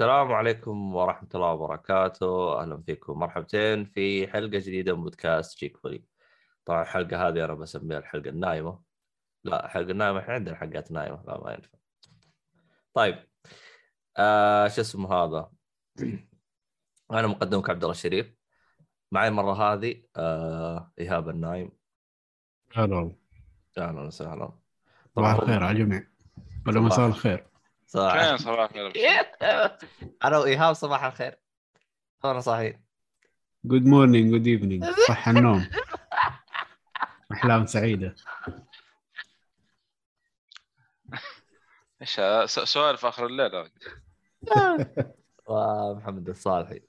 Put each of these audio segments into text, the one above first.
السلام عليكم ورحمة الله وبركاته، أهلا فيكم مرحبتين في حلقة جديدة من بودكاست جيك فولي. طبعا الحلقة هذه أنا بسميها الحلقة النايمة. لا الحلقة النايمة إحنا عندنا حلقات نايمة لا ما ينفع. طيب آه شو اسمه هذا؟ أنا مقدمك عبد الله الشريف. معي المرة هذه آه إيهاب النايم. هلا أهلا وسهلا. صباح الخير على الجميع ولا. مساء الخير صباح فين صباح الخير أنا وإيهاب صباح الخير. أنا صحيح. good morning good evening صح النوم. أحلام سعيدة. إيش سوالف آخر الليل ومحمد الصالحي.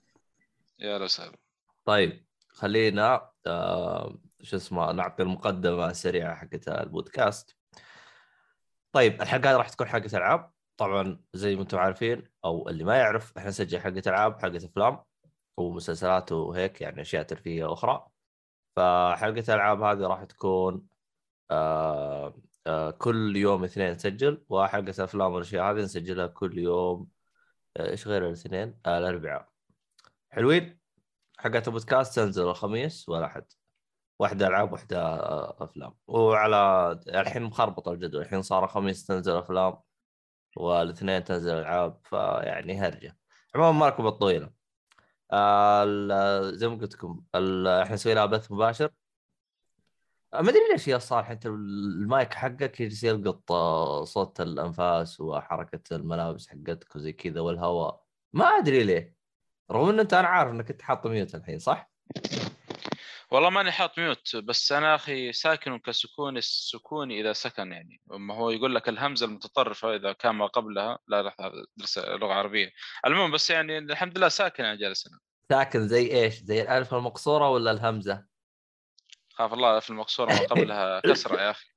يا وسهلا. طيب خلينا آه شو اسمه نعطي المقدمة السريعة حقت البودكاست. طيب الحلقة راح تكون حلقة ألعاب. طبعا زي ما أنتم عارفين أو اللي ما يعرف إحنا نسجل حلقة ألعاب حلقة أفلام ومسلسلات وهيك يعني أشياء ترفيهية أخرى. فحلقة الالعاب هذه راح تكون آه آه كل يوم اثنين نسجل وحلقة الافلام والأشياء هذه نسجلها كل يوم آه، إيش غير الاثنين؟ الأربعاء. حلوين؟ حلقه البودكاست تنزل الخميس والاحد واحدة ألعاب واحدة آه، أفلام. وعلى الحين مخربط الجدول. الحين صار الخميس تنزل أفلام والاثنين تنزل العاب فيعني هرجة. عموما ما آه ال- زي ما قلت لكم إحنا نسوي لها بث مباشر. ما أدري ليش يا صالح أنت المايك حقك يجلس يلقط آه، صوت الأنفاس وحركة الملابس حقتك وزي كذا والهواء. ما أدري ليه. رغم ان أنت أنا عارف إنك أنت حاط ميوت الحين صح؟ والله ماني حاط ميوت بس أنا أخي ساكن كسكون السكون إذا سكن يعني أما هو يقول لك الهمزة المتطرفة إذا كان ما قبلها لا لا هذا درس لغة عربية المهم بس يعني الحمد لله ساكن أنا جالس هنا ساكن زي إيش؟ زي الألف المقصوره ولا الهمزة؟ خاف الله في المقصورة ما قبلها كسرة يا أخي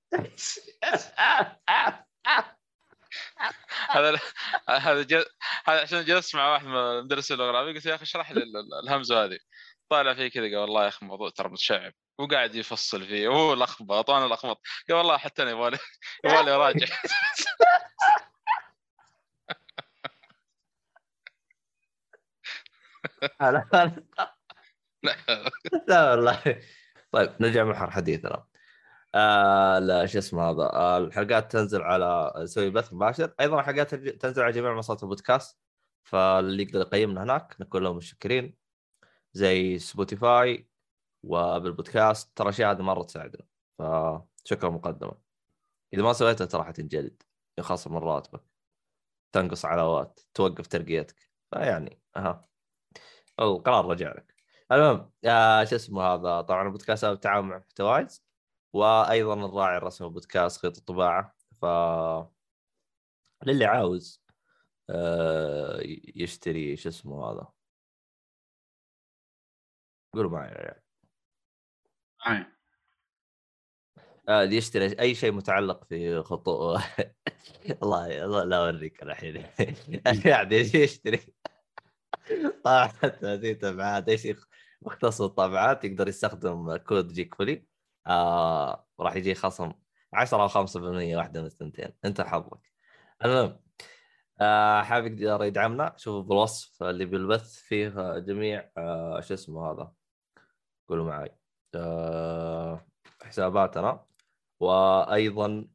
هذا هذا. هذا عشان جلست مع واحد من مدرس اللغة العربية قلت يا أخي اشرح لي ال- ال- الهمزة هذه طالع فيه كذا قال والله يا أخي الموضوع ترى متشعب وقاعد يفصل فيه وهو لخبط وأنا لخبط قال والله حتى أنا يبغالي يبغالي أراجع. لا. لا والله. طيب نرجع محور حديثنا آه لا شو اسمه هذا؟ آه الحلقات تنزل على نسوي بث مباشر. أيضا الحلقات تنزل على جميع منصات البودكاست فاللي يقدر يقيمنا هناك نكون لهم متشكرين زي Spotify و Apple Podcast ترى الاشياء هذه مرة تساعدنا. فشكرا مقدما إذا ما سويتها ترى حتنجلد. يخصم من راتبك. تنقص علاوات توقف ترقيتك. فيعني أها. القرار رجع لك. المهم آه شو اسمه هذا؟ طبعا البودكاست هذا بالتعاون مع محتوايز وأيضا الراعي الرسمي للبودكاست خيط الطباعة. ف للي عاوز آه يشتري شو اسمه هذا. قولوا معي يا عيال. معي. آه اللي يشتري أي شيء متعلق في خطوط الله الله لا أوريك الحين. قاعد يشتري طبعات هذه طبعات إيش يخ- مختص الطابعات يقدر يستخدم كود جيك فولي آه راح يجي خصم 10 أو 5% واحدة من الثنتين. أنت حظك. المهم آه حاب يقدر يدعمنا؟ شوفوا بالوصف اللي بالبث فيه جميع آه شو اسمه هذا؟ قولوا معي آه حساباتنا وأيضا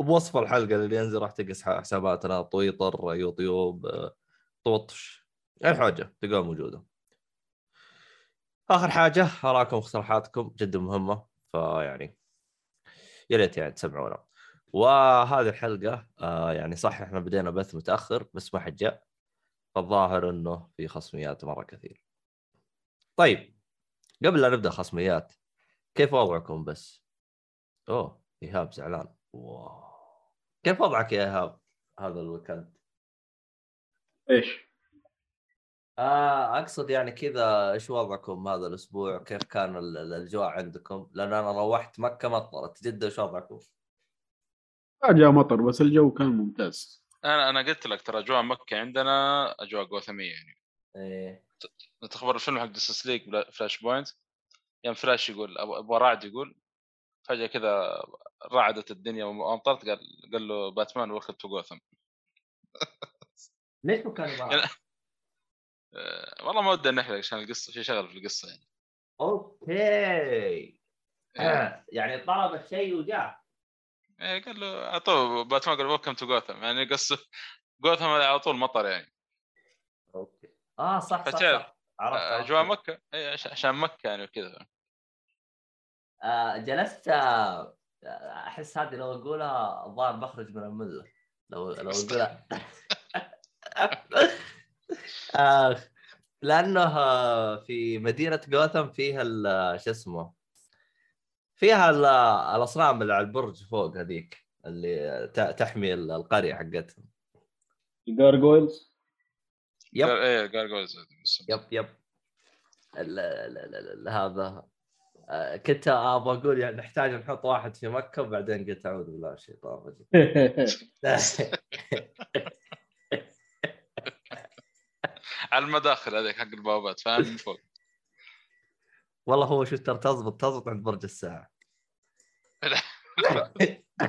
بوصف الحلقة اللي ينزل راح تلقى حساباتنا. تويتر يوتيوب آه، توطش الحاجة تلقاها موجودة. آخر حاجة أراكم اقتراحاتكم جدا مهمة فيعني يا ريت يعني تسمعونا. وهذه الحلقة آه يعني صح إحنا بدينا بث متأخر بس ما حد جاء. فالظاهر إنه في خصميات مرة كثير. طيب قبل لا نبدأ خصميات كيف وضعكم بس؟ أوه إيهاب زعلان wow كيف وضعك يا إيهاب هذا ال weekend؟ إيش؟ آه أقصد يعني كذا إيش وضعكم هذا الأسبوع؟ كيف كان ال- ال- الأجواء عندكم؟ لأن أنا روحت مكة مطرت جده إيش وضعكم؟ ما جاء مطر بس الجو كان ممتاز أنا أنا قلت لك ترى أجواء مكة عندنا أجواء غوثميه يعني إيه تخبر الفيلم حق Justice League Flashpoint يوم فلاش يقول أبو رعد يقول فجأة كذا رعدت الدنيا وأمطرت قال قال له باتمان welcome to Gotham ليش مو كان معك؟ يعني- أه والله ما ودي نحرق عشان القصة في شغل في القصة يعني. okay. آه. يعني طلب الشيء وجاء. إيه قال له اعطوه باتمان قال welcome to Gotham يعني قصة جوثم على طول مطر يعني. آه صح صح, صح. عرفت. اجواء مكة. إيه عش- عشان مكة يعني وكذا. آه جلست آه، أحس هذه لو أقولها الظاهر بخرج من الملة. لو لو أقولها. آه لأنه آه، في مدينة جوثم فيها ال- شو اسمه فيها ال- الأصنام اللي على البرج فوق هذيك اللي ت- تحمي ال- القرية حقتهم ال gargoyles yep. إيه gargoyles yep yep. ال ال ال ال هذا. آه، كنت أبغى أقول يعني نحتاج نحط واحد في مكة وبعدين قلت أعوذ بالله الشيطان الرجيم. على المداخل هذيك حق البوابات فاهم؟ من فوق. والله هو شو ترى تزبط تزبط عند برج الساعة.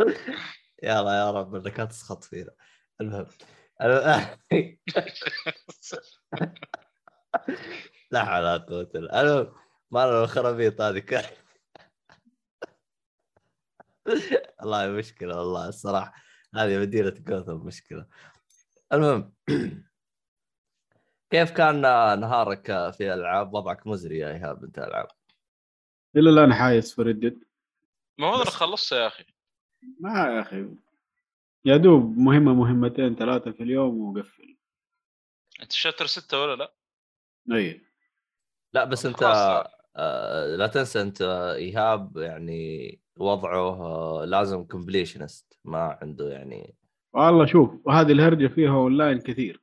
يلا يا رب انك لا تسخط فينا. المهم. لا حول ولا قوة إلا المهم ما له الخرابيط هذه. والله مشكلة والله الصراحة. هذه مدينة جوثم مشكلة. المهم كيف كان نهارك في الالعاب وضعك مزري يا إيهاب أنت ألعاب. إلى الآن حايس في Red Dead ما هو بس- أنا خلصت يا أخي. ما يا أخي. يا دوب مهمة مهمتين ثلاثة في اليوم وقفل أنت chapter ستة ولا لا؟ أي لا بس أنت. آه لا تنسى أنت إيهاب يعني وضعه آه لازم completionist ما عنده يعني والله شوف وهذه الهرجة فيها اونلاين كثير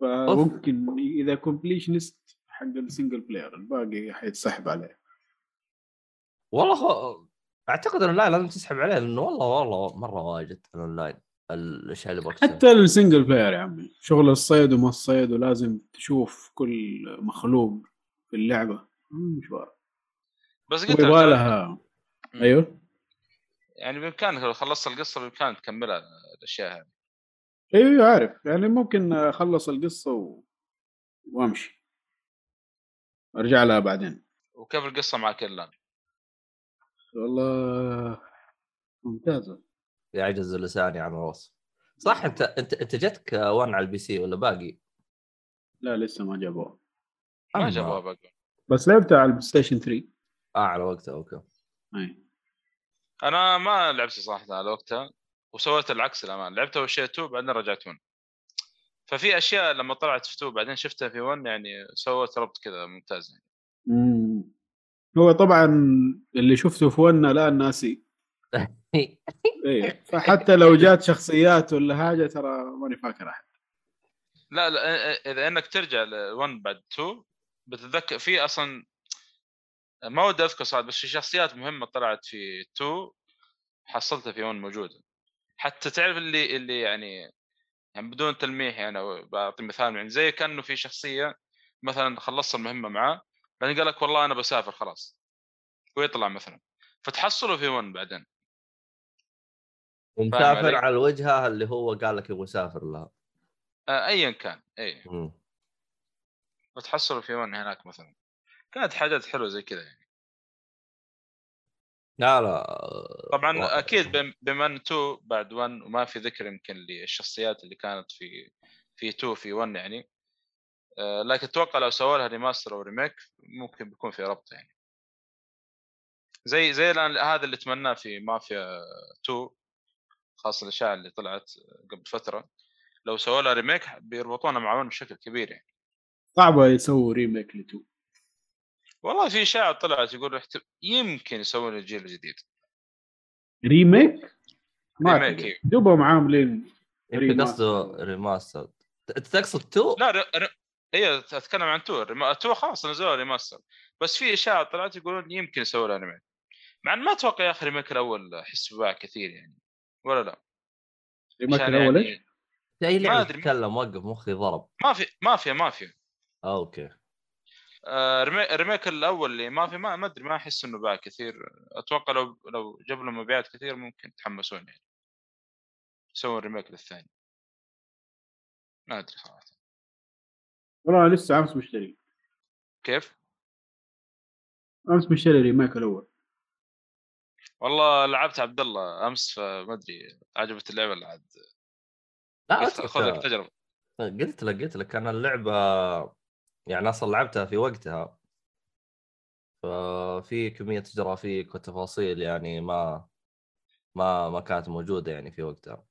فممكن إذا completionist حق ال single player الباقي حيتسحب عليه والله. أعتقد الأونلاين لازم تسحب عليه لأنه والله والله مرة واجد الأونلاين الأشياء اللي حتى ال single player يا عمي شغل الصيد وما الصيد ولازم تشوف كل مخلوق في اللعبة. مشوار بس قلت ويبغى لك لها. أيوه. يعني بإمكانك لو خلصت القصة بإمكانك تكملها الأشياء هذه. أيوه عارف. يعني ممكن أخلص القصة و... وأمشي. أرجع لها بعدين. وكيف القصة معك الان؟ والله ممتازة. يعجز لساني عن الوصف صح انت انت انت جتك one على ال PC ولا باقي؟ لا لسه ما جابوها ما أما. جابوها باقي. بس لعبتها على البلاي ستيشن 3 آه على وقته okay. أي. أنا ما لعبت صراحة على وقتها وسويت العكس الأمان. لعبتها اول شيء 2 بعدين رجعت 1 ففي أشياء لما طلعت في 2 بعدين شفتها في 1 يعني سوت ربط كذا ممتاز يعني. مم. هو طبعا اللي شفته في ونا الآن ناسي. إيه فحتى لو جات شخصيات ولا حاجة ترى ماني فاكر أحد. لا لا إذا إنك ترجع ل 1 بعد 2 بتتذكر في أصلا ما ودي أذكر صراحة بس في شخصيات مهمة طلعت في 2 حصلتها في 1 موجودة. حتى تعرف اللي اللي يعني يعني بدون تلميح يعني بعطي مثال يعني زي كأنه في شخصية مثلا خلصت المهمة معاه بعدين قال لك والله أنا بسافر خلاص. ويطلع مثلا. فتحصله في 1 بعدين. ومسافر؟ على الوجهه اللي هو قال لك يبغى يسافر لها آه، ايا كان. اي. فتحصله في 1 هناك مثلا. كانت حاجات حلوة زي كذا يعني. لا لا طبعا و- أكيد بم- بما ان 2 بعد 1 وما في ذكر يمكن للشخصيات اللي كانت في في 2 في 1 يعني. آه، لكن أتوقع لو سووا لها remaster أو remake ممكن بيكون في ربط يعني زي زي الآن هذا اللي تمناه في مافيا 2 خاصه الاشاعه اللي طلعت قبل فترة لو سووا لها remake بيربطونها مع 1 بشكل كبير يعني صعب يسووا remake ل 2 والله في اشاعه طلعت يقول يمكن يسوون الجيل الجديد remake؟ ما remake،. إيه. دوبهم عاملين يمكن remaster. قصده remaster أنت تقصد two؟ لا ر... ر... هي أتكلم عن two rema... two خلاص نزلوا remaster بس في اشاعه طلعت يقولون يمكن يسووا لها remake مع إن ما أتوقع يا أخي ال remake الأول احس باع كثير يعني. ولا لا؟ remake الأول يعني إيش؟ أي ما لعبة أدري. تتكلم؟ وقف مخي ضرب ما في مافيا مافيا آه، okay. آه remake, ال remake الأول اللي مافيا ما ما أدري ما أحس إنه باع كثير. أتوقع لو لو جاب لهم مبيعات كثير ممكن يتحمسون يعني. يسوون remake للثاني. ما أدري صراحة والله لسه أمس مشتري. كيف؟ أمس مشتري remake الأول. والله لعبت عبد الله أمس فما أدري عجبت اللعبة اللي عاد؟ لا خذ لك تجربه قلت لك قلت لك أنا اللعبة يعني أصلا لعبتها في وقتها. ففي كمية جرافيك وتفاصيل يعني ما ما ما كانت موجودة يعني في وقتها.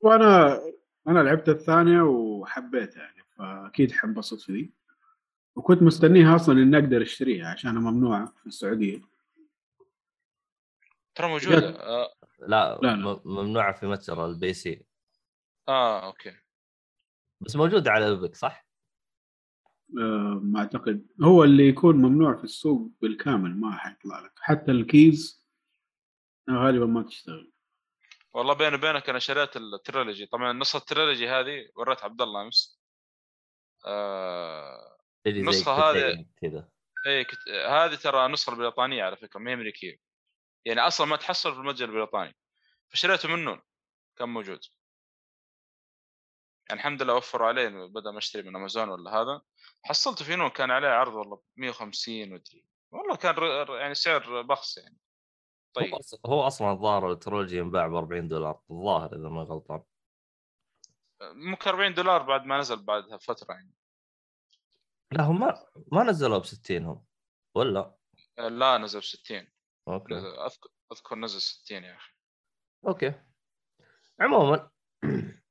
وأنا أنا لعبت الثانية وحبيتها يعني. فأكيد حنبسط في دي وكنت مستنيها أصلا إني أقدر أشتريها عشانها ممنوعه في السعودية. ترى موجودة. جد. آه, لا, لا، لا. م- ممنوعة في متجر ال PC. آه okay. بس موجودة على البك صح؟ آه، ما أعتقد. هو اللي يكون ممنوع في السوق بالكامل ما حيطلع لك. حتى ال keys غالبا ما تشتغل. والله بيني وبينك أنا شريت ال trilogy. طبعا نسخه ال trilogy هذه وريت عبد الله أمس. آه النسخة هذه- كتيب كذا. اي كت... هذه ترى النسخه البريطانيه على فكرة ما هي أمريكية. يعني أصلا ما تحصل في المتجر البريطاني. فشريته منه كان موجود. يعني الحمد لله وفروا عليه بدل ما أشتري من أمازون ولا هذا حصلته في نون كان عليه عرض والله 150 ودري والله كان ر... يعني سعر بخس يعني. طيب. هو أصلا الظاهر ال trilogy ينباع ب 40 دولار الظاهر إذا ما غلطان. ممكن 40 دولار بعد ما نزل بعدها فترة يعني. لا هم ما ما نزلوا ب 60 هم ولا؟ لا نزل 60 okay. اذكر أذكر نزل 60 يا أخي. okay. عموما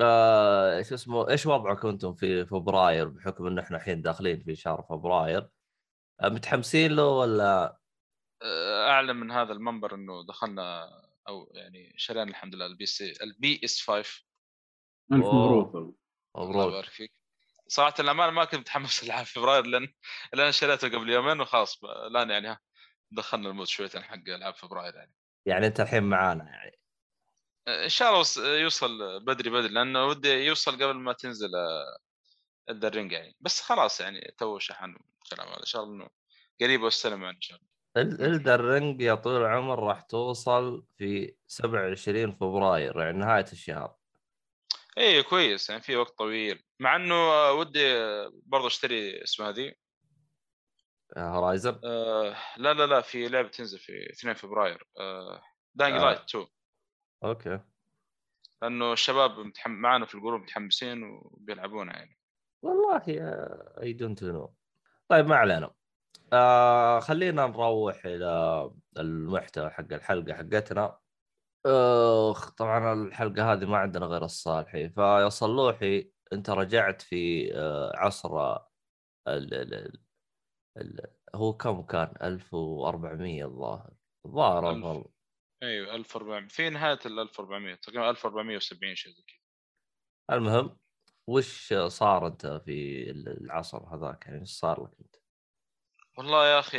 آه شو اسمه إيش وضعكم أنتم في فبراير؟ بحكم إن إحنا الحين داخلين في شهر فبراير. آه، متحمسين له ولا؟ آه، اعلن من هذا المنبر إنه دخلنا أو يعني شرينا الحمد لله ال PC ال PS 5 ألف. مبروك والله. الله مبروك يبارك فيك. صراحة الامانه ما كنت متحمس العاب فبراير لأن لأن شريته قبل يومين وخلاص. الآن يعني ها دخلنا ال mood شويتين حق ألعاب فبراير يعني. يعني أنت الحين معانا يعني. إن شاء الله وص- يوصل بدري بدري لأنه ودي يوصل قبل ما تنزل Elden Ring يعني. بس خلاص يعني تو شحن كلام هذا إن شاء الله إنه قريب واستلم يعني إن شاء الله. Elden Ring يا طويل العمر راح توصل في 27 فبراير يعني نهاية الشهر. اي كويس يعني في وقت طويل. مع إنه آه، ودي آه، برضه أشتري اسمها ذي Horizon آه لا لا لا في لعبة تنزل في 2 فبراير آه Dying آه. Light 2 okay. لأنه الشباب متحم... معنا في ال group متحمسين وبيلعبونها يعني. والله I don't know طيب ما علينا. آه خلينا نروح إلى المحتوى حق الحلقة حقتنا. أخ طبعا الحلقة هذه ما عندنا غير الصالحي فيا صلوحي أنت رجعت في آه عصر ال ال ال ال هو كم كان؟ 1400 الظاهر. الظاهر. أيوه 1400 في نهاية ال 1400 تقريبا 1470 شيء زي كذا. المهم وش صار أنت في العصر هذاك؟ يعني إيش صار لك أنت؟ والله يا أخي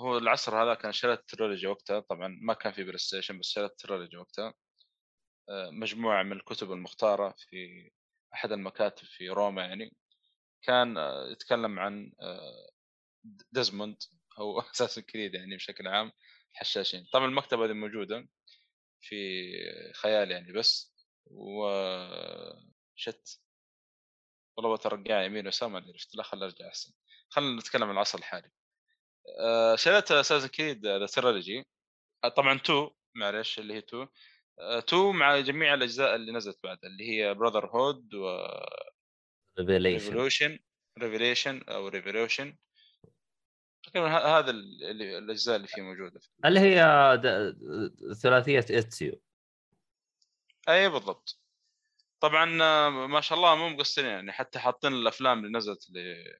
هو العصر هذا كان شريت trilogy وقتها طبعا ما كان في PlayStation بس شريت trilogy وقتها. آه، مجموعة من الكتب المختارة في أحد المكاتب في روما يعني. كان آه، يتكلم عن آه، ديزموند أو Assassin's Creed يعني بشكل عام الحشاشين طبعا المكتبة هذه موجودة في خيال يعني بس oh shit والله بترجع يمين ويسار ما عرفت لا خل ارجع أحسن. خلينا نتكلم عن العصر الحالي. آه، شريت Assassin's Creed the trilogy طبعا 2 معلش اللي هي 2 2 مع جميع الأجزاء اللي نزلت بعد اللي هي Brotherhood و Revelation Revolution Revelation أو Revolution تقريبا هذا اللي الأجزاء اللي فيه موجودة اللي هي ثلاثية إتسيو. أي بالضبط. طبعا آه، ما شاء الله مو مقصرين يعني حتى حاطين الأفلام اللي نزلت اللي آه،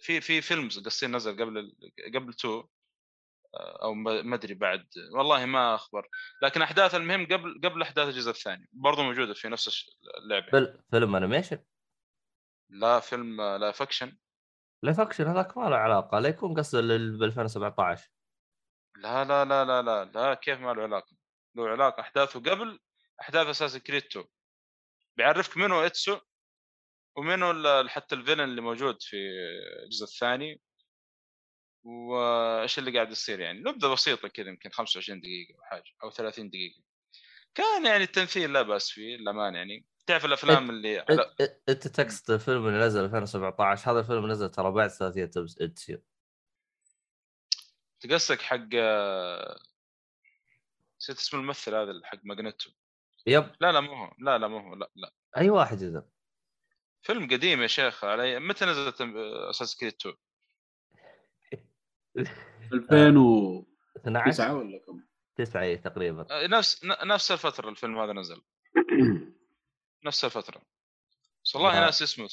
في في فيلم قصير نزل قبل قبل two آه، أو ما أدري بعد. والله ما أخبر. لكن أحداث المهم قبل قبل أحداث الجزء الثاني برضو موجودة في نفس اللعبة. فيل- فيلم animation؟ لا فيلم آه، live action live action هذاك ما له علاقة لا يكون قصد ب 2017 لا لا لا لا لا لا كيف ما له علاقة؟ له علاقة أحداثه قبل أحداث Assassin's Creed 2 بيعرفك منو إتسو؟ ومنو ال- حتى ال villain اللي موجود في الجزء الثاني. وإيش اللي قاعد يصير يعني؟ نبذة بسيطة كذا يمكن 25 دقيقة أو حاجة أو 30 دقيقة. كان يعني التمثيل لا بأس فيه للامانه يعني. تعرف الأفلام اللي أنت تقصد الفيلم اللي نزل 2017 هذا الفيلم نزل ترى بعد ثلاثية اتسيو تقصدك حق نسيت اسم الممثل هذا حق Magneto. yep. لا لا مو هو. لا لا مو هو. لا لا. أي واحد إذا. فيلم قديم يا شيخ علي متى نزلت Assassin's Creed 2 2009 12 ولا كم؟ 9 إيه تقريبا. آه، نفس نفس الفترة الفيلم هذا نزل. نفس الفترة. بس والله آه. ناس اسمه.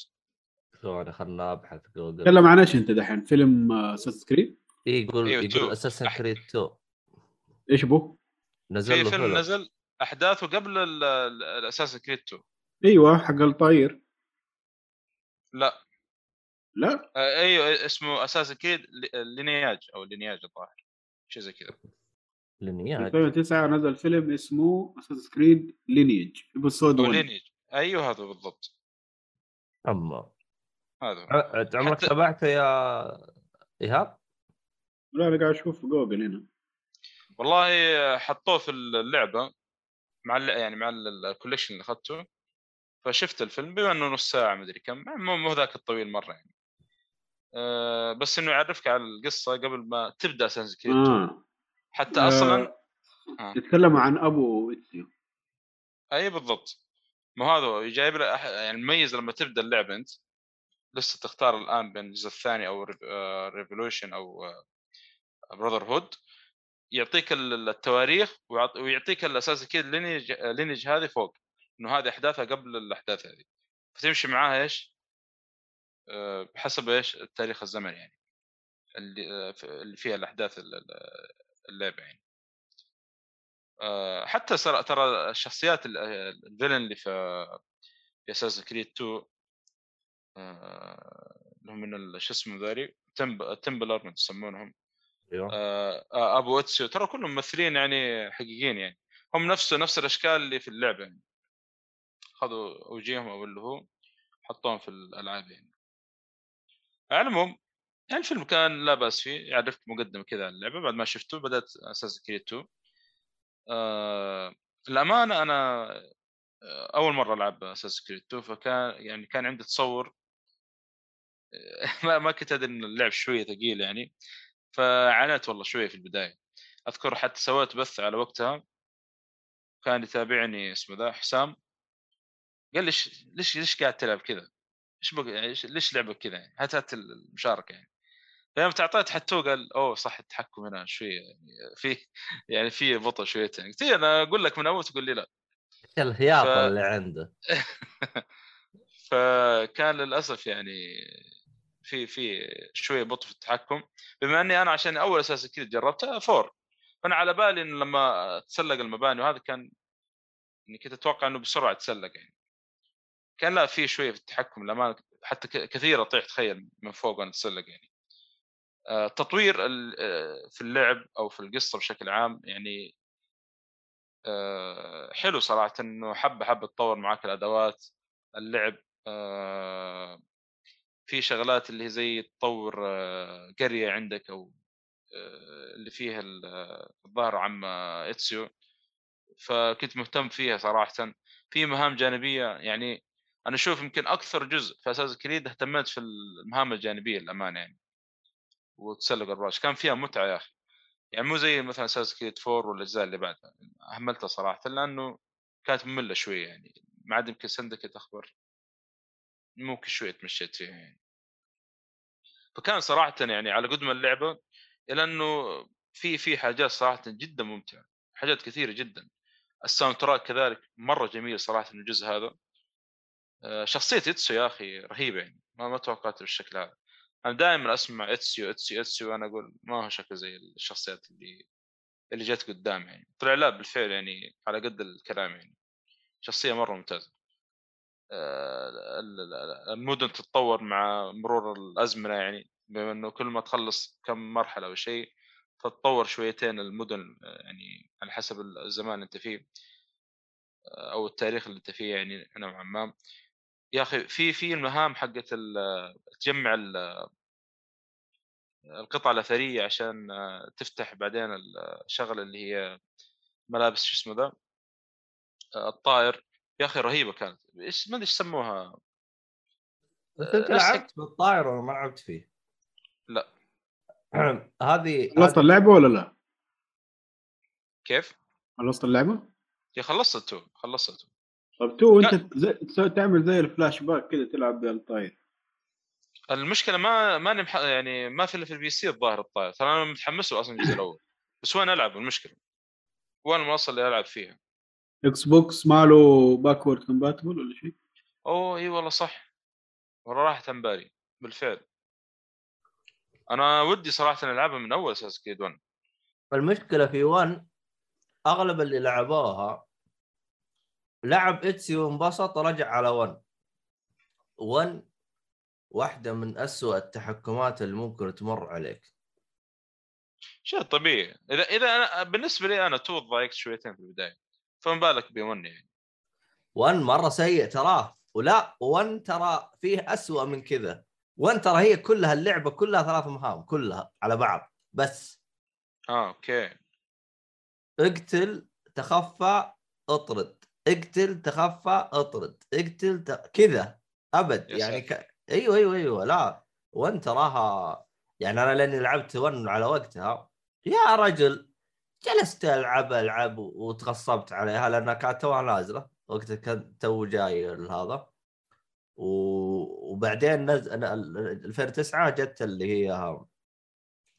ثواني خلنا ابحث جوجل تكلم عن إيش أنت دحين؟ فيلم Assassin's Creed إيه يقول أيوه، يقول أح- Creed 2 إيش بو؟ نزل في فيلم نزل أحداثه قبل ال Assassin's Creed 2 إيوه حق الطاير لا. لا؟ آه، أيوه اسمه Assassin's Creed Lineage أو Lineage الظاهر شيء زي كذا. Lineage. 2009 نزل فيلم اسمه Assassin's Creed Lineage أو 1 Lineage أيوه هذا بالضبط. أما. هذا. ع- عمرك حتى- تابعته يا إيهاب؟ لا أنا قاعد أشوف في جوجل هنا. والله حطوه في اللعبة مع يعني مع ال- ال collection اللي أخذته. فشفت الفيلم بما انه نص ساعة مدري كم مو مو ذاك الطويل مرة يعني. أه بس إنه يعرفك على القصة قبل ما تبدأ Creed آه. حتى آه. أصلا آه. يتكلم عن أبو اتسيو أي بالضبط. ما هذا جايب أح- يعني مميز لما تبدأ اللعبة أنت. لسه تختار الآن بين الجزء الثاني أو Revolution أو Brotherhood يعطيك ال- التواريخ ويعط- ويعطيك ال Assassin's كذا Lineage Lineage هذه فوق. إنه هذه أحداثها قبل الأحداث هذه. فتمشي معاها إيش؟ آه، بحسب إيش؟ التاريخ الزمني يعني. اللي آه، اللي فيها الأحداث ال- ال- اللعبة يعني. آه، حتى ترى الشخصيات ال- ال villain اللي في في Assassin's Creed 2 آه، اللي هم من شو اسمه ذولي؟ Temp- Templar يسمونهم. أيوه. أبو أتسيو. ترى كلهم ممثلين يعني حقيقيين يعني. هم نفس نفس الأشكال اللي في اللعبة يعني. خذوا وجيههم أو اللي هو حطوهم في الألعاب يعني. على العموم يعني الفيلم كان لا بأس فيه يعرفك مقدمة كذا عن اللعبة بعد ما شفته بدأت Assassin's Creed 2 آه الامانه أنا آه، أول مرة ألعب Assassin's Creed 2 فكان يعني كان عندي تصور ما ما كنت أدري إن اللعب شوية ثقيل يعني فعانيت والله شوية في البداية. أذكر حتى سويت بث على وقتها كان يتابعني اسمه ذا حسام. قال لي "إيش- ليش ليش قاعد تلعب كذا؟ إيش بك يعني ليش لعبك كذا يعني؟ هات هات المشاركة يعني. فيوم تعطيت حتى قال أوه صح التحكم هنا شوية يعني في يعني في بطء شويتين قلت له أنا أقول لك من أول تقول لي لا. إيش الهياط ف- اللي عنده. فكان للأسف يعني في في شوية بطء في التحكم. بما إني أنا عشان أول أساس كذا جربتها فور. فأنا على بالي انه لما تسلق المباني وهذا كان اني كنت أتوقع إنه بسرعة تسلق يعني. كان لا في شوية في التحكم لما حتى ك- كثير اطيح تخيل من فوق وأنا أتسلق يعني. آه، التطوير ال- آه، في اللعب أو في القصة بشكل عام يعني آه، حلو صراحة إنه حبة حبة تطور معاك الأدوات اللعب في شغلات اللي هي زي تطور قرية عندك أو اللي فيها ال- الظاهر عم إتسيو فكنت مهتم فيها صراحة. في مهام جانبية يعني أنا أشوف يمكن أكثر جزء في أساس كريد اهتميت في المهام الجانبية للأمانة يعني وتسلق الرأس. كان فيها متعة يا أخي. يعني مو زي مثلا Assassin's Creed 4 والأجزاء اللي بعدها أهملتها صراحة لأنه كانت مملة شوية يعني. ما عاد يمكن Syndicate أخبر ممكن شوية تمشيت فيها يعني. فكان صراحة يعني على قد ما اللعبة الا إنه في في حاجات صراحة جدا ممتعة حاجات كثيرة جدا. ال soundtrack كذلك مرة جميل صراحة الجزء هذا. شخصية إتسيو يا أخي رهيبة يعني ما ما توقعت بالشكل هذا. أنا دائما أسمع اتسيو اتسيو اتسيو وأنا أقول ما هو شكله زي الشخصيات اللي اللي جت قدام يعني. طلع لا بالفعل يعني على قد الكلام يعني. شخصية مرة ممتازة. آه، المدن تتطور مع مرور الأزمنة يعني بما إنه كل ما تخلص كم مرحلة أو شيء تتطور شويتين المدن آه، يعني على حسب الزمان اللي أنت فيه آه، أو التاريخ اللي أنت فيه يعني نوعا ما. يا أخي في في المهام حقت تجمع القطع الأثرية عشان تفتح بعدين الشغله اللي هي ملابس شو اسمه ذا الطائر يا أخي رهيبة كانت إيش ما أدري إيش سموها أنت لعبت بالطائر ولا ما لعبت فيه؟ لا هذه خلصت اللعبة ولا لا؟ كيف؟ خلصت اللعبة؟ يا خلصت two خلصت two طيب two انت زي... تعمل زي الفلاش باك كذا تلعب بألطاير المشكلة ما ماني مح... يعني ما في إلا في ال PC الظاهر الطاير. ترى أنا متحمس له أصلا الجزء الأول. بس وين ألعب؟ المشكلة؟ وين المنصة اللي ألعب فيها؟ Xbox ما له backward compatible ولا شيء؟ أوه إي والله صح. والله راحت عن بالي بالفعل. أنا ودي صراحة ألعبها من أول Assassin's Creed 1 المشكلة في 1 أغلب اللي لعبوها لعب إتسي وانبسط ورجع على 1 1 واحدة من أسوأ التحكمات اللي ممكن تمر عليك. شيء طبيعي. إذا إذا أنا بالنسبة لي أنا تو ضايقت شويتين في البداية. فما بالك ب 1 يعني. 1 مرة سيء تراه. ولا 1 ترى فيه أسوأ من كذا. 1 ترى هي كلها اللعبة كلها ثلاث مهام كلها على بعض. بس. آه أوكي. اقتل تخفى اطرد. اقتل تخفى اطرد. اقتل ت... كذا. ابد. يعني ك... أيوه أيوه أيوه. لا وانت تراها. يعني أنا لأني لعبت one على وقتها. يا رجل جلست ألعب ألعب وتغصبت عليها لأنها كانت توها نازلة. وقتها كان تو جاي هذا وبعدين نزل 2009 جت اللي هي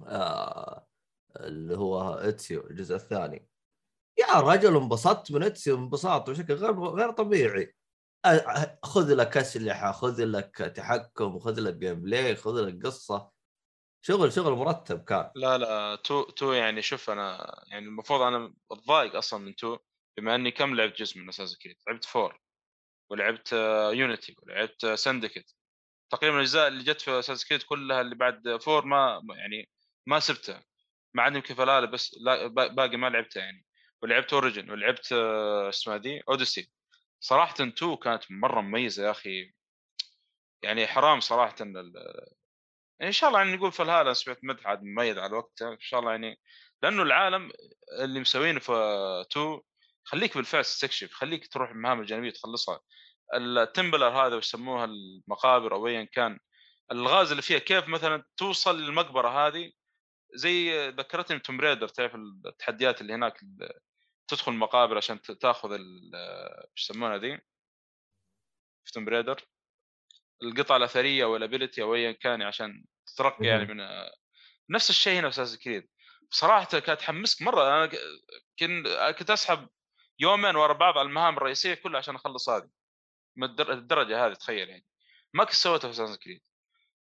آه اللي هو إتسيو الجزء الثاني. يا رجل انبسطت من اتسيو انبساط بشكل غير غير طبيعي. خذ لك أسلحة خذ لك تحكم خذ لك gameplay خذ لك قصة. شغل شغل مرتب كان. لا لا two two يعني شوف أنا يعني المفروض أنا أتضايق أصلا من two بما إني كم لعبت جزء من Assassin's Creed لعبت four ولعبت Unity ولعبت Syndicate تقريبا الأجزاء اللي جت في Assassin's Creed كلها اللي بعد four ما يعني ما سبتها. ما عندي كيف لا بس باقي ما لعبتها يعني. ولعبت Origins ولعبت آه، اسمها دي Odyssey صراحة 2 كانت مرة مميزة يا أخي. يعني حرام صراحة ال... إن شاء الله يعني نقول في الهاله سمعت مدح عاد مميز على وقته إن شاء الله يعني لأنه العالم اللي مسوينه في 2 خليك بالفعل تستكشف خليك تروح المهام الجانبية تخلصها. ال Templar هذا وش يسموها المقابر أو ايا كان الغاز اللي فيها كيف مثلا توصل للمقبرة هذه زي ذكرتني Tomb Raider تعرف التحديات اللي هناك تدخل مقابر عشان تاخذ إيش يسمونها ذي في Tomb Raider؟ القطع الأثرية وال ability أو ايا كان عشان تترقى يعني من نفس الشيء هنا في أساس كريد. بصراحة كانت تحمسك مرة. أنا كنت كنت أسحب يومين ورا بعض على المهام الرئيسية كلها عشان أخلص هذه. من الدرجة هذه تخيل يعني. ما كنت سويتها في أساس كريد.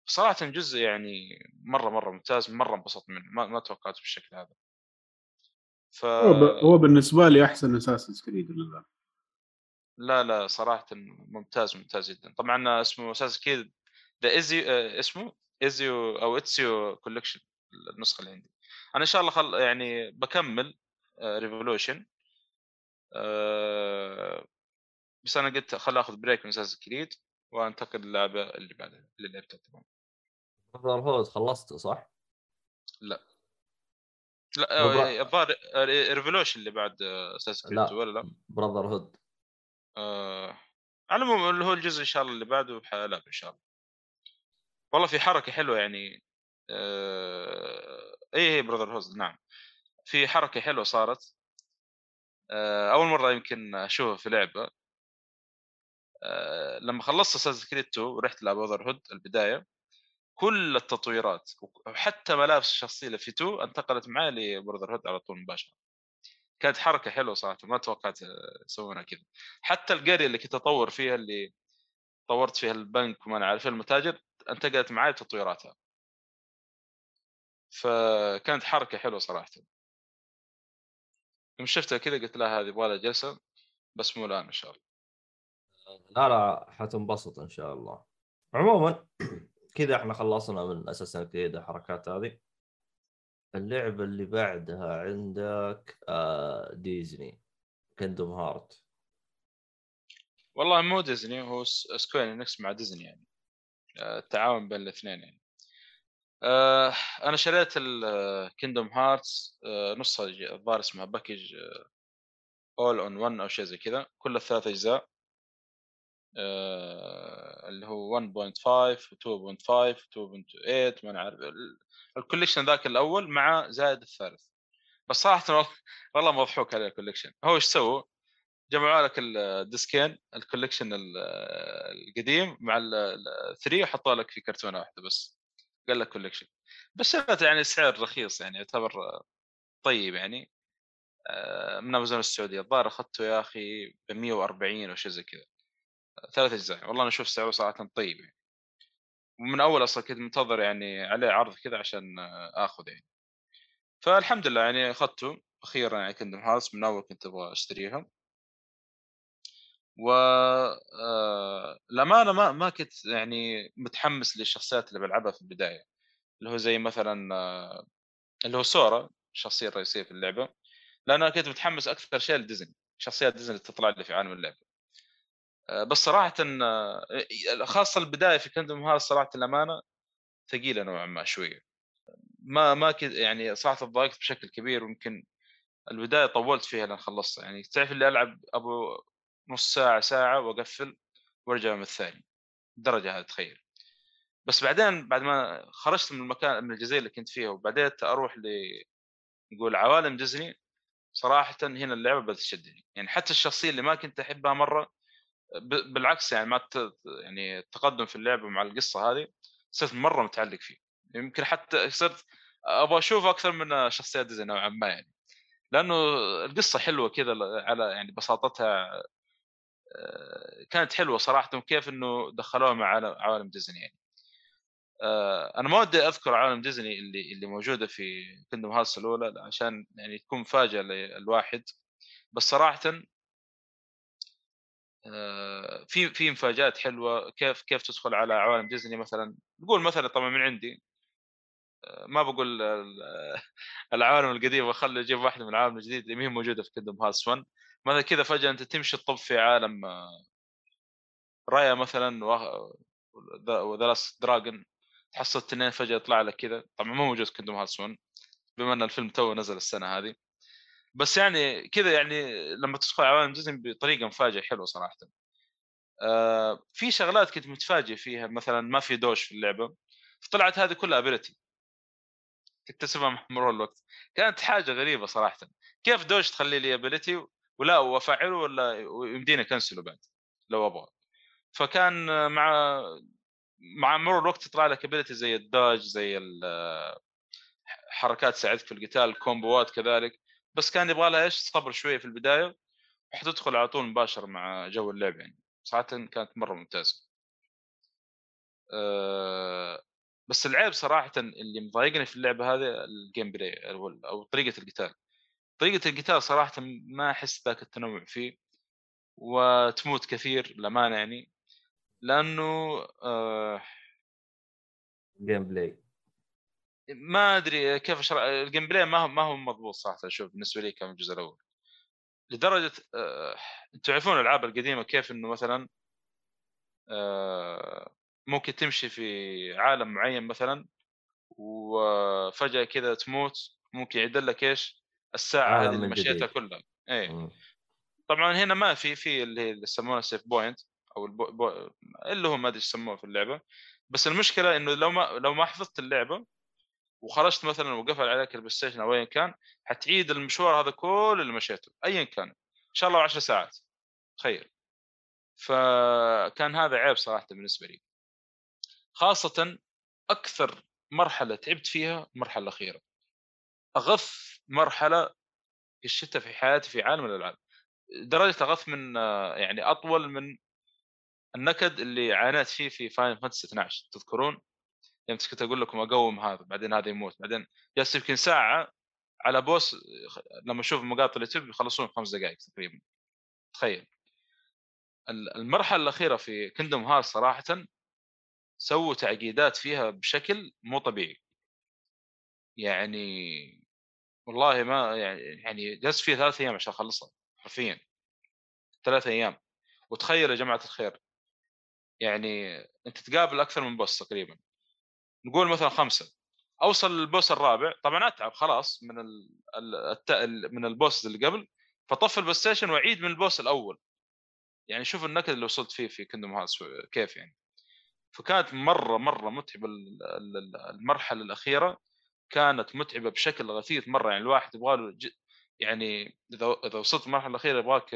صراحة جزء يعني مرة مرة ممتاز مرة انبسطت منه. ما, ما توقعته بالشكل هذا. ف... هو بالنسبة لي أحسن أساس كريد لا لا لا صراحة ممتاز ممتاز جدا. طبعا اسمه أساس كريد The ايزي اسمه ايزيو أو Ezio Collection النسخة اللي عندي أنا إن شاء الله خل... يعني بكمل Revelations أه... بس أنا قلت خل آخذ break من Assassin's Creed وأنتقل للعبة اللي بعدها اللي لعبتها طبعا خلصته صح؟ لا. لا الظاهر Revelations اللي بعد أساس لا ولا لا؟ Brotherhood آه... على العموم اللي هو الجزء إن شاء الله اللي بعده بحلعب إن شاء الله. والله في حركة حلوة يعني آه... اي هي Brotherhood نعم. في حركة حلوة صارت. آه... أول مرة يمكن أشوفها في لعبة. آه... لما خلصت Assassin's Creed 2 ورحت لعب Brotherhood البداية. كل التطويرات وحتى ملابس الشخصية اللي في 2 انتقلت معي ل Brotherhood على طول مباشرة. كانت حركة حلوة صراحة ما توقعت يسوونها كذا. حتى القرية اللي كنت أطور فيها اللي طورت فيها البنك وما نعرف المتاجر انتقلت معي بتطويراتها فكانت حركة حلوة صراحة. يوم شفتها كذا قلت لها هذه يبغى لها جلسة بس مو الآن إن شاء الله. لا لا حتنبسط إن شاء الله. عموما كذا إحنا خلصنا من أساسا كريد الحركات هذه. اللعبة اللي بعدها عندك Disney Kingdom Hearts والله مو ديزني هو Square Enix مع ديزني يعني. آه، التعاون بين الاثنين يعني. آه أنا شريت ال Kingdom Hearts نصها الظاهر اسمها package all in one أو شيء زي كذا. كل الثلاث أجزاء اللي هو 1.5 و 2.5 و 2.8 ما نعرف ال collection ذاك الأول مع زائد الثالث. بس صراحة والله مضحوك عليه ال collection هو إيش سووا؟ جمعوا لك الديسكين ال collection القديم مع ال three وحطوا لك في كرتونة واحدة بس. قال لك collection بس يعني سعر رخيص يعني يعتبر طيب يعني. آه، من أمازون السعودية. الظاهر أخذته يا أخي ب 140 أو شيء زي كذا. ثلاث أجزاء. والله أنا أشوف سعره صراحة طيب يعني. ومن أول أصلا كنت منتظر يعني عليه عرض كذا عشان اخذ يعني. فالحمد لله يعني أخذته أخيرا يعني كندم هارس من أول كنت أبغى اشتريها و آه، الامانه ما ما كنت يعني متحمس للشخصيات اللي بلعبها في البداية. اللي هو زي مثلا آه، اللي هو سورا الشخصية الرئيسية في اللعبة. لأن أنا كنت متحمس أكثر شيء لديزني شخصيات ديزني تطلع لي في عالم اللعبة. بس صراحة خاصة البداية في كندوم هذا صراحة الأمانة ثقيلة نوعا ما شوية. ما ما كنت يعني صراحة تضايقت بشكل كبير ويمكن البداية طولت فيها لين خلصتها. يعني تعرف اللي ألعب أبو نص ساعة ساعة وأقفل وأرجع من الثاني. الدرجه هذه تخيل. بس بعدين بعد ما خرجت من المكان من الجزيرة اللي كنت فيها وبديت أروح ل نقول عوالم ديزني صراحة هنا اللعبة بدأت تشدني. يعني حتى الشخصية اللي ما كنت أحبها مرة بالعكس يعني ما يعني التقدم في اللعبه مع القصة هذه صرت مرة متعلق فيه. يمكن حتى صرت أبغى أشوف أكثر من شخصيات ديزني نوعا ما يعني. لأنه القصة حلوة كذا على يعني بساطتها آه، كانت حلوة صراحة وكيف إنه دخلوها مع عوالم ديزني يعني. آه، أنا ما ودي أذكر عالم ديزني اللي اللي موجودة في كندوم هارس الأولى عشان يعني تكون مفاجاه للواحد. بس صراحة في في مفاجآت حلوة. كيف كيف تدخل على عوالم ديزني مثلا؟ نقول مثلا طبعا من عندي ما بقول العوالم القديمه خلي أجيب واحدة من العالم الجديد اللي هي موجودة في كندوم هارس 1 مثلا كذا فجأة أنت تمشي تطب في عالم رايا مثلا وذا Dragon. تحصل اثنين فجأة يطلع لك كذا. طبعا ما موجود Kingdom Hearts 1 بما إن الفيلم تو نزل السنة هذه. بس يعني كذا يعني لما تدخل عوالم ديزني بطريقة مفاجئة حلوة صراحة. آه في شغلات كنت متفاجئ فيها مثلا ما في dodge في اللعبة فطلعت هذه كلها ability تكتسبها مع مرور الوقت. كانت حاجة غريبة صراحة. كيف dodge تخلي لي ability ولا وافعله ولا يمديني أكنسله بعد لو أبغى. فكان مع مع مرور الوقت تطلع لك ability زي ال dodge زي حركات تساعدك في القتال كومبوات كذلك. بس كان يبغى لها إيش؟ صبر شوية في البداية وحتدخل على طول مباشر مع جو اللعب يعني. صراحة كانت مرة ممتازة. أه بس العيب صراحة اللي مضايقني في اللعبة هذه ال gameplay أو طريقة القتال. طريقة القتال صراحة ما أحس ذاك التنوع فيه وتموت كثير للأمانة يعني. لأنه آه gameplay ما أدري كيف أشرح ال gameplay ما هو ما هو مضبوط صراحة أشوف بالنسبة لي كان الجزء الأول. لدرجة آه... تعرفون الألعاب القديمة كيف إنه مثلا آه... ممكن تمشي في عالم معين مثلا وفجأة كذا تموت ممكن يعدل لك إيش؟ الساعة هذه اللي مشيتها كلها. اي طبعا هنا ما في في اللي يسمونها save point أو البو... بو... اللي هو ما أدري يسموه في اللعبة. بس المشكلة إنه لو ما لو ما حفظت اللعبة وخرجت مثلا وقفل عليك ال PlayStation أو ايا كان حتعيد المشوار هذا كله اللي مشيته ايا كان. إن شاء الله 10 ساعات. تخيل. فكان هذا عيب صراحة بالنسبة لي. خاصة أكثر مرحلة تعبت فيها المرحلة الأخيرة. أغث مرحلة الشتاء في حياتي في عالم الألعاب. درجة أغث من يعني أطول من النكد اللي عانيت فيه في Final Fantasy 12 تذكرون؟ يوم كنت أقول لكم أقوم هذا بعدين هذا يموت. بعدين جلست يمكن ساعة على boss لما أشوف مقاطع اليوتيوب يخلصون خمس دقائق تقريبا. تخيل. المرحلة الأخيرة في كندوم هارت صراحة سووا تعقيدات فيها بشكل مو طبيعي. يعني والله ما يعني يعني جلست فيها ثلاث أيام عشان أخلصها حرفيا. ثلاث أيام. وتخيل يا جماعة الخير يعني أنت تقابل أكثر من بوس تقريبا. نقول مثلا خمسة. أوصل للبوس الرابع طبعا أتعب خلاص من ال من البوس اللي قبل فطفي ال PlayStation وأعيد من ال boss الأول. يعني شوف النكد اللي وصلت فيه في Kingdom Hearts كيف يعني. فكانت مرة مرة متعبة المرحلة الأخيرة. كانت متعبة بشكل غثيث مرة يعني الواحد يبغى له يعني إذا إذا وصلت المرحله الأخيرة يبغاك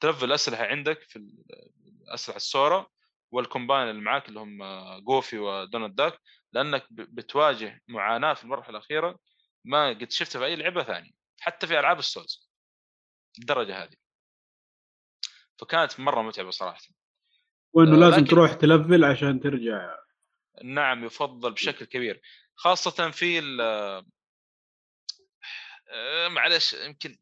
تلفل الاسلحه عندك في الاسلحه لسورا. وال companion اللي معاك اللي هم Goofy و Donald Duck لأنك بتواجه معاناة في المرحلة الأخيرة ما قد شفتها في أي لعبة ثانية حتى في ألعاب السولز. الدرجة هذه. فكانت مرة متعبة صراحة. وإنه لازم لكن... تروح تلفل عشان ترجع. نعم يفضل بشكل كبير. خاصة في ال آه، معلش يمكن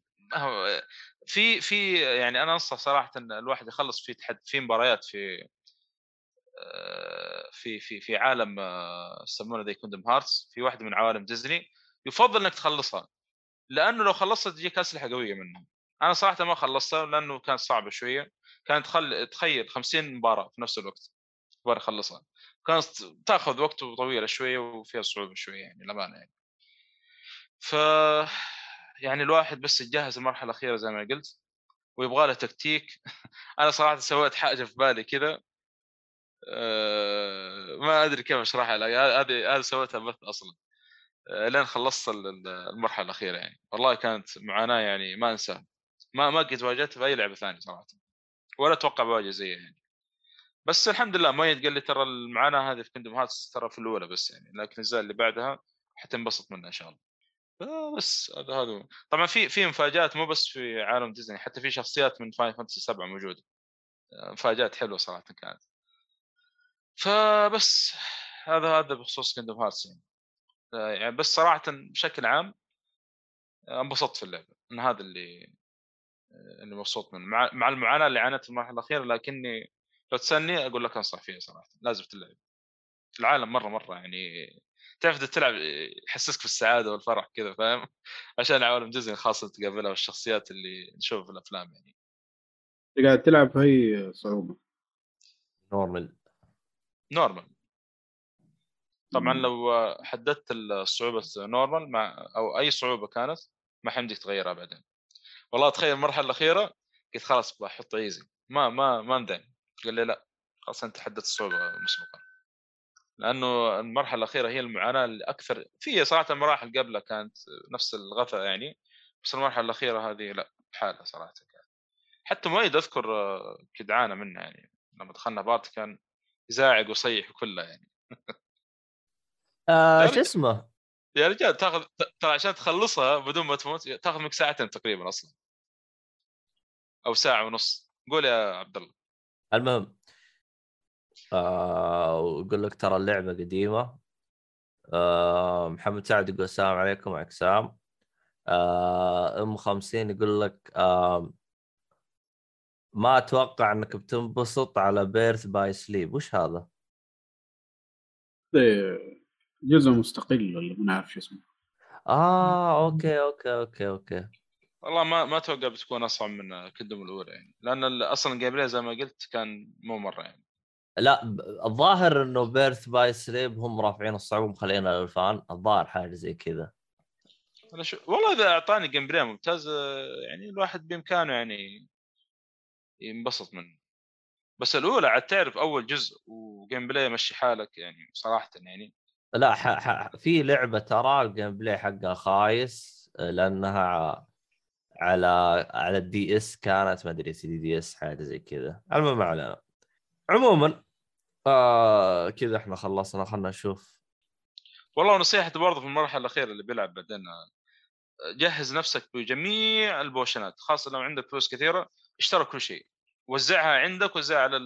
في في يعني أنا أنصح صراحة إن الواحد يخلص في تحد في مباريات في آه، في في في عالم آه، يسمونه the Kingdom Hearts في واحدة من عوالم ديزني يفضل إنك تخلصها لأنه لو خلصتها تجيك أسلحة قوية منها أنا صراحة ما خلصتها لأنه كانت صعبة شوية كانت تخل... تخيل 50 مباراة في نفس الوقت تبغى اخلصها كانت تأخذ وقت طويل شوية وفيها صعوبة شوية يعني للأمانة يعني. ف يعني الواحد بس يتجهز المرحله الأخيرة زي ما قلت ويبغى له تكتيك. أنا صراحة سويت حاجة في بالي كذا أه ما أدري كيف أشرحها هذه هذه سويتها بث أصلا. أه لين خلصت المرحلة الأخيرة يعني. والله كانت معاناة يعني ما أنساها. ما ما قد واجهتها في أي لعبة ثانية صراحة. ولا أتوقع بواجه زيها يعني. بس الحمد لله ما قال لي ترى المعاناة هذه في Kingdom Hearts ترى في الأولى بس يعني. لكن الأجزاء اللي بعدها حتنبسط منها إن شاء الله. بس هذا هذا. طبعا في في مفاجآت مو بس في عالم ديزني حتى في شخصيات من Final Fantasy 7 موجودة. مفاجآت حلوة صراحة كانت. فبس هذا هذا بخصوص Kingdom Hearts يعني. يعني بس صراحة بشكل عام انبسطت في اللعبة إن هذا اللي اللي مبسوط منه. مع, مع المعاناة اللي عانيت في المرحلة الأخيرة لكني لو تسألني أقول لك أنصح فيها صراحة لازم تلعب. العالم مرة مرة يعني تعرف تلعب يحسسك بالسعادة والفرح كذا فاهم؟ عشان عوالم ديزني خاصه تقابلها والشخصيات اللي نشوفها في الأفلام يعني. قاعد تلعب هي صعوبة. normal نورمال. طبعا لو حددت الصعوبة نورمال مع أو أي صعوبة كانت ما حيمديك تغيرها بعدين. والله تخيل المرحلة الأخيرة قلت خلاص بحط easy ما ما ما مداني قال لي لا خلاص أنت حددت الصعوبة مسبقا. لأنه المرحلة الأخيرة هي المعاناة الاكثر في صراحة المراحل قبلها كانت نفس الغثا يعني بس المرحلة الأخيرة هذه لا حالة صراحة كانت. حتى مؤيد أذكر كد عانى منها يعني. لما دخلنا بارت كان يزاعق ويصيح كله يعني. آه شو اسمه؟ يا رجال تاخذ ترى عشان تخلصها بدون ما تموت تاخذ منك ساعتين تقريبا أصلا. أو ساعة ونص. قول يا عبد الله. المهم آه ويقول لك ترى اللعبة قديمة. آه محمد سعد يقول السلام عليكم وعليكم السلام آه أم 50 يقول لك آه ما أتوقع إنك بتنبسط على Birth by Sleep وش هذا؟ جزء مستقل ولا ما نعرف شو اسمه. آه okay okay okay okay. والله ما ما أتوقع بتكون اصعب من Kingdom الأولى يعني. لأن أصلا ال game زي ما قلت كان مو مرة يعني. لا الظاهر إنه Birth by Sleep هم رافعين الصعوبة مخلينا لل fan. الظاهر حاجة زي كذا. أنا شو... والله إذا أعطاني gameplay ممتاز يعني الواحد بإمكانه يعني ينبسط منه. بس الأولى عاد تعرف أول جزء و gameplay مشي حالك يعني صراحة يعني. لا ح... ح... في لعبة ترى ال gameplay حقها خايس لأنها على على ال DS كانت ما أدري CD, DS حاجة زي كذا. المهم على عموما آه كذا إحنا خلصنا. خلنا نشوف. والله نصيحتي برضه في المرحلة الأخيرة اللي بيلعب بعدين جهز نفسك بجميع البوشنات خاصة لو عندك فلوس كثيرة اشترى كل شيء. وزعها عندك وزعها على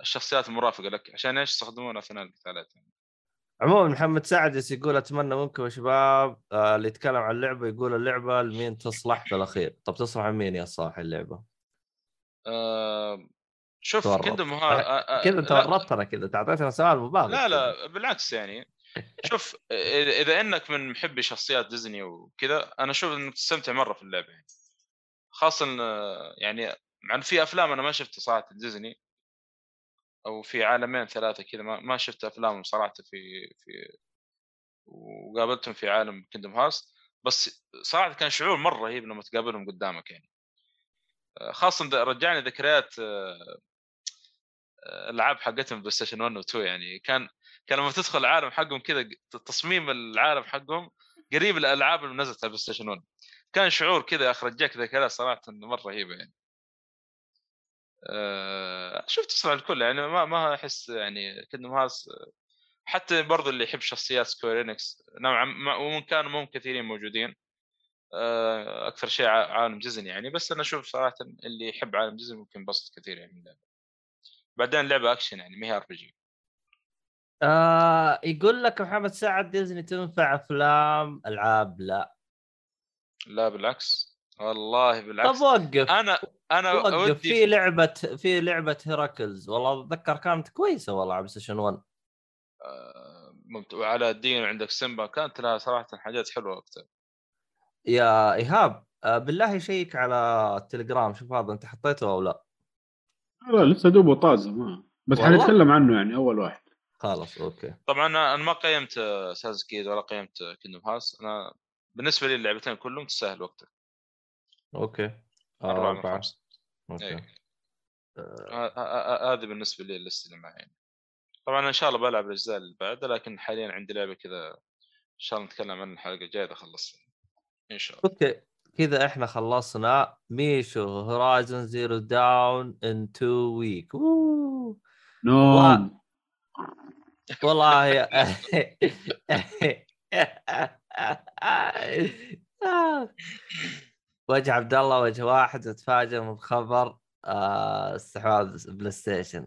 الشخصيات المرافقة لك عشان إيش يستخدمونها أثناء القتالات يعني. عموما محمد سعد يقول أتمنى منكم يا شباب آه، اللي يتكلم عن اللعبة يقول اللعبة لمين تصلح في الاخير طب تصلح مين يا صاحي اللعبة؟ آه شوف كندم ها... آه، آه، كذا انت ورطتنا كذا تعطيتنا سؤال مبالغ لا لا بالعكس يعني. شوف إذا إنك من محبي شخصيات ديزني وكذا أنا أشوف إنك تستمتع مرة في اللعبة يعني. خاصة يعني مع في أفلام أنا ما شفتها صراحة ديزني أو في عالمين ثلاثة كذا ما, ما شفت افلامهم صراحة في في وقابلتهم في عالم كندم هاست بس صراحة كان شعور مرة رهيب لما تقابلهم قدامك يعني. خاصة رجعني ذكريات آه، ألعاب حقتهم PlayStation 1 و 2 يعني. كان كان لما تدخل العالم حقهم كذا تصميم العالم حقهم قريب الالعاب اللي نزلت على ال PlayStation 1 كان شعور كذا اخ رجعك ذكريات صراحة مرة رهيبة يعني. أه شفت تصلح للكل يعني ما ما أحس يعني Kingdom Hearts حتى برضو اللي يحب شخصيات Square Enix نوعا ما ومن كانوا مو كثيرين موجودين أه أكثر شيء عالم ديزني يعني بس أنا أشوف صراحة اللي يحب عالم ديزني ممكن ينبسط كثير يعني من اللعبة. بعدين لعبة أكشن يعني ما هي RPG. آه يقول لك محمد سعد ديزني تنفع أفلام ألعاب؟ لا. لا بالعكس. والله بالعكس. طب وقف. أنا أنا وقف. في لعبه في لعبة Hercules. والله أتذكر كانت كويسة والله على Station 1 آه وعلاء الدين عندك سيمبا كانت لها صراحة حاجات حلوة أكثر. يا إيهاب آه بالله شيك على التليجرام. شوف هذا أنت حطيته أو لا؟ لا لسه دوبه طازة ما. بس حنتكلم عنه يعني أول واحد. خلاص أوكي. طبعا أنا ما قيمت ساز كيد ولا قيمت Kingdom Hearts أنا بالنسبة لي اللعبتين كلهم تستاهل وقتك. أوكي. أربعة من خمسة. أوكي. إيه. هذه بالنسبة لي ال list اللي معي. طبعا إن شاء الله بلعب الأجزاء اللي بعدها لكن حاليا عندي لعبة كذا إن شاء الله نتكلم عنها الحلقة الجاية إذا خلصت إن شاء الله. أوكي. كذا إحنا خلصنا. ميشو Horizon Zero Dawn in two week نوم والله وجه عبد الله وجه واحد وتفاجئ من خبر آه، استحواذ PlayStation.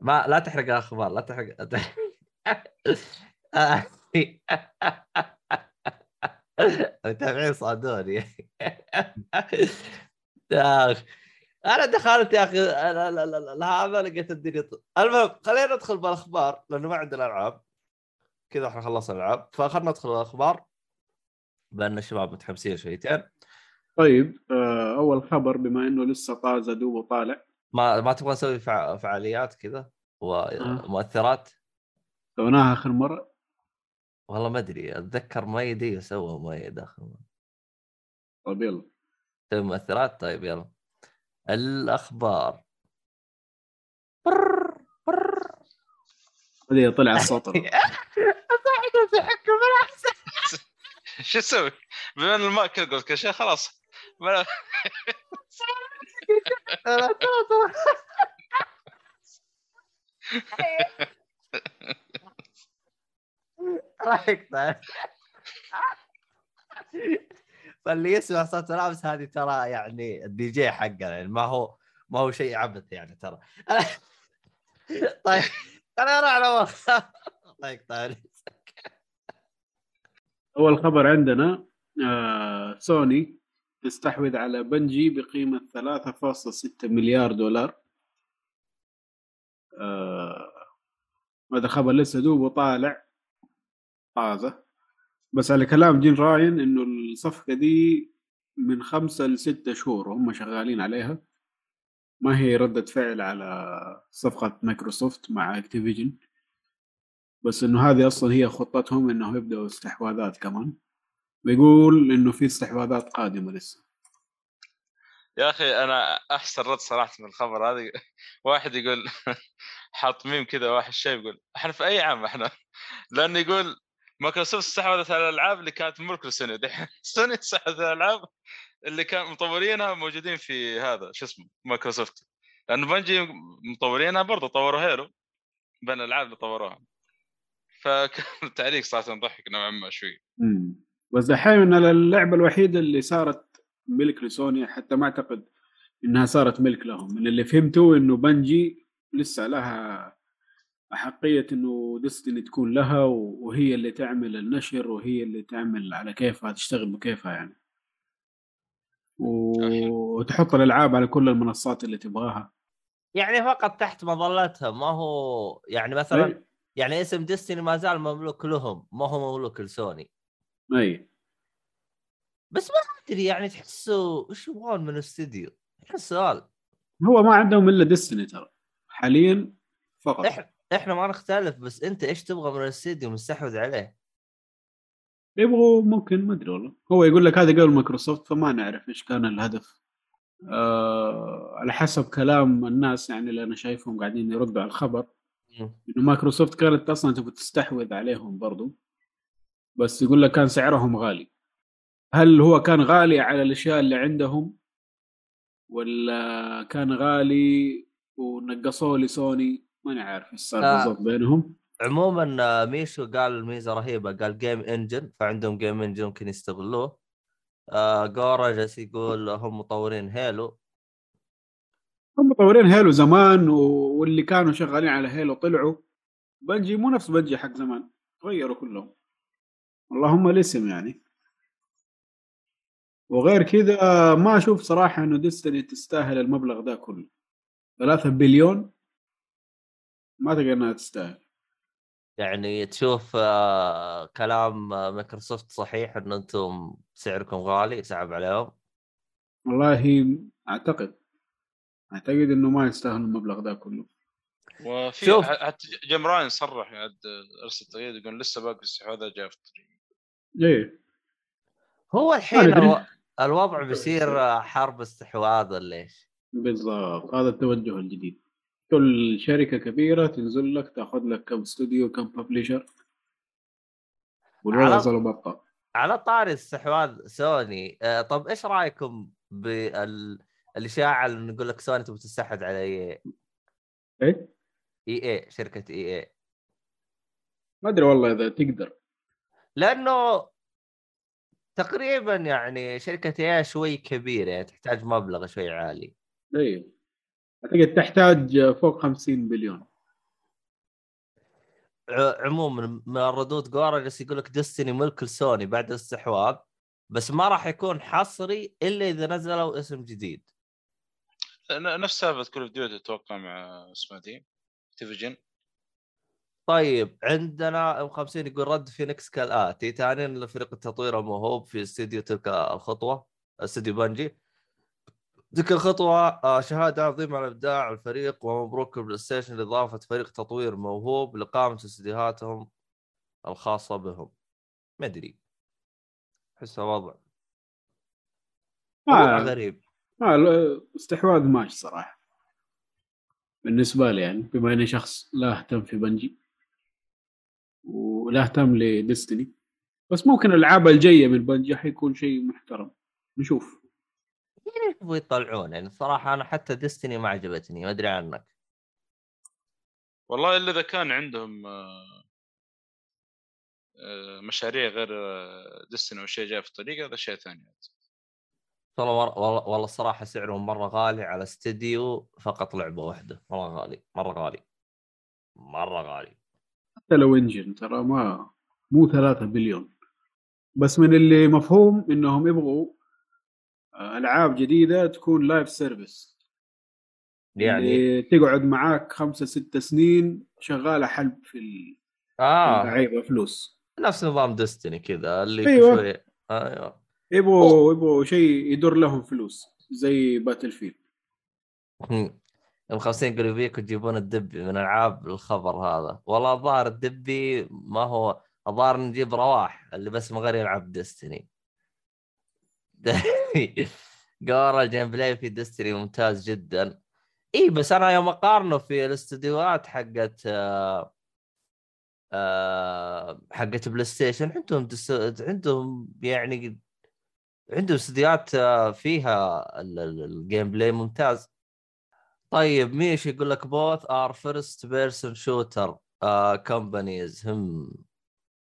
ما لا تحرق الأخبار لا تحرق. المتابعين صادوني. أنا دخلت يا أخي هذا لقيت الدنيا. المهم خلينا ندخل بالأخبار لأنه ما عندنا ألعاب. كذا إحنا خلصنا الألعاب فخلنا ندخل الأخبار. باين الشباب متحمسين شويتين طيب آه، أول خبر بما إنه لسه طازه دوب طالع ما ما تبغى نسوي فعاليات كذا؟ ومؤثرات سويناها آخر مرة. والله ما أدري أتذكر ميدي سوى ميد آخر مرة. طيب يلا. سوي مؤثرات؟ طيب يلا. الأخبار. هذه طلع الصوت شو أسوي؟ بما ان الماء كذا قلت كل شيء خلاص. راح يقطع. فاللي يسمع صوت ملابس هذه ترى يعني الدي جي حقنا يعني ما هو ما هو شيء عبث يعني ترى. طيب أنا أروح على الله يقطع أول خبر عندنا آه سوني تستحوذ على Bungie بقيمة 3.6 مليار دولار. آه هذا خبر لسه دوبه طالع طازة. بس على كلام Jim Ryan إنه الصفقة دي من خمسة لستة شهور وهم شغالين عليها. ما هي ردة فعل على صفقة مايكروسوفت مع Activision بس إنه هذه أصلا هي خطتهم انه يبدأوا استحواذات كمان. بيقول إنه في استحواذات قادمة لسه. يا أخي أنا أحسن رد صراحة من الخبر هذا. واحد يقول حاط ميم كذا واحد شيء يقول إحنا في أي عام إحنا؟ لأنه يقول مايكروسوفت استحوذت على الألعاب اللي كانت ملك لسوني. دحين سوني استحوذت على الألعاب اللي كان مطورينها موجودين في هذا شو اسمه مايكروسوفت. لأنه بنجي مطورينها برضه طوروا هيلو بين الألعاب اللي طوروها. فكان التعليق صراحة ضحك نوعا ما شوي. بس دحين إن اللعبة الوحيدة اللي صارت ملك لسوني حتى ما أعتقد إنها صارت ملك لهم. من اللي فهمته إنه بنجي لسه لها احقيه إنه ديستني تكون لها وهي اللي تعمل النشر وهي اللي تعمل على كيفها تشتغل بكيفها يعني. وتحط الألعاب على كل المنصات اللي تبغاها. يعني فقط تحت مظلتها ما هو يعني مثلا اي يعني اسم ديستني ما زال مملوك لهم ما هو مملوك لسوني. أي. بس ما أدري يعني تحسوا وش يبغون من الاستديو؟ السؤال. هو ما عندهم إلا ديستني ترى. حاليا فقط. إحنا إحنا ما نختلف بس أنت إيش تبغى من الاستديو مستحوذ عليه؟ يبغوا ممكن ما أدري والله. هو يقول لك هذا قبل مايكروسوفت فما نعرف إيش كان الهدف. آه على حسب كلام الناس يعني اللي أنا شايفهم قاعدين يردوا على الخبر. انه مايكروسوفت كانت أصلا تبغى تستحوذ عليهم برضو بس يقول لك كان سعرهم غالي. هل هو كان غالي على الأشياء اللي عندهم ولا كان غالي ونقصوه لسوني؟ ماني عارف إيش صار. بالضبط بينهم. عموما آه، ميشو قال ميزة رهيبة قال game engine فعندهم game engine ممكن يستغلوه. آه جورا جالس يقول هم مطورين هيلو هم مطورين Halo زمان واللي كانوا شغالين على Halo طلعوا. Bungie مو نفس Bungie حق زمان تغيروا كلهم. اللهم الاسم يعني. وغير كذا ما أشوف صراحة إنه Destiny تستاهل المبلغ ده كله. ثلاثة بليون ما تلقى إنها تستاهل. يعني تشوف آه كلام آه، مايكروسوفت صحيح إن أنتم سعركم غالي صعب عليهم؟ والله أعتقد. أعتقد إنه ما يستاهل المبلغ ده كله. وفي شوف. حتى Jim Ryan صرح عاد أرسل تغريدة يقول لسه باقي استحواذ جاء في الطريق إيه. هو الحين. ألو... الوضع بيصير حرب استحواذ ولا إيش؟ بالضبط. هذا التوجه الجديد. كل شركة كبيرة تنزل لك تأخذ لك كم استوديو كم publisher والوضع على- صار بطل على طاري استحواذ سوني آه طب إيش رأيكم بالاشاعه اللي نقول لك سوني تبغى تستحوذ على EA. إي اي شركة EA ما أدري والله إذا تقدر. لأنه تقريبا يعني شركة EA شوي كبيرة يعني تحتاج مبلغ شوي عالي. إيه. أعتقد تحتاج فوق 50 بليون. عموما من الردود جورا جالس يقول لك Destiny ملك لسوني بعد الاستحواذ بس ما راح يكون حصري إلا إذا نزلوا اسم جديد. نفس سالفة Call of Duty أتوقع مع اسمها دي تيفجن طيب عندنا أم 50 يقول رد فينيكس كالاتي ثانيا لفريق التطوير الموهوب في استديو تلك الخطوة استديو بنجي تلك الخطوة آه، شهادة عظيمة على إبداع الفريق ومبروك البلاي ستيشن لإضافة فريق تطوير موهوب لقامة استديوهاتهم الخاصة بهم. ما أدري. أحسها وضع وضع آه غريب. آه لا، استحواذ ماشي صراحة. بالنسبة لي يعني بما إني شخص لا أهتم في بنجي ولا أهتم لديستني بس ممكن الألعاب الجاية من بنجي حيكون شيء محترم. نشوف. يعني يبغوا يطلعون يعني الصراحة أنا حتى ديستني ما عجبتني ما أدري عنك. والله إلا إذا كان عندهم آه، آه، مشاريع غير ديستني وشيء جاي في الطريق هذا شيء ثاني. والله. والله والله الصراحة سعرهم مرة غالي على استديو فقط لعبة واحدة مرة غالي مرة غالي مرة غالي. حتى لو engine ترى ما مو ثلاثة بليون. بس من اللي مفهوم إنهم يبغوا آه، ألعاب جديدة تكون live service يعني؟ تقعد معاك خمسة ستة سنين شغالة حلب في ال- آه. اللعيبة فلوس نفس نظام ديستني كذا اللي أيوة. شوي أيوه. يبغوا يبغوا شيء يدور لهم فلوس زي باتل فيلد ام 50 يقولوا فيكم تجيبون الدبي من ألعاب الخبر هذا. والله الظاهر الدبي ما هو الظاهر نجيب رواح اللي بس ما غير يلعب ديستني قال الجيم بلاي في ديستني ممتاز جدا. إي بس أنا يوم أقارنه في الاستديوهات حقت آه، آه، حقت بلاي ستيشن عندهم دس... عندهم يعني عندهم استديوهات آه، فيها ال- ال- ال gameplay ممتاز. طيب ميش يقول لك both are first person shooter companies هم.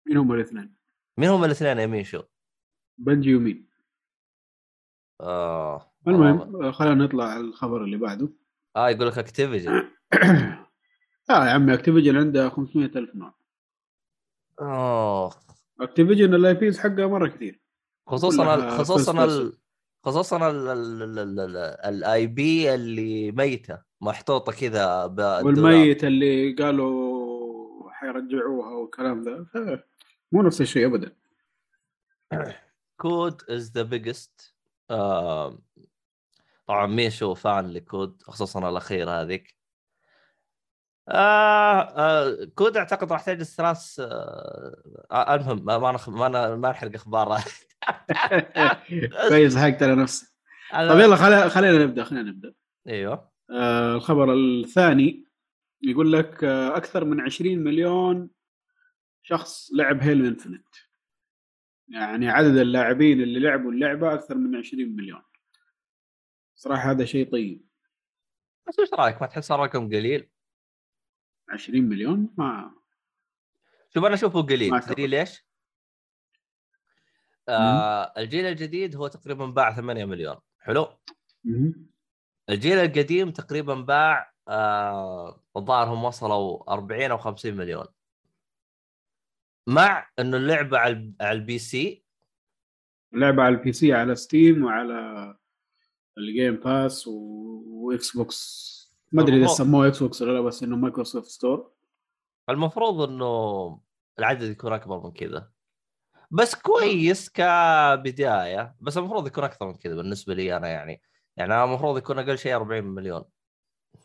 مين هم الاثنين؟ مين هم الاثنين يا ميشو؟ بنجي ومين؟ آه المهم آه، خلينا نطلع على الخبر اللي بعده. آه يقول لك اكتيفيجن آه يا عمي اكتيفيجن عندها 500 ألف نوع. أوه. اكتيفيجن ال IPs حقها مرة كثير. خصوصا خصوصا ال... خصوصا ال IP اللي ميته محطوطه كذا. والميت اللي قالوا حيرجعوها والكلام ذا مو نفس الشيء ابدا كود از ذا بيجست طبعا ميشو فان لكود خصوصا الاخيره هذيك آه آه كود أعتقد راح تجلس ثلاث آه المهم ما ما نخ... ما, ن... ما نحرق أخبار كويس حقت على نفسي طيب يلا خلينا خلينا نبدأ خلينا نبدأ. أيوه. آه الخبر الثاني يقول لك آه أكثر من 20 مليون شخص لعب هيلو انفنت يعني عدد اللاعبين اللي لعبوا اللعبة أكثر من 20 مليون. صراحة هذا شيء طيب. بس وش رأيك؟ ما تحس الرقم قليل؟ 20 مليون ما شوف أنا أشوفه قليل تدري. ليش؟ آه الجيل الجديد هو تقريبا باع 8 مليون حلو مهم. الجيل القديم تقريبا باع آه الظاهر هم وصلوا 40 أو 50 مليون مع إنه اللعبة على ال- على البي سي لعبه على البي سي على ستيم وعلى ال Game Pass وإكس بوكس ما أدري إذا. سموه إكس بوكس ولا لا بس إنه مايكروسوفت store المفروض إنه العدد يكون أكبر من كذا. بس كويس كبداية بس المفروض يكون أكثر من كذا بالنسبة لي أنا يعني. يعني أنا المفروض يكون أقل شيء 40 مليون.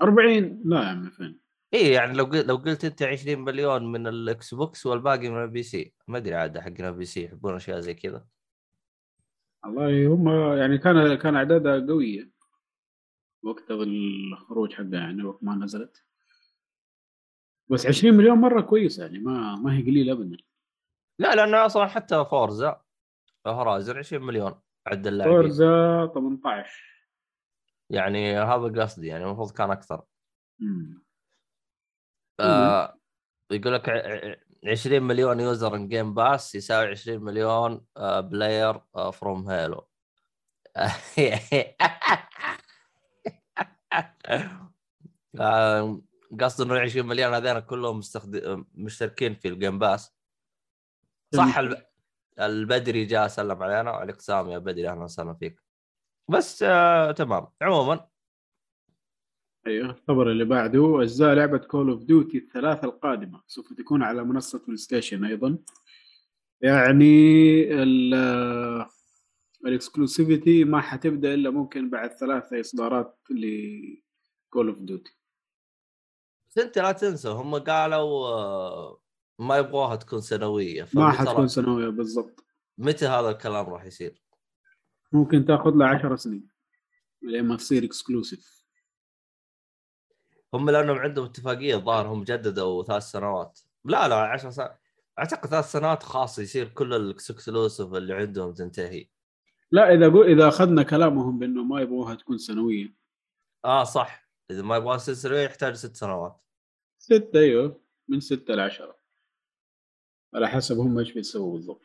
40 لا يا عمي فين؟ اي يعني لو قلت لو قلت أنت 20 مليون من الاكس بوكس والباقي من ال PC. ما أدري عاد حقنا ال PC يحبون أشياء زي كذا. والله هم يعني كان كان أعدادها قوية. وقت الخروج حقها يعني وقت ما نزلت. بس 20 مليون مرة كويسه يعني ما ما هي قليلة ابدا. لا لأنه أصلا حتى فورزا هورايزن 20 مليون عد اللاعبين. فورزا 18 يعني هذا قصدي يعني المفروض كان أكثر. مم. آه يقول لك ع- ع- 20 مليون user in Game Pass يساوي 20 مليون player from Halo آه، قصد إنه 20 مليون هذين كلهم مستخد... مشتركين في ال Game Pass صح الب... البدري جاء سلم علينا وعليك سام يا بدري أهلا وسهلا فيك. بس آه تمام. عموما. أيوه الخبر اللي بعده أجزاء لعبة Call of Duty الثلاثة القادمة سوف تكون على منصة بلاي ستيشن أيضا. يعني ال- ال exclusivity ما حتبدأ إلا ممكن بعد ثلاثة إصدارات ل Call of Duty بس أنت لا تنسى هم قالوا آه ما يبغوها تكون سنوية ما حتكون سنوية بالضبط. متى هذا الكلام راح يصير؟ ممكن تأخذ لها 10 سنين لين ما تصير exclusive. هم لأنهم عندهم اتفاقية الظاهر هم جددوا ثلاث سنوات. لا لا 10 سنوات أعتقد ثلاث سنوات خاص يصير كل ال exclusive اللي عندهم تنتهي. لا إذا قو... إذا أخذنا كلامهم بأنه ما يبغوها تكون سنوية. آه صح. إذا ما يبغى سلسله يحتاج ست سنوات. ستة أيوه من ستة لعشرة على حسب هم إيش بيسووا بالضبط.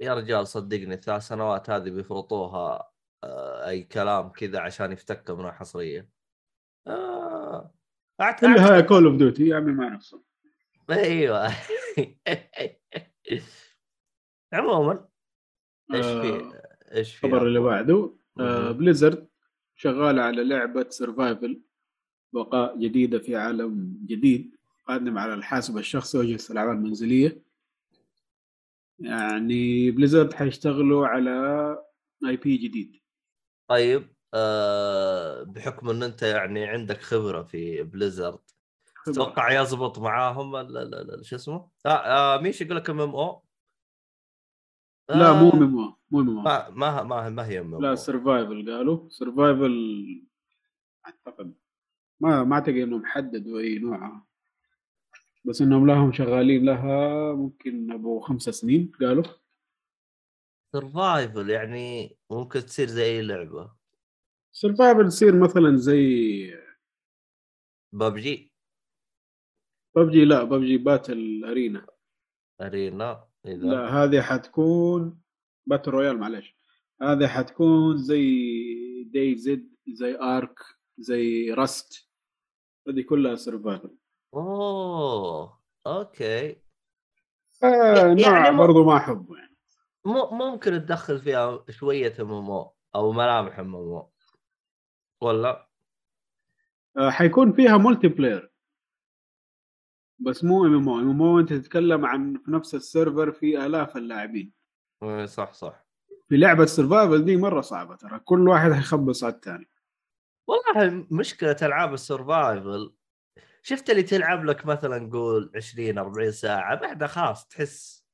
يا رجال صدقني الثلاث سنوات هذه بيفرطوها آه أي كلام كذا عشان يفتكوا منها حصرية. آه أعت- أعتقد- هاي Call of Duty يعمل مع نفسه أيوه. عموما إيش في؟ آه، إيش في الخبر اللي؟ بعده آه. Blizzard شغالة على لعبة survival بقاء جديدة في عالم جديد قادم على الحاسب الشخصي وأجهزة الألعاب المنزلية يعني Blizzard حيشتغلوا على IP جديد طيب آه بحكم إن أنت يعني عندك خبرة في Blizzard تتوقع يزبط معاهم شو اسمه؟ آه, آه ميش يقول لك MMO لا مو MMO مو MMO. ما ما ما هي ام لا survival قالوا. survival أعتقد. ما ما أعتقد إنهم حددوا أي نوعها بس إنهم لهم شغالين لها ممكن أبو خمس سنين قالوا. survival يعني ممكن تصير زي أي لعبة. survival تصير مثلا زي PUBG. PUBG لا PUBG battle arena arena إذا لا هذه حتكون battle royale معلش هذه حتكون زي DayZ زي ARK زي Rust هذه كلها survival أوه أوكي. آه يعني نوع مو- برضو ما أحبه يعني. م- ممكن تدخل فيها شوية MMO أو ملامح MMO ولا؟ آه حيكون فيها مولتي بلاير بس مو ام ام أو ام ام أو أنت تتكلم عن في نفس ال server في آلاف اللاعبين. إيه، صح صح. في لعبة survival دي مرة صعبة ترى. كل واحد حيخبص على الثاني والله مشكلة ألعاب ال survival شفت اللي تلعب لك مثلا قول 20 40 ساعة بعدها خلاص تحس.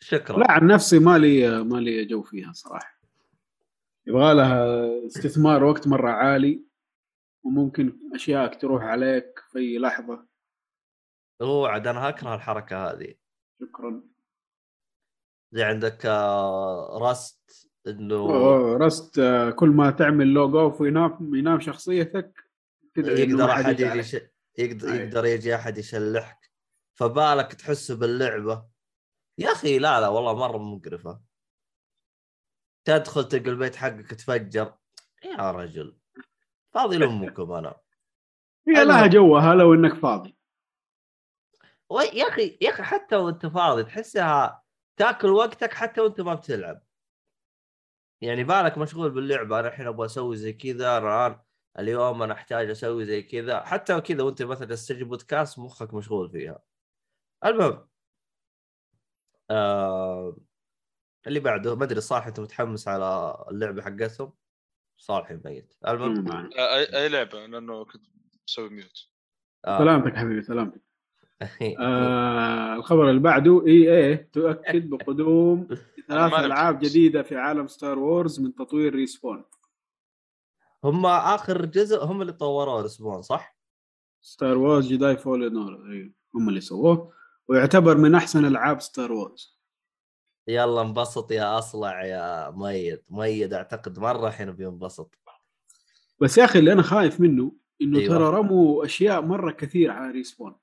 شكرا. لا عن نفسي مالي مالي جو فيها صراحة. يبغى لها استثمار وقت مرة عالي. وممكن أشياء تروح عليك في أي لحظة. هو عاد أنا اكره الحركه هذه. شكرا. زي عندك آه، Rust إنه Rust آه، كل ما تعمل log off وينام ينام شخصيتك يقدر أحد يجي. يقدر, أي. يقدر يجي أحد يشلحك. فبالك تحسه باللعبة. يا أخي لا لا والله مرة مقرفة. تدخل تلقى البيت حقك تفجر. يا رجل. فاضي لامكم أنا. هي لها جوها لو انك فاضي. وي- يا أخي يا أخي حتى وانت فاضي تحسها تاكل وقتك حتى وانت ما بتلعب. يعني بالك مشغول باللعبة أنا الحين أبغى أسوي زي كذا الان اليوم أنا أحتاج أسوي زي كذا. حتى كذا وانت مثلا تسجل بودكاست مخك مشغول فيها. المهم. آه اللي بعده ما أدري صالح انت متحمس على اللعبة حقتهم؟ صالح mute. آه، اي أي لعبة لأنه كنت مسوي mute آه. سلامتك حبيبي سلامتك آه الخبر اللي بعده EA تؤكد بقدوم ثلاث ألعاب. جديدة في عالم Star Wars من تطوير Respawn هم آخر جزء هم اللي طوروه Respawn صح؟ Star Wars Jedi Fallen أيوه هم اللي سووه ويعتبر من أحسن ألعاب Star Wars يلا انبسط يا أصلع يا mute mute أعتقد مرة الحين بينبسط بس يا أخي اللي أنا خايف منه إنه أيوة. ترى رموا أشياء مرة كثير على Respawn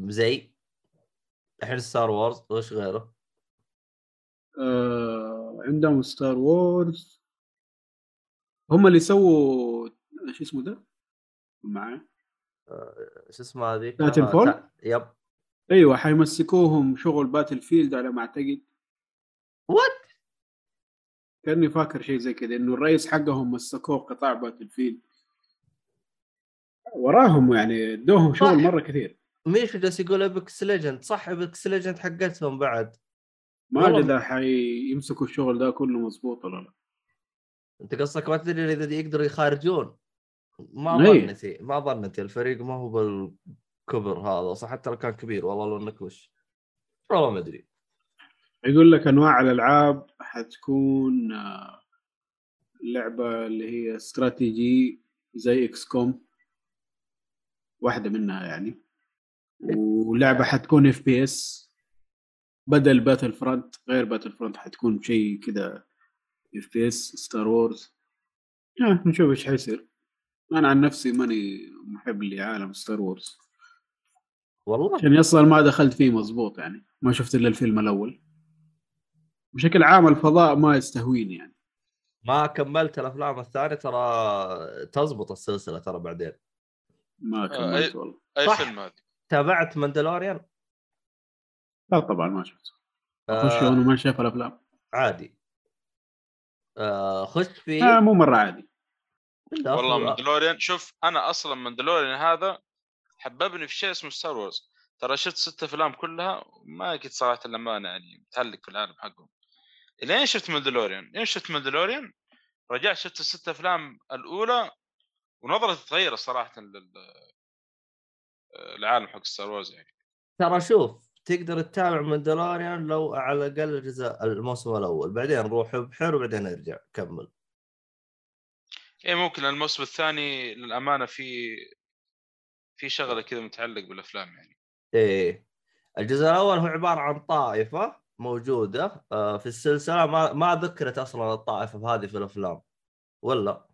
زي الحين Star Wars وش غيره؟ آه عندهم Star Wars هم اللي سووا إيش اسمه ده؟ معاه شو اسمه هذيك؟ Titanfall؟ تا- yep أيوه حيمسكوهم شغل Battlefield على ما أعتقد what؟ كأني فاكر شيء زي كذا إنه الرئيس حقهم مسكوه قطاع Battlefield وراهم يعني ادوهم. شغل مرة كثير ميشو جالس يقول Apex Legends صح Apex Legends حقتهم بعد ما. أدري إذا حيمسكوا الشغل ده كله مضبوط ولا لا أنت قصدك ما تدري إذا يقدروا يخارجون ما إيه. ظنتي ما ظنتي الفريق ما هو بالكبر هذا صح؟ حتى لو كان كبير والله لو إنك وش؟ والله ما أدري. يقول لك أنواع الألعاب حتكون آه، لعبة اللي هي استراتيجي زي XCOM. واحدة منها يعني. ولعبة حتكون إف بي إس. بدل باتل فرونت غير باتل فرونت حتكون شيء كذا FPS Star Wars نشوف إيش حيصير. أنا عن نفسي ماني محب لعالم Star Wars والله. عشان أصلا ما دخلت فيه مزبوط يعني ما شفت إلا الفيلم الأول. بشكل عام الفضاء ما يستهويني يعني. ما كملت الأفلام الثانية ترى تزبط السلسلة ترى بعدين. ما كملت والله. أي. فيلم هذا؟ تابعت Mandalorian؟ لا طبعا ما شفت اخش آه ما شايف الأفلام؟ عادي. آه خش فيه آه مو مرة عادي. والله Mandalorian شوف أنا أصلا Mandalorian هذا حببني في شيء اسمه Star Wars ترى شفت ست أفلام كلها ما كنت صراحة الأمانة يعني متعلق في العالم حقهم. لين شفت Mandalorian لين شفت Mandalorian رجعت شفت الست أفلام الأولى ونظرتي تغيرت صراحة لل العالم حق Star Wars يعني. ترى شوف تقدر تتابع Mandalorian لو على الأقل الجزء الموسم الأول. بعدين روح بحر وبعدين ارجع كمل. إيه ممكن الموسم الثاني للأمانة في في شغلة كذا متعلق بالأفلام يعني. إيه. الجزء الأول هو عبارة عن طائفة موجودة آه، في السلسلة ما ما ذكرت أصلا الطائفة هذه في الأفلام. ولا؟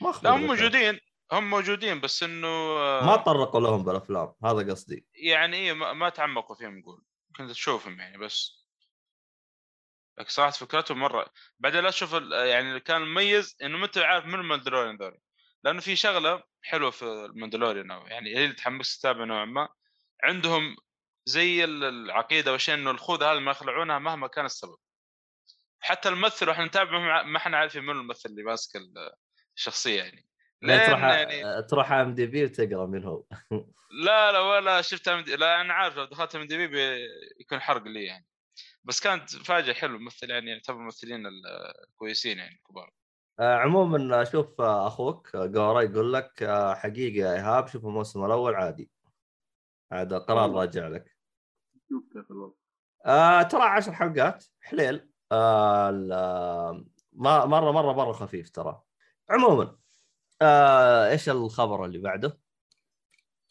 ما لا هم. موجودين هم موجودين بس إنه آه، ما تطرقوا لهم بالأفلام هذا قصدي. يعني إيه ما, تعمقوا فيهم نقول كنت تشوفهم يعني بس. لكن صراحة فكرتهم مرة. بعدين لا تشوف يعني اللي كان مميز إنه ما أنت عارف من الماندلوريان ذول لأنه في شغلة حلوة في الماندلوريان أو يعني هي اللي تحمس تتابع نوعا ما. عندهم زي ال- العقيدة والشيء إنه الخوذة هذه ما يخلعونها مهما كان السبب. حتى الممثل وإحنا نتابعه ما- إحنا عارفين من الممثل اللي ماسك ال- الشخصية يعني. لا تروح يعني تروح IMDb وتقرأ من هو لا لا ولا شفت IMDb لا أنا عارف لو دخلت IMDb يكون حرق لي يعني. بس كانت فاجأة حلو ممثل يعني يعتبر الممثلين الكويسين يعني الكبار آه، عموما أشوف آه، أخوك آه، جورا يقول لك آه، حقيقة يا إيهاب شوف الموسم الأول عادي. هذا قرار. راجع لك. شوف كيف الوضع. آه ترى عشر حلقات حليل. آه آه، ما مرة مرة مرة خفيف ترى. عموما آه إيش الخبر اللي بعده؟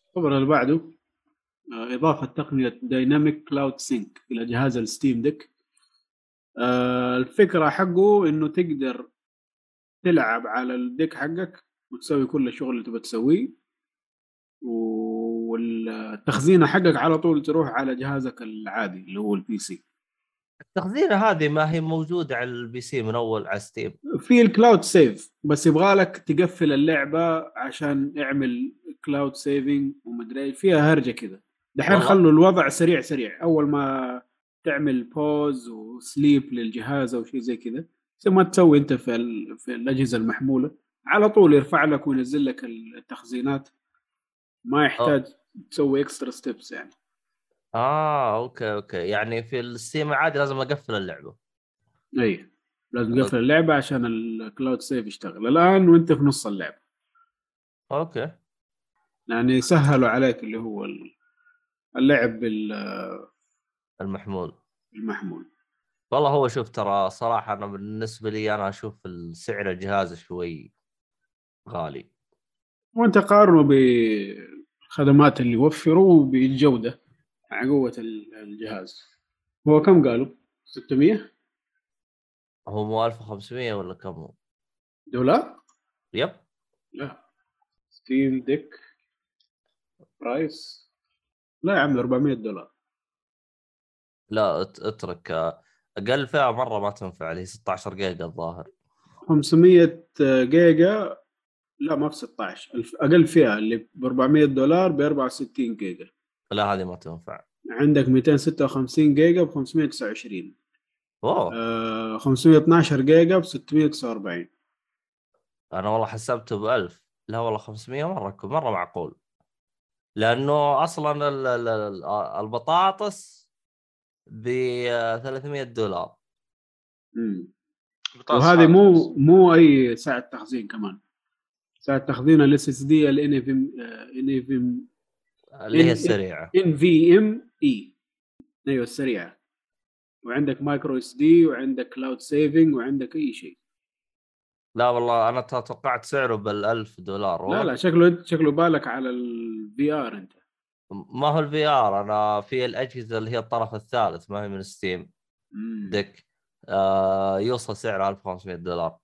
الخبر اللي بعده آه، إضافة تقنية dynamic cloud sync إلى جهاز ال Steam Deck. آه، الفكرة حقه إنه تقدر تلعب على ال Deck حقك وتسوي كل الشغل اللي تبغى تسويه والتخزينة حقك على طول تروح على جهازك العادي اللي هو ال PC التخزينة هذه ما هي موجودة على ال PC من أول على Steam في ال cloud save بس يبغى لك تقفل اللعبة عشان اعمل cloud saving ومدري. فيها هرجة كده دحين. خلوا الوضع سريع سريع أول ما تعمل pause و sleep للجهاز أو شيء زي كذا زي ما تسوي أنت في ال... في الأجهزة المحمولة. على طول يرفع لك وينزل لك التخزينات. ما يحتاج تسوي extra steps يعني. آه أوكي أوكي. يعني في ال Steam العادي لازم أقفل اللعبة. اي لازم تقفل اللعبة عشان ال cloud save يشتغل. الآن وأنت في نص اللعبة. أوكي. يعني سهلوا عليك اللي هو ال- اللعب بال- المحمول. بالمحمول والله هو شوف ترى صراحة أنا بالنسبة لي أنا أشوف سعر الجهاز شوي غالي. وأنت قارنه بالخدمات اللي يوفروا بالجوده مع ال- الجهاز. هو كم قالوا؟ 600 هو مو 1500 ولا كم هو؟ دولار؟ yep. لا. Steam Deck price. لا يا عم 400 دولار. لا أت- أترك آه، أقل فئه مرة ما تنفع اللي هي 16 جيجا الظاهر. 500 جيجا لا ما في 16 الف- أقل فئه اللي ب 400 دولار ب 64 جيجا. لا هذه ما تنفع. عندك 256 جيجا ب 529 اوه آه 512 جيجا ب 649 أنا والله حسبته ب 1000 لا والله 500 مرة مرة معقول. لأنه أصلا ال- ال- ال- البطاطس ب 300 دولار. مم. بطاطس وهذه مو. مو أي ساعة تخزين كمان. ساعة تخزين الاس اس دي الان اف ام ان اف ام اللي هي إن- السريعة. NVMe أيوه السريعة. وعندك micro SD وعندك cloud saving وعندك أي شيء. لا والله أنا توقعت سعره بال 1000 دولار. لا لا شكله شكله بالك على ال VR أنت. ما هو ال VR أنا في الأجهزة اللي هي الطرف الثالث ما هي من Steam. Deck آه يوصل سعره 1500 دولار.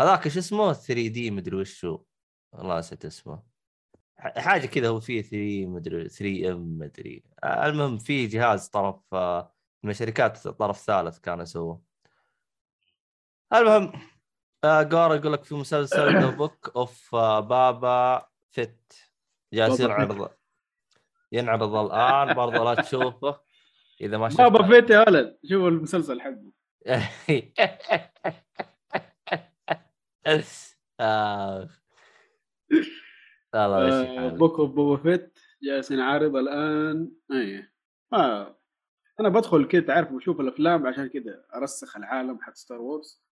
هذاك إيش اسمه؟ 3D مدري وش هو والله نسيت اسمه. حاجة كذا هو فيه 3 مدري 3M مدري. المهم في جهاز طرف آه من شركات طرف ثالث كان يسووه. المهم آه جورا يقول لك في مسلسل The Book of Boba Fett جالس Boba Fett. ينعرض الآن برضه لا تشوفه إذا ما شفته Boba Fett يا ولد شوف المسلسل حقه آه. والله ماشي حالك. Book of Boba Fett جالس ينعرض الآن أي آه. أنا بدخل كده تعرف بشوف الأفلام عشان كده أرسخ العالم حق Star Wars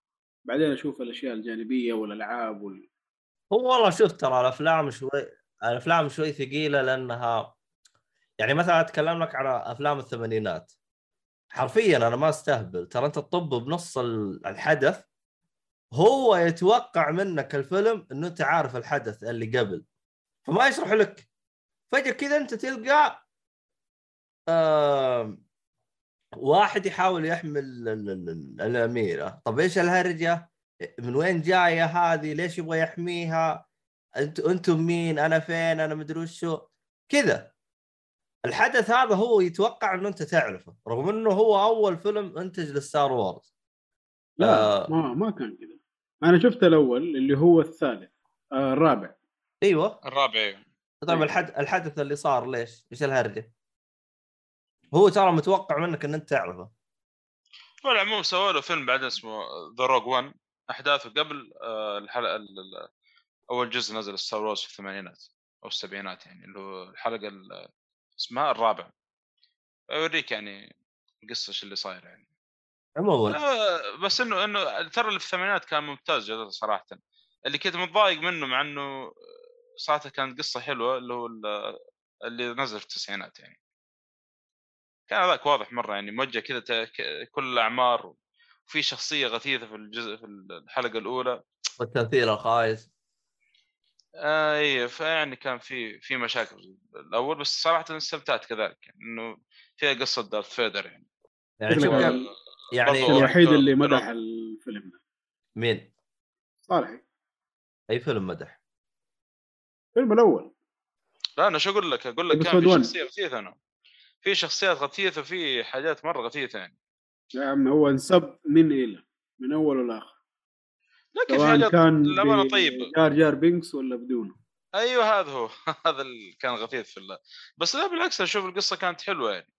بعدين أشوف الأشياء الجانبية والألعاب وال... هو والله شوف ترى الأفلام شوي الأفلام شوي ثقيلة لأنها يعني مثلا أتكلم لك على أفلام الثمانينات. حرفيا أنا ما أستهبل. ترى أنت تطب بنص ال- الحدث هو يتوقع منك الفيلم إنه أنت عارف الحدث اللي قبل. فما يشرح لك. فجأة كذا أنت تلقى آم، واحد يحاول يحمل ال- ال- ال- الأميرة. طب إيش الهرجة؟ من وين جاية هذه؟ ليش يبغى يحميها؟ أنتم أنتم مين؟ أنا فين؟ أنا مدري وشو. كذا. الحدث هذا هو يتوقع إنه أنت تعرفه رغم إنه هو أول فيلم انتج لل Star Wars لا آه. ما ما كان كذا أنا شفت الأول اللي هو الثالث آه الرابع أيوه الرابع أيوه. طيب الحد... الحدث اللي صار ليش؟ إيش الهرجة؟ هو ترى متوقع منك إن أنت تعرفه هو العموم سووا له فيلم بعد اسمه The Rogue 1 أحداثه قبل آه، الحلقة ال- ال- أول جزء نزل Star Wars في الثمانينات أو السبعينات يعني اللي هو الحلقة ال- اسمها الرابع. يوريك يعني القصة إيش اللي صاير يعني. عموما بس إنه إنه ترى اللي في الثمانينات كان ممتاز جدا صراحة. اللي كنت متضايق منه مع إنه صراحة كانت قصة حلوة اللي هو ال- اللي نزل في التسعينات يعني. كان هذاك واضح مرة يعني موجه كذا كل الأعمار وفي شخصية غثيثة في الجزء في الحلقة الأولى. والتمثيل الخايس. اي فيعني كان في في مشاكل الأول بس صراحة استمتعت كذلك يعني إنه فيها قصة دارث فيدر يعني. يعني شوف يعني الوحيد اللي مدح الفيلم ده. مين؟ صالحي أي فيلم مدح؟ الفيلم الأول. لا أنا شو أقول لك؟ أقول لك كان في. شخصية غثيثة أنا. في شخصيات غثيثة وفي حاجات مرة غثيثة يعني. يا عم هو انسب من إلى من أول لاخر لكن في سواء حاجات كان للامانه ب- طيب. جار جار بينكس ولا بدونه. أيوه هذا هو. هذا اللي كان غثيث في الله بس لا بالعكس أشوف القصة كانت حلوة يعني.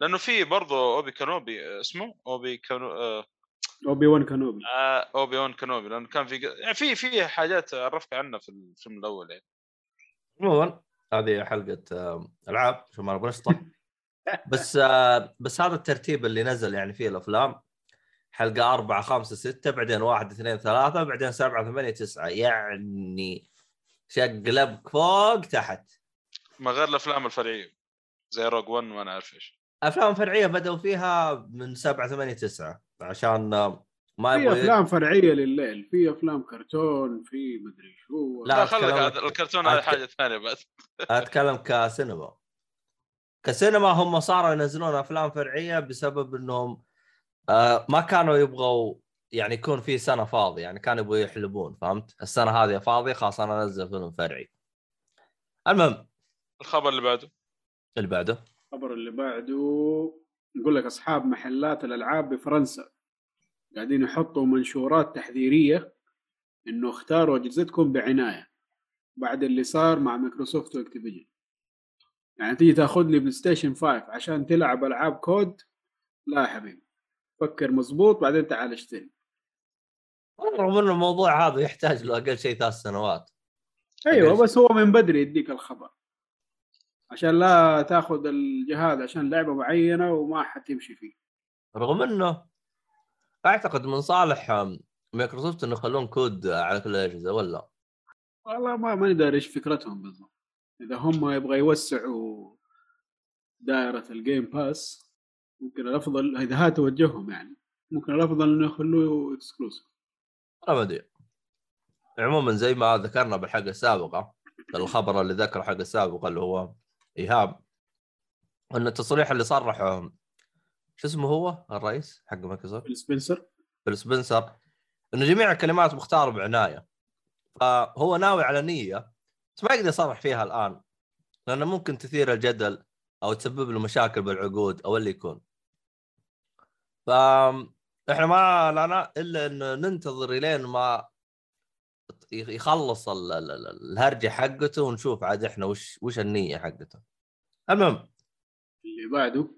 لأنه في برضه Obi Kenobi اسمه Obi Keno آه Obi-Wan Kenobi. آه، Obi-Wan Kenobi. لأنه كان في يعني في في حاجات عرفت عنها في الفيلم الأول يعني. عموما هذه حلقة آه، ألعاب عشان ما نبغى نشطح بس آه، بس هذا الترتيب اللي نزل يعني فيه الأفلام حلقة أربعة خمسة ستة بعدين واحد اثنين ثلاثة بعدين سبعة ثمانية تسعة. يعني شقلب فوق تحت. ما غير الأفلام الفرعية زي روج 1 وأنا عارف إيش. أفلام فرعية بدأوا فيها من سبعة ثمانية تسعة. عشان ما في أفلام فرعية لليل في أفلام كرتون في مدري شو. لا، خليك هذا الكرتون هذا حاجة ثانية بعد أتكلم كسينما. كسينما هم صاروا ينزلون أفلام فرعية بسبب إنهم آه ما كانوا يبغوا يعني يكون في سنة فاضية يعني كانوا يبغوا يحلبون فهمت؟ السنة هذه فاضية خلاص أنا أنزل فيلم فرعي. المهم. الخبر اللي بعده. اللي بعده. الخبر اللي بعده يقول لك أصحاب محلات الألعاب بفرنسا قاعدين يحطوا منشورات تحذيرية إنه اختاروا أجهزتكم بعناية بعد اللي صار مع مايكروسوفت و Activision. يعني تيجي تاخذ لي بلاي ستيشن 5 عشان تلعب ألعاب COD؟ لا يا حبيبي. فكر مزبوط بعدين تعال اشتري. رغم إنه الموضوع هذا يحتاج له أقل شيء ثلاث سنوات. أيوه؟ بس هو من بدري يديك الخبر. عشان لا تاخذ الجهاز عشان لعبة معينة وما حتمشي فيه. رغم إنه أعتقد من صالح مايكروسوفت إنه يخلون COD على كل الأجهزة ولا؟ والله ما ماني داري إيش فكرتهم بالضبط. إذا هم يبغى يوسعوا دائرة ال Game Pass ممكن الأفضل إذا هذا توجههم يعني ممكن الأفضل إنه يخلوه exclusive أنا ما ادري عموما زي ما ذكرنا بالحلقة السابقة الخبر اللي ذكر الحلقة السابقة اللي هو إيهاب إن التصريح اللي صرحه شو اسمه هو الرئيس حق مايكروسوفت؟ فيل سبنسر. فيل سبنسر إنه جميع الكلمات مختاره بعناية. فهو ناوي على نية بس ما يقدر يصرح فيها الآن لأنه ممكن تثير الجدل أو تسبب له مشاكل بالعقود أو اللي يكون. ف إحنا ما لنا إلا انه ننتظر إلين ما يخلص ال- ال- ال- الهرجة حقته ونشوف عاد إحنا وش وش النية حقته. المهم. اللي بعده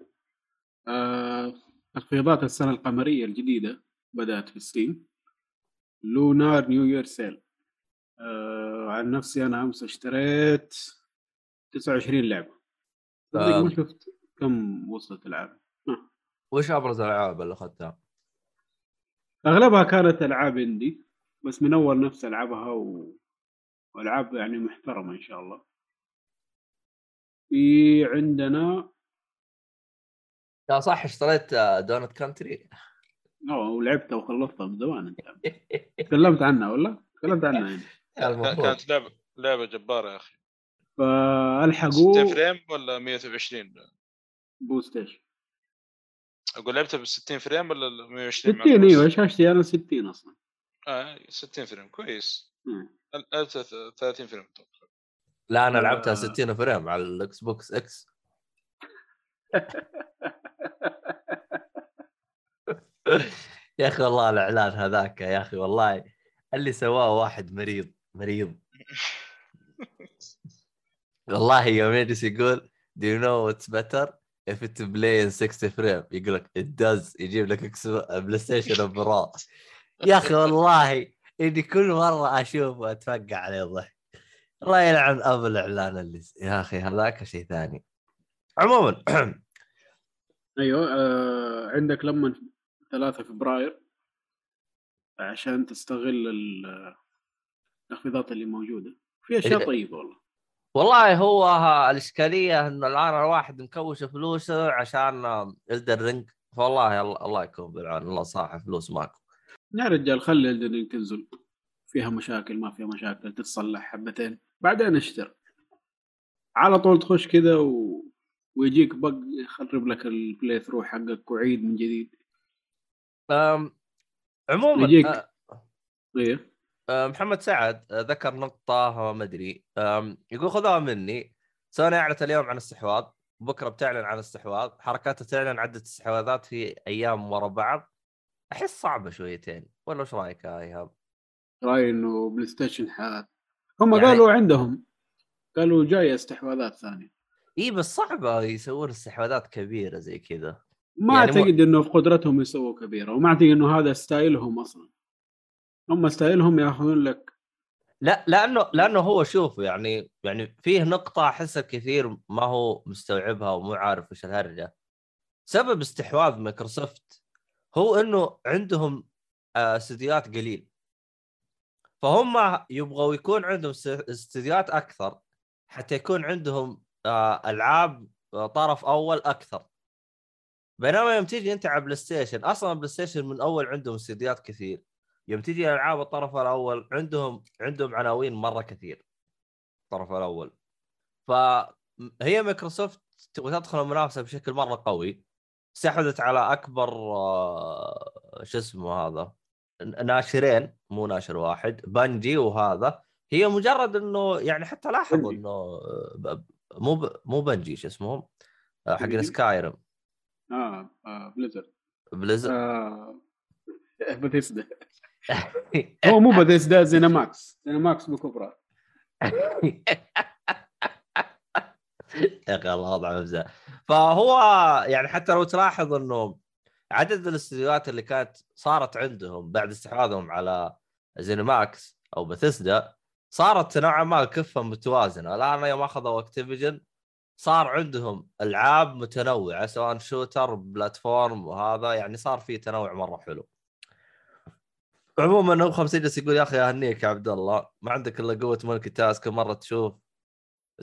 آه تخفيضات السنة القمرية الجديدة بدأت في Steam Lunar New Year Sale. آه عن نفسي أنا أمس اشتريت 29 لعبة. صدق ما شفت كم وصلت العاب. وش أبرز الألعاب اللي أخذتها؟ أغلبها كانت ألعاب indie بس من أول نفسي ألعبها و... وألعاب يعني محترمة إن شاء الله. في عندنا لا صح اشتريت Donut County أوه ولعبتها وخلصتها من زمان أنت. تكلمت عنها ولا؟ تكلمت عنها يعني. كانت لعبه لعبة جبارة يا أخي. 60 فالحقوا frame ولا 120 boost إيش؟ أقول لعبتها ب 60 frame ولا 120 مع 60 ال boost؟ أيوه شاشتي أنا 60 أصلا. آه 60 frame كويس. ال- ال- 30 frame لا أنا آه. لعبتها 60 frame على ال Xbox X يا أخي والله الإعلان هذاك يا أخي والله اللي سواه واحد مريض مريض. والله يوم يجلس يقول؟ Do you know what's better? If it play in 60 frame يقول لك it does. يجيب لك X- بلاي ستيشن Pro يا أخي والله إني كل مرة اشوفه اتفقع عليه ضحك الله يلعن ابو الإعلان اللي يا أخي هذاك شيء ثاني. عموما أيوه آه عندك لما 3 فبراير عشان تستغل ال- التخفيضات اللي موجودة. في أشياء إيه. طيبة والله. والله هو الإشكالية انه الآن الواحد مكوش فلوسه عشان الدر رينج. فوالله الله, يكون بالعون. الله صاحب فلوس ماكو. يا رجال خلي الدنيا تنزل فيها مشاكل ما فيها مشاكل تتصلح حبتين. بعدين اشتر على طول تخش كذا و... ويجيك bug يخرب لك ال playthrough حقك وعيد من جديد. أم، عموما يجيك. إيه. أه، محمد سعد أه، ذكر نقطة ما أدري. يقول خذوها مني. سوني أعلنت اليوم عن استحواذ بكرة بتعلن عن استحواذ. حركاتها تعلن عدة استحواذات في أيام ورا بعض. أحس صعبة شويتين. ولا إيش رأيك يا إيهاب؟ رأيي إنه بلاي ستيشن حات هم يعني- قالوا عندهم. قالوا جاية استحواذات ثانية. إي بس صعبة يسوون استحواذات كبيرة زي كذا. ما يعني أعتقد إنه في قدرتهم يسووا كبيرة وما أعتقد إنه هذا ستايلهم أصلا. هم ستايلهم ياخذون لك لا لأنه لأنه هو شوف يعني يعني فيه نقطة أحس الكثير ما هو مستوعبها ومو عارف إيش الهرجة. سبب استحواذ مايكروسوفت هو إنه عندهم آه، استديوهات قليل. فهم يبغوا يكون عندهم استديوهات أكثر حتى يكون عندهم آه، ألعاب آه، طرف أول أكثر. بينما يوم تيجي أنت على بلاي ستيشن أصلا بلاي ستيشن من أول عندهم استديوهات كثير. يوم تجي ألعاب الطرف الأول عندهم عندهم عناوين مرة كثير. الطرف الأول. فهي مايكروسوفت تبغى تدخل المنافسة بشكل مرة قوي. استحوذت على أكبر آه، شو اسمه هذا؟ ناشرين مو ناشر واحد Bungie وهذا. هي مجرد إنه يعني حتى لاحظوا. إنه آه، مو ب- مو Bungie شو اسمهم؟ آه، Bungie؟ Skyrim آه, آه Blizzard آه بثيسدا هو مو Bethesda ZeniMax ZeniMax بكبرى يا أخي الله وضع مفزع فهو يعني حتى لو تلاحظ إنه عدد الاستديوهات اللي كانت صارت عندهم بعد استحواذهم على ZeniMax أو بثيسدا صارت نوعا ما الكفه متوازنة. الآن يوم أخذوا Activision صار عندهم ألعاب متنوعة سواء shooter platform وهذا يعني صار في تنوع مرة حلو. عموما هو 50 جالس يقول يا أخي اهنيك يا عبد الله ما عندك إلا قوة multitask كل مرة تشوف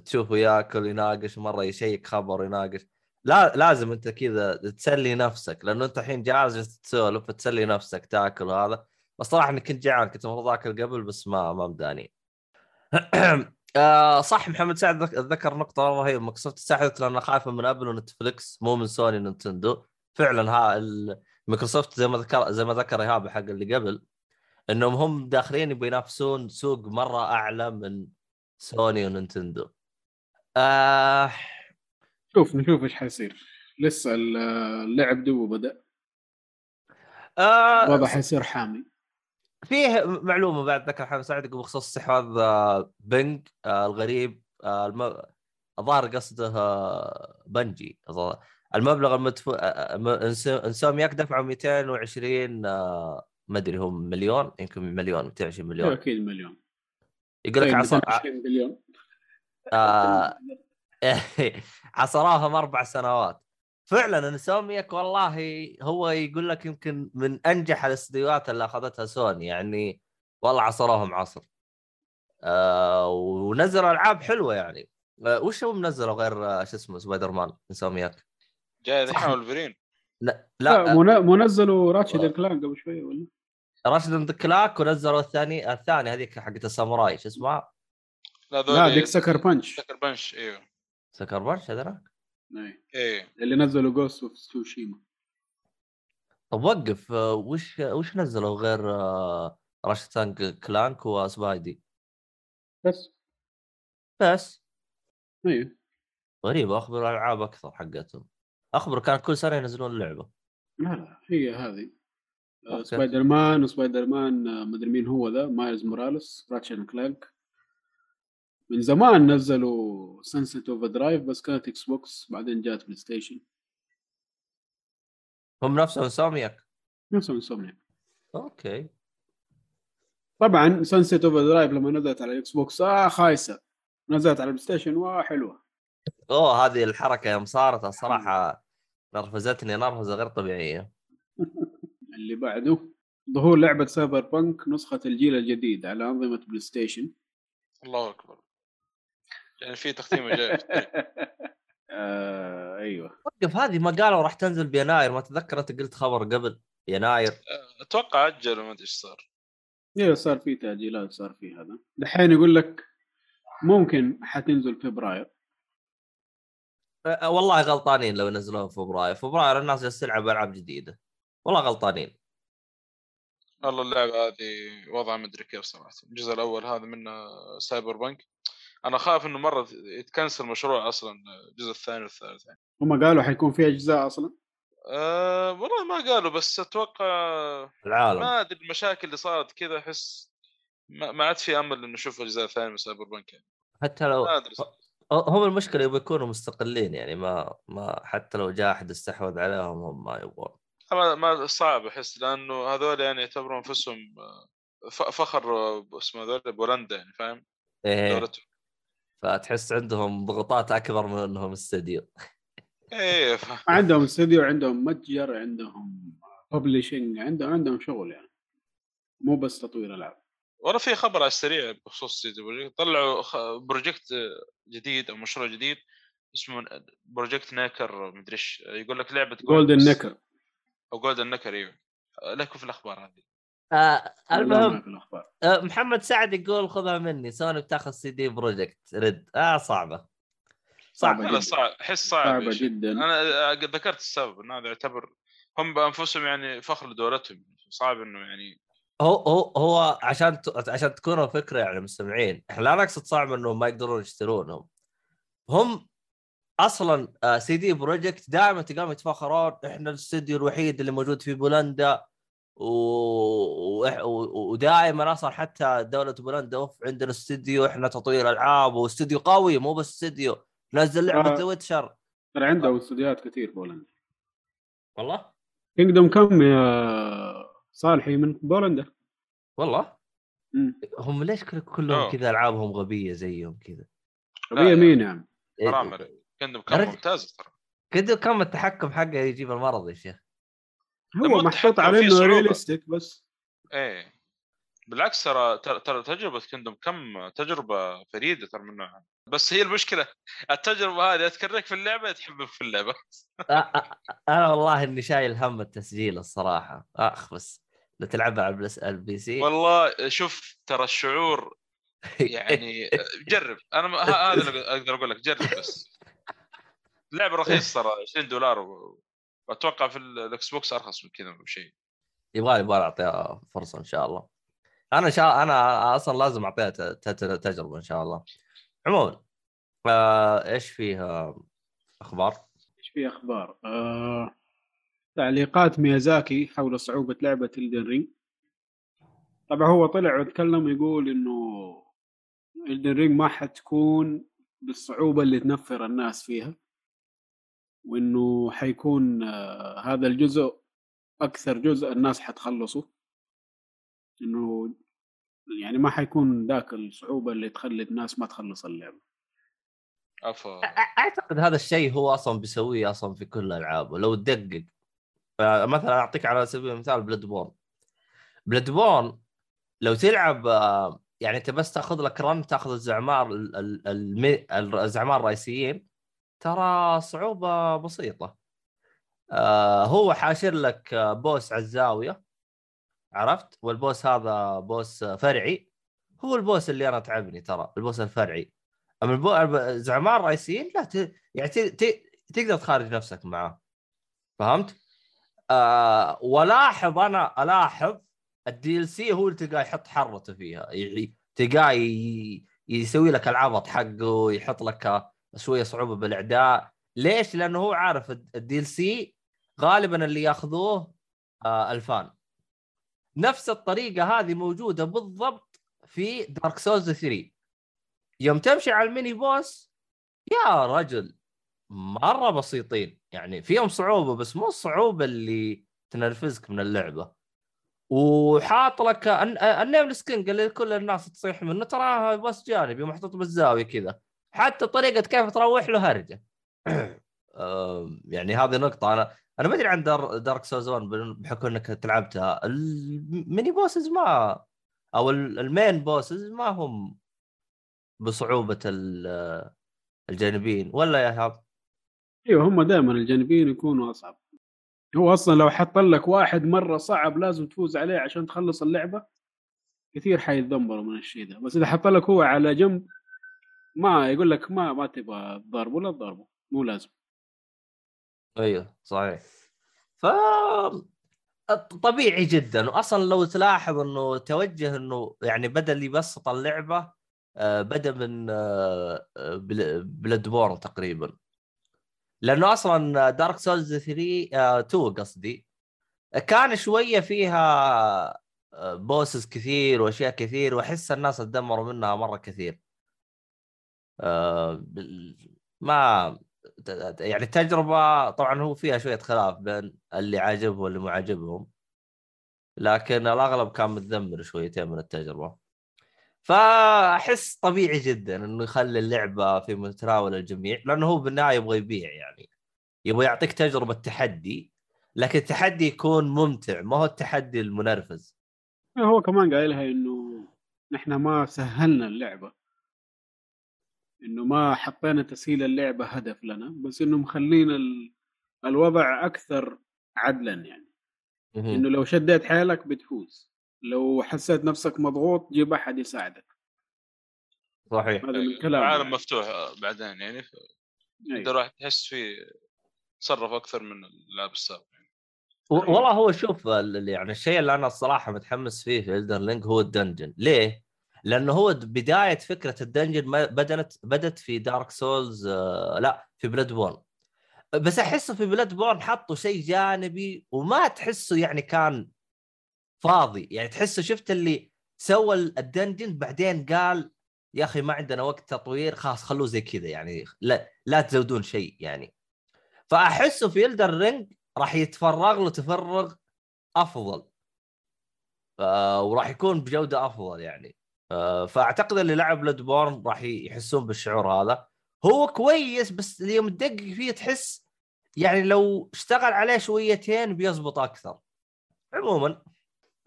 تشوفه ياكل يناقش مرة يشيك خبر يناقش لا لازم أنت كذا تسلي نفسك لأنه أنت الحين جالس تسولف تسلي نفسك تاكل وهذا. بس صراحة إني كنت جعان كنت المفروض آكل قبل بس ما ما مداني. آه صح محمد سعد ذك- ذكر نقطة رهيبة. مايكروسوفت استحدثت لأنها خايفة من أبل ونتفلكس مو من سوني ونينتندو فعلا ها مايكروسوفت زي ما ذكر زي ما ذكر إيهاب حق اللي قبل إنهم هم داخلين يبي ينافسون سوق مرة أعلى من سوني ونينتندو. آه شوف نشوف إيش حيصير. لسه ال- اللعب توه بدأ. آه الوضع حيصير حامي. فيه معلومة بعد ذكر محمد سعد بخصوص استحواذ آه، Bungie آه، الغريب آه، الم... الظاهر قصده آه، Bungie. المبلغ المدفوع Insomniac دفعوا 220 آه، ما أدري هم مليون؟ يمكن مليون 220 إيه، مليون. أكيد مليون. يقول لك طيب، عصر... 220 مليون. آه... عصراهم أربع سنوات. فعلا Insomniac والله هو يقول لك يمكن من أنجح الاستديوهات اللي أخذتها سوني يعني والله عصروهم عصر. آه ونزلوا ألعاب حلوة يعني. آه وش هم نزلوا غير آه شو اسمه Spider-Man؟ Insomniac جاي. الحين ولفرين لا, لا لا من- منزلوا Ratchet آه. Clank قبل شوية ولا؟ Ratchet and Clank ونزلوا الثاني الثاني هذيك حقت الساموراي شو اسمها؟ لا لا ديك Sucker Punch. Sucker Punch إيوه. Sucker Punch هذا إيه. إيه. اللي نزلوا Ghost of Tsushima طب وقف آه، وش وش نزلوا غير آه Ratchet and Clank و Spidey بس. بس. أيوه غريبة أخبر الالعاب أكثر حقتهم. اخبر كان كل سنة ينزلون اللعبة لا لا هي هذه. آه، أوكي. Spider-Man و Spider-Man آه، مدري مين هو ذا؟ Miles Morales Ratchet and Clank من زمان نزلوا Sunset Overdrive بس كانت X Box بعدين جات PlayStation هم نفسهم Insomniac نفسهم Insomniac أوكي. طبعا Sunset Overdrive لما نزلت على ال Xbox آه خايسة. نزلت على ال PlayStation واه حلوة. أوه هذه الحركة يوم صارت الصراحة نرفزتني نرفزة غير طبيعية. اللي بعده ظهور لعبة Cyberpunk نسخة الجيل الجديد على أنظمة PlayStation. الله أكبر. يعني في في الطريق. آه أيوه. وقف هذه ما قالوا راح تنزل بيناير ما تذكر انت قلت خبر قبل يناير. أتوقع اجلوا ما أدري إيش صار. أيوه صار في تاجيلات صار في هذا. دحين يقول لك ممكن حتنزل فبراير. والله غلطانين لو ينزلون في فبراير. فبراير الناس جالسة تلعب ألعاب جديدة. والله غلطانين. والله اللعبة هذه وضعها مدري كيف صراحة. الجزء الأول هذا من سايبر بنك أنا خايف إنه مرة يتكنسل المشروع أصلا الجزء الثاني والثالث يعني. هم قالوا حيكون في أجزاء أصلا؟ أه والله ما قالوا بس أتوقع العالم. ما أدري المشاكل اللي صارت كذا أحس ما, ما عاد في أمل إنه نشوف أجزاء ثانية من سايبر بنك يعني. حتى لو هم المشكلة يبغوا يكونوا مستقلين يعني ما ما حتى لو جاء أحد استحوذ عليهم هم ما يبغون. ما, ما صعب أحس لأنه هذول يعني يعتبروا أنفسهم ف- فخر اسمه هذول بولندا يعني فاهم؟ إيه. دولتهم. فتحس عندهم ضغوطات أكبر من إنهم استديو. إيه ف... عندهم استوديو عندهم متجر عندهم publishing عندهم عندهم شغل يعني. مو بس تطوير ألعاب. والله في خبر على السريع بخصوص CD Projekt طلعوا خ- project جديد أو مشروع جديد اسمه Project Nekker مدري إيش يقول لك لعبة Golden Nekker أو Golden Nekker أيوه لكم في الأخبار هذه. آه المهم آه محمد سعد يقول خذها مني سوني بتاخذ CD Projekt Red. آه صعبة. صعبة صعبة لا. صعب. أحس صعب صعبة. جدا. أنا قد ذكرت السبب انه هذا يعتبر هم بأنفسهم يعني فخر لدولتهم. صعب إنه يعني هو هو هو عشان ت... عشان تكونوا فكره يعني مستمعين إحنا لا نقصد صعب إنهم ما يقدرون يشترونهم. هم أصلا آه، CD Projekt دائما تلقاهم يتفاخرون إحنا الاستوديو الوحيد اللي موجود في بولندا و... و... و... ودائما أصلا حتى دولة بولندا أوف عندنا استوديو إحنا تطوير ألعاب واستوديو قوي مو بس استوديو نزل لعبة آه. The Witcher ترى عندهم استوديوهات كثير بولندا. والله؟ Kingdom Come يا صالحي من بولندا والله. مم. هم ليش كل- كلهم. كذا ألعابهم غبية زيهم كذا؟ غبية مين يا عم حرام Kingdom كان ممتاز ترى. كذا كم التحكم حقه يجيب المرض يا شيخ. هو محطوط عليه إنه. realistic بس. إيه. بالعكس ترى ترى ترى تجربة Kingdom Come تجربة فريدة ترى من نوعها بس هي المشكلة التجربة هذه تكرهك في اللعبة تحبك في اللعبة. أنا والله إني شايل هم التسجيل الصراحة. أخ بس لو تلعبها على ال PC. والله شوف ترى الشعور يعني جرب. أنا هذا اللي أقدر أقول لك جرب بس. لعبة رخيص ترى 20 دولار وأتوقع في ال- ال Xbox أرخص من كذا بشيء يبغى يبغى أعطيها فرصة إن شاء الله. أنا شاء أنا أصلا لازم أعطيها تجربة إن شاء الله. عموما آه إيش فيها أخبار؟ إيش في أخبار؟ آه... تعليقات ميازاكي حول صعوبة لعبة Elden Ring طبعا هو طلع وتكلم يقول إنه Elden Ring ما حتكون بالصعوبة اللي تنفر الناس فيها وإنه حيكون آه هذا الجزء أكثر جزء الناس حتخلصه إنه يعني ما حيكون ذاك الصعوبة اللي تخلي الناس ما تخلص اللعبة. عفوا. أ- أعتقد هذا الشيء هو أصلا بيسويه أصلا في كل ألعابه لو تدقق. آه، مثلا أعطيك على سبيل المثال Bloodborne Bloodborne لو تلعب آه، يعني أنت بس تأخذ لك run تأخذ الزعماء ال- ال- المي- الزعماء الرئيسيين ترى صعوبة بسيطة. آه، هو حاشر لك آه، boss على الزاوية. عرفت؟ وال boss هذا boss فرعي. هو ال boss اللي أنا تعبني ترى ال boss الفرعي. أما البو... الزعماء الرئيسيين لا ت... يعني ت... ت... تقدر تخارج نفسك معاه. فهمت؟ آه ولاحظ أنا ألاحظ ال DLC هو اللي تلقاه يحط حرته فيها. يعني تلقاه ي- يسوي لك العبط حقه يحط لك شوية صعوبة بالأعداء. ليش؟ لأنه هو عارف ال DLC غالبا اللي ياخذوه آه ال fan. نفس الطريقة هذه موجودة بالضبط في Dark Souls 3 يوم تمشي على ال main boss يا رجل مرة بسيطين. يعني فيهم صعوبة بس مو الصعوبة اللي تنرفزك من اللعبة. وحاط لك الن- ال Nameless King اللي كل الناس تصيح منه تراها بس جانبي محطوط بالزاوية كذا. حتى طريقة كيف تروح له هرجة. يعني هذه نقطة. أنا أنا ما أدري عن دار Dark Souls 1 بحكم إنك تلعبتها ال mini bosses ما ال- ال main bosses ما هم بصعوبة ال- الجانبيين ولا يا هاب أيوه هم دائما الجانبيين يكونوا أصعب. هو أصلا لو حط لك واحد مرة صعب لازم تفوز عليه عشان تخلص اللعبة كثير حيتدمروا من الشيء ده. بس إذا حط لك هو على جنب ما يقول لك ما ما تبغى تضربه لا تضربه مو لازم. أيوه صحيح. ف طبيعي جدا. واصلا لو تلاحظ إنه توجه إنه يعني بدل يبسط اللعبة آه، بدأ من آه، آه، بل- Bloodborne تقريبا. لأنه أصلا Dark Souls 3 آه، 2 قصدي كان شوية فيها بوسز كثير وأشياء كثير وأحس الناس تدمروا منها مرة كثير. ما يعني التجربة طبعا هو فيها شوية خلاف بين اللي عاجبه واللي مو عاجبهم لكن الأغلب كان متذمر شويتين من التجربة. فأحس طبيعي جدا إنه يخلي اللعبة في متناول الجميع لأنه هو بالنهاية يبغى يبيع يعني. يبغى يعطيك تجربة تحدي لكن التحدي يكون ممتع ما هو التحدي المنرفز. هو كمان قايلها إنه نحن ما سهلنا اللعبة. إنه ما حطينا تسهيل اللعبة هدف لنا بس إنه مخلينا ال... الوضع أكثر عدلا يعني. إنه لو شديت حيلك بتفوز لو حسيت نفسك مضغوط جيب أحد يساعدك. صحيح. هذا من كلام عالم يعني. مفتوح بعدين يعني. أيوة. تقدر راح تحس فيه تصرف أكثر من اللعب السابق. والله هو شوف ال- يعني الشيء اللي أنا الصراحة متحمس فيه في Elden Ring هو ال dungeon. ليه؟ لأنه هو بداية فكرة ال dungeon بدات بدت في Dark Souls آه لا في Bloodborne بس احسه في Bloodborne حطوا شيء جانبي وما تحسه يعني كان فاضي. يعني تحسه شفت اللي سوى ال- ال dungeon بعدين قال يا أخي ما عندنا وقت تطوير خلاص خلوه زي كذا يعني لا لا تزودون شيء يعني. فأحسه في Elden Ring راح يتفرغ له تفرغ أفضل آه وراح يكون بجودة أفضل يعني. فأعتقد اللي لعب Bloodborne راح يحسون بالشعور هذا. هو كويس بس اليوم تدقق فيه تحس يعني لو اشتغل عليه شويتين بيزبط أكثر. عموما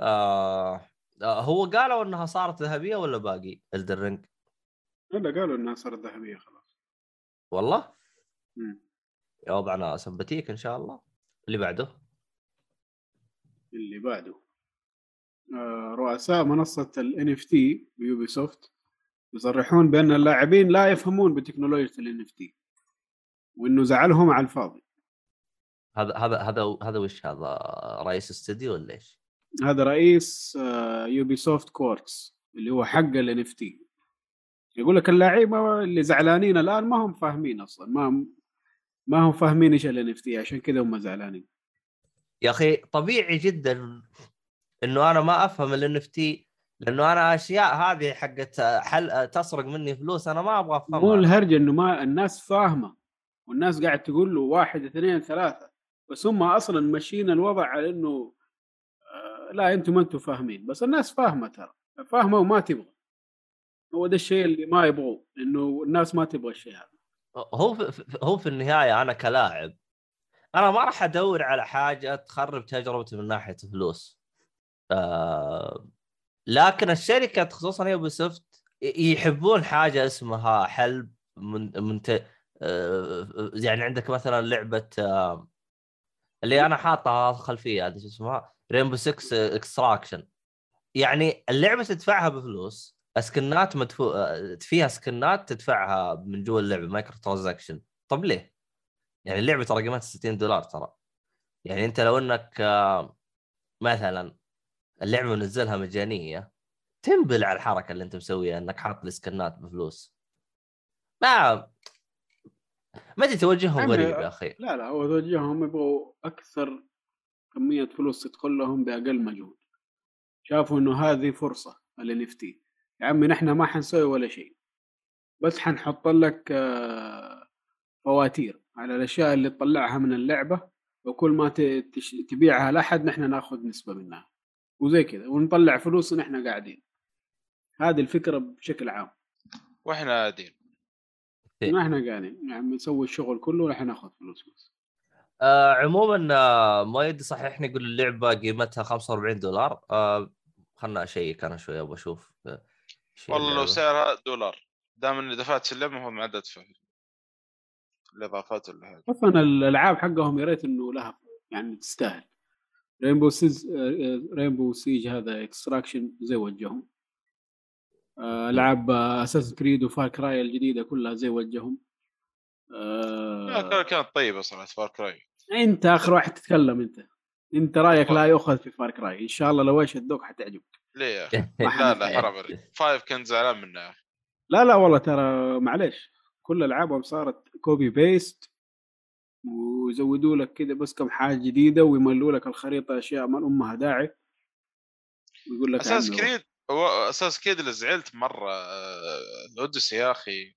آه آه هو قالوا إنها صارت ذهبية ولا باقي؟ Elden Ring هلا قالوا إنها صارت ذهبية خلاص. والله؟ مم. يا وضعنا سمباتيك إن شاء الله. اللي بعده؟ اللي بعده. آه، رؤساء منصة ال NFT ب Ubisoft يصرحون بأن اللاعبين لا يفهمون بتكنولوجيا ال NFT وإنه زعلهم على الفاضي. هذا هذا هذا هذا وش هذا رئيس استوديو ولا إيش؟ هذا رئيس Ubisoft Quartz اللي هو حق ال NFT يقول لك اللاعبين اللي زعلانين الآن ما هم فاهمين أصلا ما ما هم فاهمين إيش ال NFT عشان كذا هم زعلانين. يا أخي طبيعي جدا إنه أنا ما أفهم ال NFT لأنه أنا أشياء هذه حقت حلب تسرق مني فلوس أنا ما أبغى مو افهمها الهرجة إنه ما الناس فاهمة والناس قاعد تقول له واحد اثنين ثلاثة بس هم أصلا ماشيين الوضع على إنه آه لا أنتم ما أنتم فاهمين بس الناس فاهمة ترى فاهمة وما تبغى. هو ده الشيء اللي ما يبغوه إنه الناس ما تبغى الشيء هذا. هو في هو في النهاية أنا كلاعب أنا ما راح أدور على حاجة تخرب تجربتي من ناحية فلوس. آه لكن الشركة خصوصا يوبي سوفت يحبون حاجة اسمها حلب من من ت... آه يعني عندك مثلا لعبة آه اللي أنا حاطها خلفيه هذه شو اسمها؟ Rainbow 6 Extraction يعني اللعبة تدفعها بفلوس اسكنات مدفوع آه، فيها سكنات تدفعها من جوا اللعبة microtransaction طب ليه؟ يعني اللعبة ترى قيمتها 60 دولار ترى. يعني أنت لو إنك مثلا اللعبة منزلها مجانية. تنبل على الحركة اللي انت مسويها انك حاط السكنات بفلوس. ما ما ادري توجههم عمي- غريب يا أخي. لا لا هو توجههم يبغوا أكثر كمية فلوس تدخل لهم بأقل مجهود. شافوا إنه هذه فرصة ال NFT يا عمي نحن ما حنسوي ولا شيء. بس حنحط لك آه، فواتير على الأشياء اللي تطلعها من اللعبة وكل ما تبيعها لأحد نحن ناخذ نسبة منها. وزي كذا ونطلع فلوس ونحن قاعدين. هذه الفكرة بشكل عام. وإحنا قاعدين. إيه. ما إحنا قاعدين. يعني نسوي الشغل كله ونحن ناخذ فلوس بس. آه عموما آه ما يدي صحيحني يقول اللعبة قيمتها 45 دولار. آه خلنا أشيك أنا شوي أبغى أشوف آه، شي والله لو. سعرها دولار. دام إني دفعت في اللعبة المفروض ما عاد ادفع الإضافات ولا حاجة أصلا الألعاب حقهم يا ريت إنه لها يعني تستاهل. Rainbow Siege Rainbow Siege هذا Extraction زي وجههم. العاب Assassin's Creed و Far Cry الجديدة كلها زي وجههم. آه، آه كانت طيبة صراحة Far Cry أنت آخر واحد تتكلم أنت. أنت رأيك لا يؤخذ في Far Cry إن شاء الله لو إيش ادوك حتعجبك. ليه يا أخي؟ لا لا. حرام عليك. Five كنت زعلان منه يا أخي. لا لا والله ترى معليش. كل ألعابهم صارت copy paste ويزودوا لك كذا بس كم حاجة جديدة ويملوا لك الخريطة أشياء ما امها داعي. ويقول لك أساس. كريد هو أساس كريد اللي زعلت مرة آه، ال Odyssey يا أخي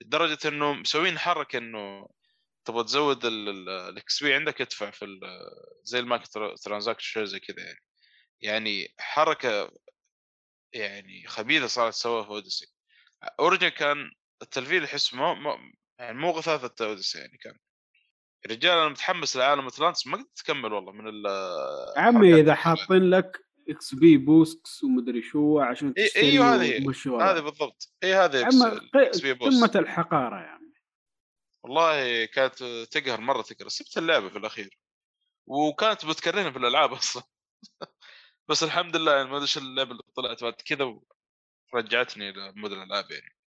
لدرجة إنه مسوين حركة إنه تبغى تزود ال XP عندك ادفع في زي ال micro transaction زي كذا يعني. يعني حركة يعني خبيثة صارت تسويها في Odyssey. Origins كان التلفيل احس مو يعني مو غثاثه Odyssey يعني كان. رجال أنا متحمس لعالم أتلانتس ما قدرت أكمل والله من ال عمي إذا حاطين لك XP boost ومدري شو عشان أيوه هذه هذه. بالضبط. إي هذه XP boost. قمة الحقارة يا عمي والله كانت تقهر مرة تقهر. سبت اللعبة في الأخير. وكانت بتكرهني في الألعاب أصلا. بس الحمد لله يعني ما أدري اللعبة اللي طلعت بعد كذا ورجعتني ل mood الألعاب يعني.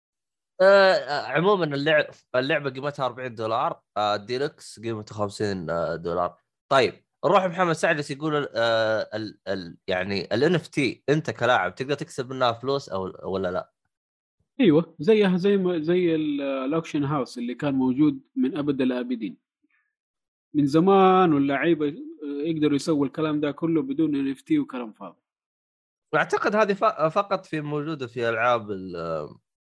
آه عموما اللعب اللعبة قيمتها 40 دولار آه الديلكس قيمته 50 آه، دولار. طيب نروح محمد سعدس يقول آه ال ال يعني ال NFT أنت كلاعب تقدر تكسب منها فلوس أو ولا لا؟ أيوه زيها زي ما زي ال- ال auction house اللي كان موجود من أبد الابدين من زمان واللعيبة يقدروا يسووا الكلام ده كله بدون NFT وكلام فاضي. واعتقد هذه فقط في موجودة في ألعاب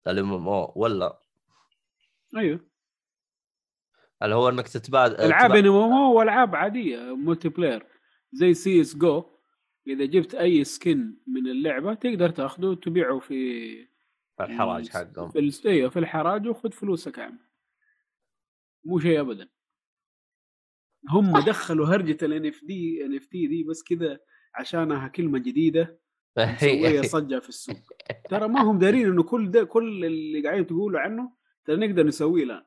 ال MMO ولا؟ أيوه. اللي هو إنك تتبادل ألعاب ان ام أو وألعاب عادية multiplayer زي سي إس جو. إذا جبت أي skin من اللعبة تقدر تأخذه وتبيعه في الحراج حقهم. في ال- إيوه في الحراج وخذ فلوسك يا عم مو شيء ابدا. هم دخلوا هرجة ال NFT NFT دي بس كذا عشانها كلمة جديدة. مسوية صجة في السوق. ترى ما هم دارين إنه كل ده كل اللي قاعدين تقولوا عنه ترى نقدر نسويه الآن.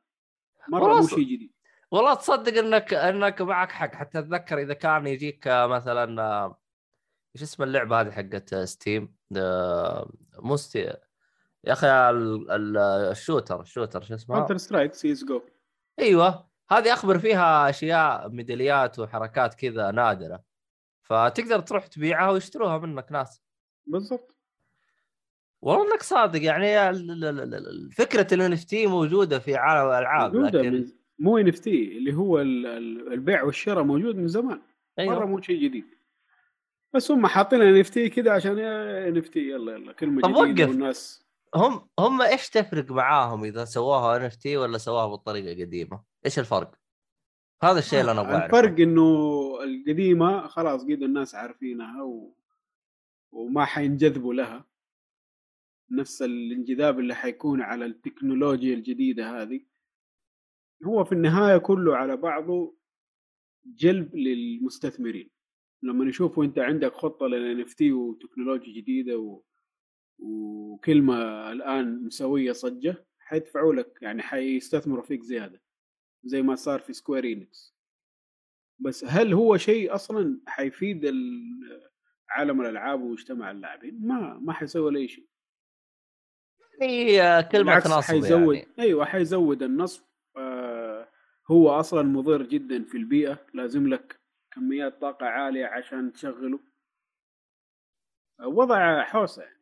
مرة مو. شيء جديد. والله تصدق انك إنك معك حق. حتى أتذكر إذا كان يجيك مثلا إيش اسم اللعبة هذه حقت Steam آه، مو يا أخي ال- ال- ال shooter ال shooter شو اسمها؟ Counter-Strike CS:GO أيوه. هذه أخبر فيها أشياء ميداليات وحركات كذا نادرة. فتقدر تروح تبيعها ويشتروها منك ناس. بالضبط والله انك صادق يعني ال- ال- ال- ال- فكرة ال NFT موجودة في عالم الألعاب لكن مو NFT اللي هو ال- ال- البيع والشراء موجود من زمان أيوة. مرة مو شيء جديد بس هم حاطين NFT كذا عشان ان اف تي يلا يلا كلمة طب جديدة وقف. والناس هم هم إيش تفرق معاهم إذا سووها ان اف تي ولا سووها بالطريقة القديمة؟ إيش الفرق؟ هذا الشيء اللي أنا أبغى أعرفه الفرق إنه القديمة خلاص قد الناس عارفينها و... وما حينجذبوا لها. نفس الانجذاب اللي حيكون على التكنولوجيا الجديدة هذه. هو في النهاية كله على بعضه جلب للمستثمرين. لما يشوفوا انت عندك خطة لل NFT وتكنولوجيا جديدة و... وكلمة الآن مسوية صجة حيدفعوا لك يعني حيستثمروا فيك زيادة. زي ما صار في سكوير بس هل هو شيء أصلا حيفيد عالم الألعاب ومجتمع اللاعبين؟ ما ما حيسوي ولا شيء. يعني آه، كلمة نصب حيزود يعني. أيوه حيزود النصب. آه هو أصلا مضر جدا في البيئة لازم لك كميات طاقة عالية عشان تشغله. وضع حوسة. يعني.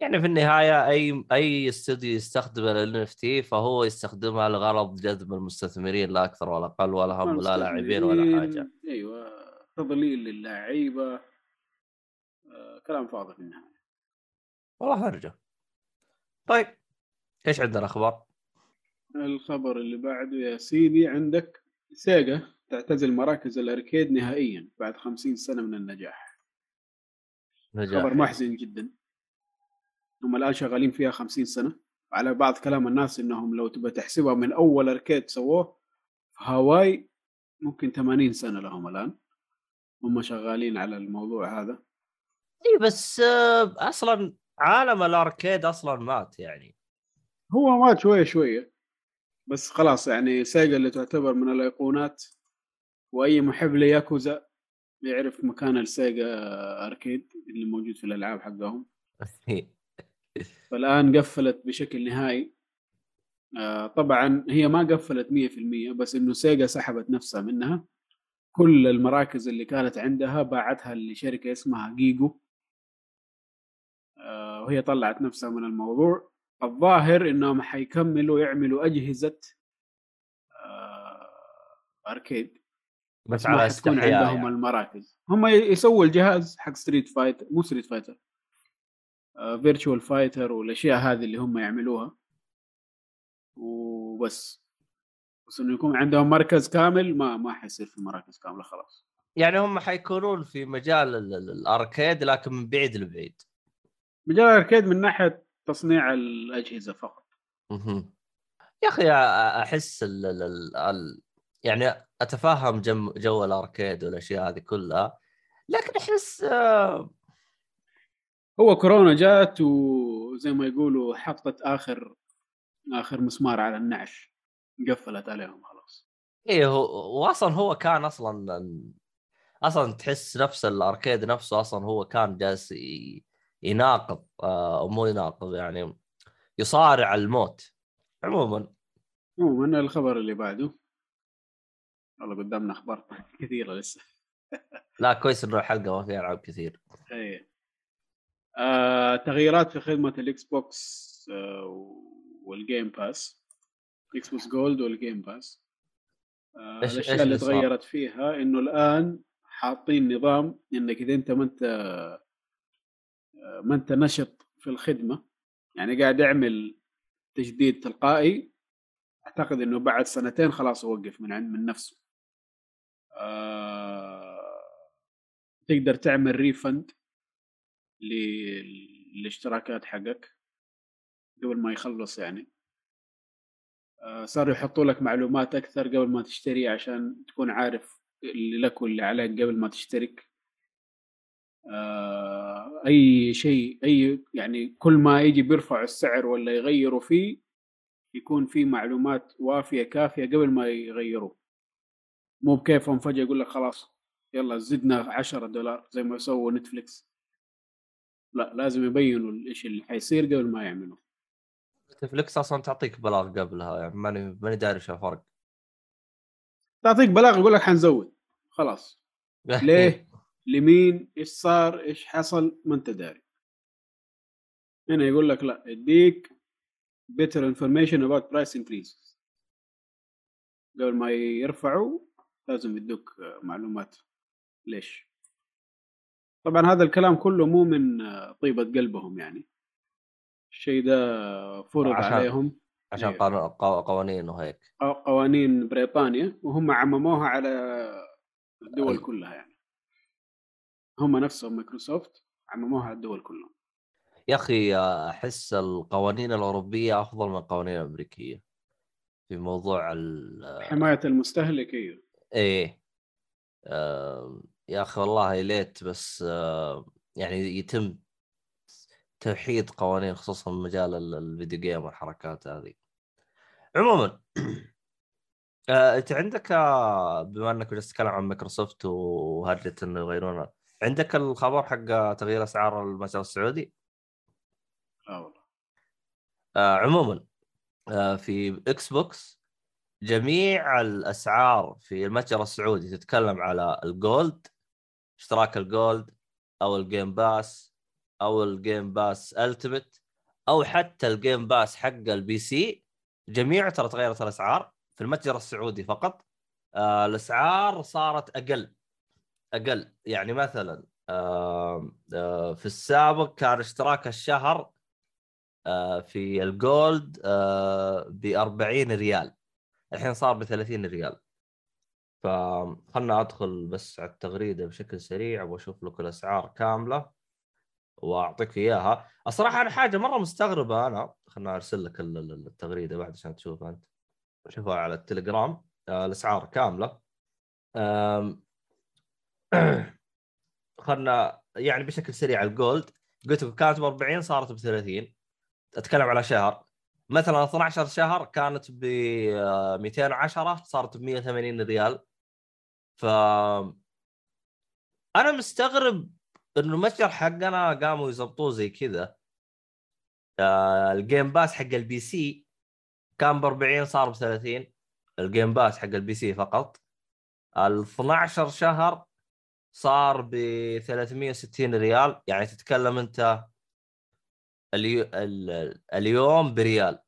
يعني في النهاية أي أي استوديو يستخدم ال تي فهو يستخدمها لغرض جذب المستثمرين لا أكثر ولا أقل ولا هم لا لاعبين ولا حاجة. أيوه تضليل للاعيبة. آه كلام فاضي في النهاية. والله هرجه طيب إيش عندنا أخبار؟ الخبر اللي بعده يا سيدي عندك سيجا تعتزل مراكز الأركيد نهائيا بعد خمسين سنة من النجاح. نجاح. خبر محزن جدا. هم الآن شغالين فيها خمسين سنة. على بعض كلام الناس إنهم لو تبى تحسبها من أول أركيد سووه في هاواي ممكن 80 سنة لهم الآن. هم شغالين على الموضوع هذا. اي بس آه، أصلا عالم ال arcade أصلا مات يعني. هو مات شوية شوية بس خلاص يعني Sega اللي تعتبر من الأيقونات وأي محب لياكوزا يعرف مكان ال Sega arcade اللي موجود في الألعاب حقهم. فالآن قفلت بشكل نهائي. آه طبعا هي ما قفلت 100% بس إنه Sega سحبت نفسها منها. كل المراكز اللي كانت عندها باعتها لشركة اسمها جيجو. وهي طلعت نفسها من الموضوع الظاهر إنهم حيكملوا يعملوا أجهزة آه arcade. بس ما على استحياء عندهم يعني. المراكز. هم يسووا الجهاز حق Street Fighter مو Street Fighter Virtua Fighter والأشياء هذه اللي هم يعملوها. وبس. بس إنه يكون عندهم مركز كامل ما ما حيصير في مراكز كاملة خلاص. يعني هم حيكونون في مجال ال- ال- الأركيد لكن من بعيد لبعيد. مجال الاركيد من ناحية تصنيع الأجهزة فقط مهم. يا أخي أحس ال ال ال ال يعني اتفهم جم جو الأركيد والأشياء هذه كلها لكن أحس آه، هو كورونا جات وزي ما يقولوا حطت آخر آخر مسمار على النعش قفلت عليهم خلاص إيه هو واصلا هو كان أصلا أصلا تحس نفس الأركيد نفسه أصلا هو كان جالس ي- يناقض آه، أو مو يناقض يعني يصارع الموت. عموما. عموما الخبر اللي بعده. والله قدامنا أخبار كثيرة لسه. لا كويس إنه الحلقة ما فيها ألعاب كثير. إيه. آه، تغييرات في خدمة ال Xbox آه، وال Game Pass Xbox Gold وال Game Pass آه، الأشياء اللي؟ تغيرت فيها إنه الآن حاطين نظام إنك إذا أنت ما أنت ما انت نشط في الخدمة يعني قاعد يعمل تجديد تلقائي أعتقد إنه بعد سنتين خلاص يوقف من عند من نفسه. آه تقدر تعمل ريفند للاشتراكات حقك قبل ما يخلص يعني. آه صاروا يحطوا لك معلومات أكثر قبل ما تشتري عشان تكون عارف اللي لك واللي عليك قبل ما تشترك. آه أي شيء أي يعني كل ما يجي بيرفعوا السعر ولا يغيروا فيه يكون في معلومات وافية كافية قبل ما يغيروه مو بكيفهم فجاه يقول لك خلاص يلا زدنا 10 دولار زي ما سووا Netflix. لا لازم يبينوا إيش اللي حيصير قبل ما يعملوا. Netflix أصلا تعطيك بلاغ قبلها يعني ماني ماني داري إيش الفرق. تعطيك بلاغ يقول لك حنزود. خلاص. ليه؟ لمين؟ إيش صار؟ إيش حصل؟ ما أنت داري. هنا يقول لك لا إديك better information about price increases. قبل ما يرفعوا لازم يدوك معلومات. ليش؟ طبعا هذا الكلام كله مو من طيبة قلبهم يعني. الشيء ده فرض عشان- عليهم. عشان إيه. قانون قو- قوانين وهيك. قو- قوانين بريطانيا وهم عمموها على الدول ال- كلها يعني. هم نفسهم مايكروسوفت عمموها على الدول كلها. يا أخي أحس القوانين الأوروبية أفضل من القوانين الأمريكية في موضوع ال حماية المستهلك أيوه إيه. آم، يا أخي والله ليت بس آم، يعني يتم توحيد قوانين خصوصا مجال ال- ال video game والحركات هذه. عموما آه، أنت عندك آه، بما إنك جالس تتكلم عن مايكروسوفت وهرجة إنه يغيرون عندك الخبر حق تغيير أسعار المتجر السعودي؟ آه والله. آه، عموما آه، في إكس بوكس جميع الأسعار في المتجر السعودي تتكلم على الجولد اشتراك الجولد أو الجيم باس أو الجيم باس التيمت أو حتى ال Game Pass حق ال PC جميعه ترى تغيرت الأسعار في المتجر السعودي فقط. آه الأسعار صارت أقل. أقل. يعني مثلا في السابق كان اشتراك الشهر آه في الجولد آه ب 40 ريال. الحين صار ب 30 ريال فخلنا أدخل بس على التغريدة بشكل سريع واشوف لك الأسعار كاملة وأعطيك إياها. الصراحة أنا حاجة مرة مستغربة أنا. خلنا أرسل لك ال- ال- التغريدة بعد عشان تشوفها أنت. شوفها على التليجرام. آه، الأسعار كاملة. خلنا يعني بشكل سريع ال Gold قلت لك كانت ب 40 صارت ب 30 أتكلم على شهر. مثلا 12 شهر كانت ب 210 صارت ب 180 ريال. ف أنا مستغرب إنه المتجر حقنا قاموا يظبطوه زي كذا. آه، ال Game Pass حق ال PC كان ب 40 صار ب 30 ال Game Pass حق ال PC فقط. ال 12 شهر صار ب 360 ريال. يعني تتكلم أنت اليو... ال... اليوم بريال.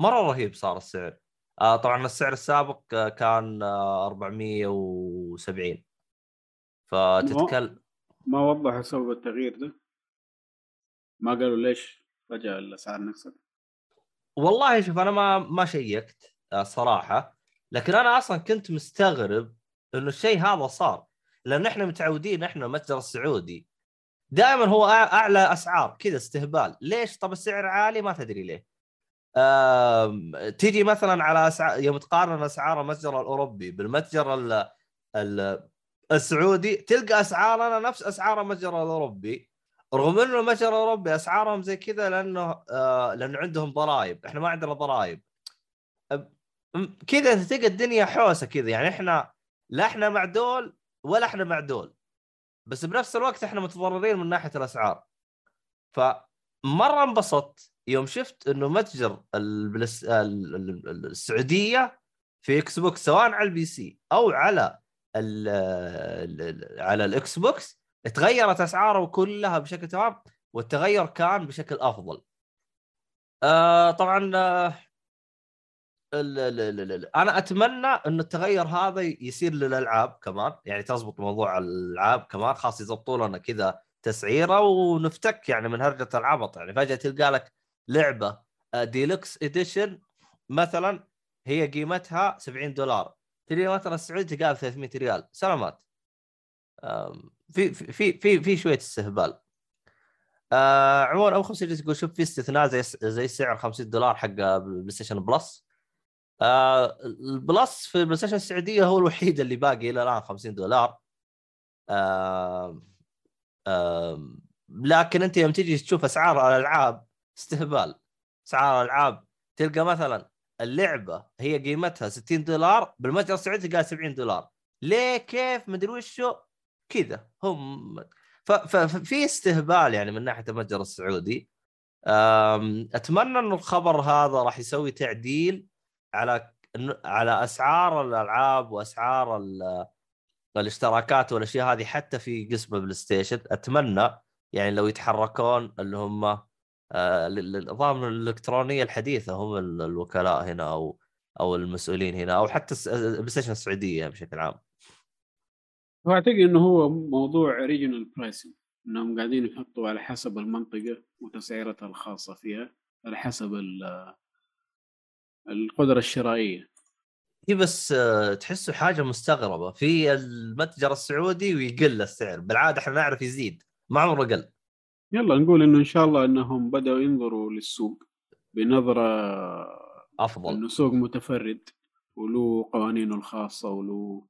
مرة رهيب صار السعر. آه طبعا السعر السابق آه، كان آه 470 فتتكلم ما وضحوا سبب التغيير ده. ما قالوا ليش فجأة الأسعار نقصت والله شوف أنا ما ما شيكت آه، صراحة. لكن أنا أصلا كنت مستغرب إنه الشيء هذا صار. لأن إحنا متعودين إحنا المتجر السعودي. دائما هو أعلى أسعار كذا استهبال. ليش؟ طب السعر عالي؟ ما تدري ليه. تيجي مثلا على اسعار يوم تقارن أسعار المتجر الأوروبي بالمتجر ال... ال... السعودي تلقى أسعارنا نفس أسعار المتجر الأوروبي. رغم إنه المتجر الأوروبي أسعارهم زي كذا لأنه آه لأنه عندهم ضرائب. إحنا ما عندنا ضرائب. كذا تلقى الدنيا حوسة كذا. يعني إحنا لا إحنا مع دول ولا إحنا مع دول بس بنفس الوقت إحنا متضررين من ناحية الأسعار فمرة انبسطت يوم شفت إنه متجر البلس... ال- ال- ال- السعودية في إكس بوكس سواء على ال PC أو على ال- على الاكس بوكس تغيرت أسعاره كلها بشكل تمام والتغير كان بشكل أفضل. آه طبعا آه ال ال ال ال أنا أتمنى انه التغير هذا يصير للألعاب كمان. يعني تزبط موضوع الألعاب كمان. خلاص يضبطوا لنا كذا تسعيرة ونفتك يعني من هرجة العبط. يعني فجأة تلقى لك لعبة آه، Deluxe Edition مثلا هي قيمتها 70 دولار. تجي مثلا السعودي ب 300 ريال. سلامات. في في في في, شوية استهبال. آه عموما أبو 50 يقول شوف في استثناء زي زي سعر 50 دولار حق بلاي ستيشن Plus آه ال Plus في البلاي السعودية هو الوحيد اللي باقي إلى الآن 50 دولار. آه آه لكن أنت يوم تجي تشوف أسعار الألعاب استهبال أسعار الألعاب تلقى مثلا اللعبة هي قيمتها 60 دولار بالمتجر السعودي تلقاها 70 دولار. ليه؟ كيف؟ مدري وشو؟ كذا. هم ففي استهبال يعني من ناحية المتجر السعودي. أتمنى انه الخبر هذا راح يسوي تعديل على على أسعار الألعاب وأسعار ال- الاشتراكات والاشياء هذه حتى في قسم بلاي ستيشن أتمنى يعني لو يتحركون اللي هم آه، ال- ال- النظام الالكترونيه الحديثة هم ال- الوكلاء هنا أو أو المسؤولين هنا أو حتى البلاي ستيشن السعودية بشكل عام. وأعتقد إنه هو موضوع regional pricing إنهم قاعدين يحطوا على حسب المنطقة وتسعيرتها الخاصة فيها على حسب ال- القدرة الشرائية. هي بس آه، تحسه حاجة مستغربة. في المتجر السعودي ويقل السعر. بالعادة إحنا نعرف يزيد. ما عمره قل. يلا نقول إنه إن شاء الله إنهم بدأوا ينظروا للسوق بنظرة أفضل. إنه سوق متفرد وله قوانينه الخاصة وله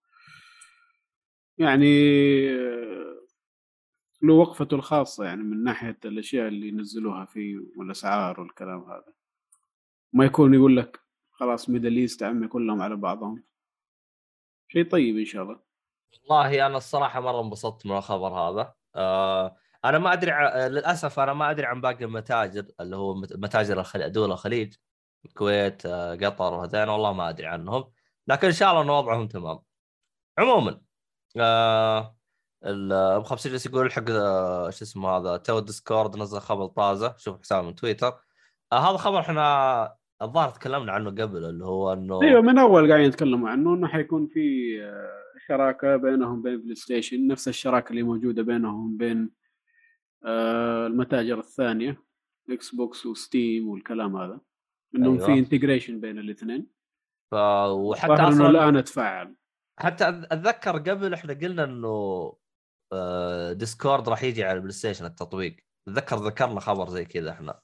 يعني آه، له وقفته الخاصة يعني من ناحية الأشياء اللي ينزلوها فيه والأسعار والكلام هذا. ما يكون يقول لك خلاص Middle East عمي كلهم على بعضهم. شيء طيب إن شاء الله. والله أنا الصراحة مرة انبسطت من الخبر هذا. آه أنا ما أدري ع... للأسف أنا ما أدري عن باقي المتاجر اللي هو مت- متاجر الخليج دول الخليج. الكويت آه، قطر وهذين والله ما أدري عنهم. لكن إن شاء الله إن وضعهم تمام. عموما آه أبو 50 جالس يقول حق آه، شو اسمه هذا تو ديسكورد نزل خبر طازة. شوف حساب من تويتر. آه هذا خبر إحنا الظاهر تكلمنا عنه قبل اللي هو إنه أيوه من أول قاعدين يتكلموا عنه إنه حيكون في آه، شراكة بينهم بين بلاي ستيشن نفس الشراكة اللي موجودة بينهم بين آه، المتاجر الثانية إكس بوكس وستيم والكلام هذا إنهم أيوة. في integration بين الاثنين ف... وحتى أصلا الآن تفاعل حتى أتذكر قبل إحنا قلنا إنه آه، ديسكورد راح يجي على البلاي ستيشن التطبيق أتذكر ذكرنا خبر زي كذا إحنا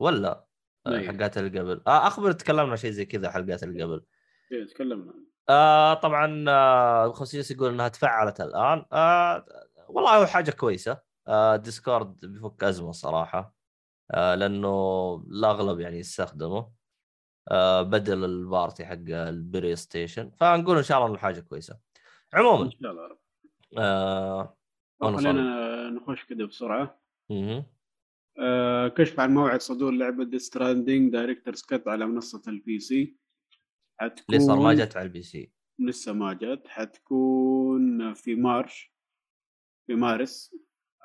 ولا آه،. حلقات اللي قبل. آه اخبر تكلمنا شيء زي كذا حلقات اللي قبل. إيه، تكلمنا. آه طبعا آه خصوصيس يقول إنها تفعلت الآن. آه والله هو حاجة كويسة. آه ديسكورد بيفك أزمة صراحة. آه لأنه الأغلب يعني يستخدمه. آه بدل ال party حق البلاي ستيشن. فنقول إن شاء الله إنه حاجة كويسة. عموما. إن شاء الله رب. آه. خلينا نخش كده بسرعة. آه، كشف عن موعد صدور لعبة Death Stranding Director's Cut على منصة ال PC حتكون صار ما جت على ال PC لسه ما جت. حتكون في March في مارس.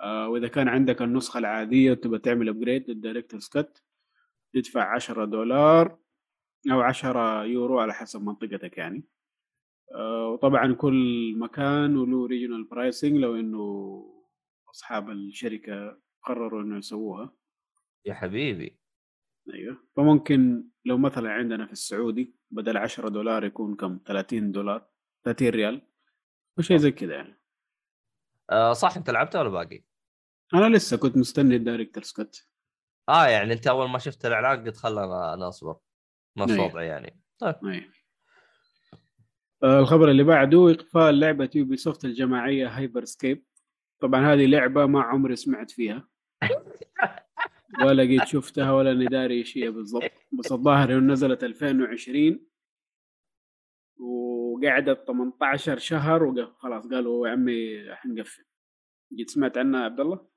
آه وإذا كان عندك النسخة العادية وتبغى تعمل upgrade لل Director's Cut تدفع 10 دولار أو 10 يورو على حسب منطقتك يعني. آه وطبعا كل مكان وله regional pricing لو إنه أصحاب الشركة قرروا إنه يسووها. يا حبيبي. أيوه. فممكن لو مثلا عندنا في السعودي بدل 10 دولار يكون كم؟ 30 دولار 30 ريال. وشيء زي كذا يعني. آه صح. أنت لعبته ولا باقي؟ أنا لسه كنت مستني ال Director's Cut آه يعني أنت أول ما شفت الإعلان قلت خلنا نصبر نفس أيوة. وضعي يعني. طيب. أي. آه الخبر اللي بعده إقفال لعبة Ubisoft الجماعية Hyper Scape طبعا هذه لعبة ما عمري سمعت فيها. ولا قد شفتها ولا إني داري إيش هي بالضبط. بس الظاهر إنه نزلت 2020 وقعدت 18 شهر وخلاص قالوا يا عمي حنقفل. قد سمعت عنها يا عبد الله؟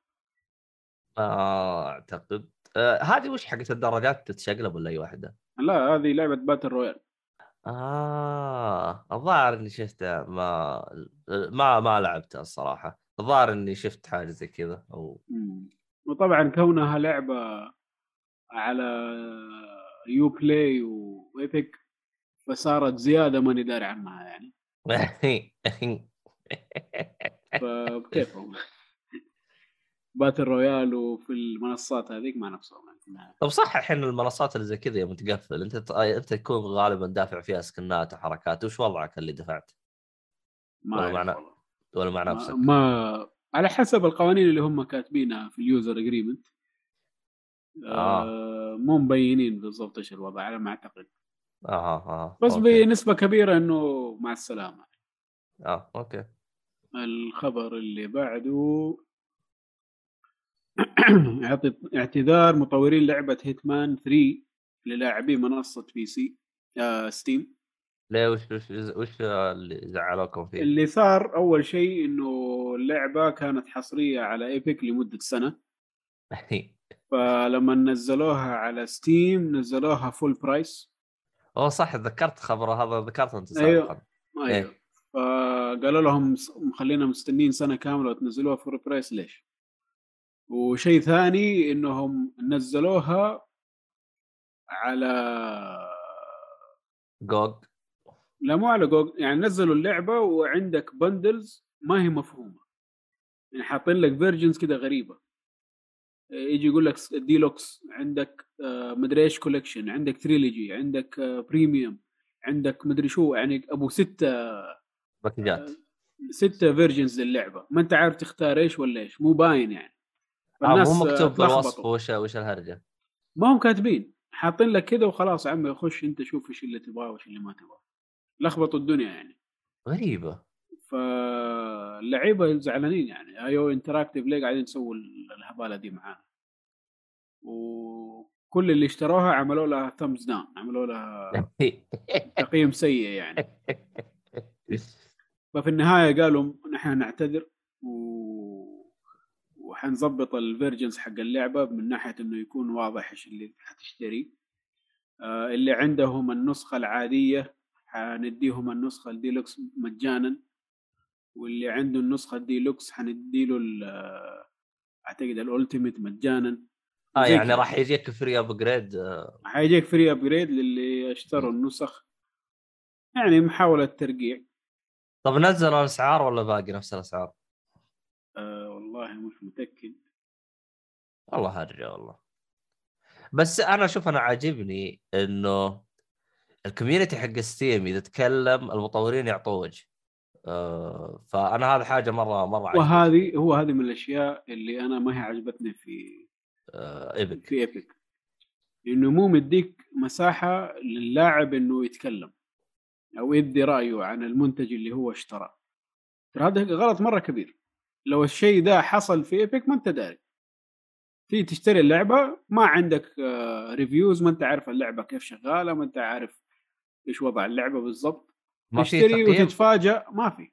آه أعتقد. آه هذه وش حقت الدرجات؟ تتشقلب ولا أي واحدة؟ لا هذه لعبة battle royale آه الظاهر إني شفتها. ما ما ما لعبتها الصراحة. الظاهر إني شفت حاجة زي كذا أو مم. وطبعا كونها لعبة على Uplay و Epic فصارت زيادة ماني داري عنها يعني فكيفهم battle royale وفي المنصات هذيك ما نفسهم. طب صح الحين المنصات اللي زي كذا يوم تقفل أنت أنت تكون غالبا دافع فيها سكنات وحركات وش وضعك اللي دفعت؟ ما ولا والله. ولا مع ما, نفسك؟ ما على حسب القوانين اللي هم كاتبينها في ال user agreement آه مو مبينين بالضبط إيش الوضع على ما أعتقد. آه آه بس أوكي. بنسبة كبيرة إنه مع السلامة. آه أوكي. الخبر اللي بعده اعت- اعتذار مطورين لعبة Hitman 3 للاعبي منصة PC آه Steam ليه وش وش وش اللي زعلوكم فيه؟ اللي صار أول شيء إنه اللعبة كانت حصرية على Epic لمدة سنة فلما نزلوها على Steam نزلوها full price هو صح تذكرت خبر هذا ذكرته أنت أيوه. سابقا أيوه فقالوا لهم س- خلينا مستنين سنة كاملة وتنزلوها full price ليش؟ وشيء ثاني إنهم نزلوها على جوج لا مو على جوجل يعني نزلوا اللعبة وعندك bundles ما هي مفهومة. يعني حاطين لك versions كده غريبة. يجي يقول لك ديلوكس عندك آه، مدري إيش collection عندك trilogy عندك آه، premium عندك مدري شو يعني أبو ستة باكجات ستة versions للعبة. ما أنت عارف تختار إيش ولا إيش مو باين يعني. آه مو آه، مكتوب بالوصف. وش وش الهرجة. ما هم كاتبين. حاطين لك كده وخلاص يا عمي خش أنت شوف إيش اللي تبغاه وإيش اللي ما تبغاه. لخبطوا الدنيا يعني. غريبة. فاللعيبة زعلانين يعني. IO Interactive ليه قاعدين يسووا الهبالة دي معانا؟ وكل اللي اشتروها عملوا لها thumbs down عملوا لها تقييم سيء يعني. ففي النهاية قالوا نحن نعتذر و... وحنظبط ال versions حق اللعبة من ناحية إنه يكون واضح إيش اللي حتشتري. آه اللي عندهم النسخة العادية حنديهم النسخة الديلوكس مجانا واللي عنده النسخة الديلوكس حنديله ال- أعتقد ال ultimate مجانا. آه يعني. راح يجيك free upgrade حيجيك free upgrade للي اشتروا النسخ. يعني محاولة ترقيع. طب نزلوا الأسعار ولا باقي نفس الأسعار؟ آه والله مش متأكد. والله هرجع والله. بس أنا أشوف أنا عاجبني إنه ال community حق Steam إذا تكلم المطورين يعطوه وجه. آه فأنا هذا حاجة مره مرة عجبتني. وهذه هو هذه من الأشياء اللي أنا ما هي عجبتني في آه Epic في Epic انه مو مديك مساحة للاعب إنه يتكلم أو يبدي رأيه عن المنتج اللي هو اشتراه. ترى هذا غلط مرة كبير. لو الشيء ده حصل في Epic ما أنت داري. تيجي تشتري اللعبة ما عندك reviews ما أنت عارف اللعبة كيف شغالة ما أنت عارف إيش وضع اللعبة بالضبط؟ ما في تشتري وتتفاجأ؟ ما في.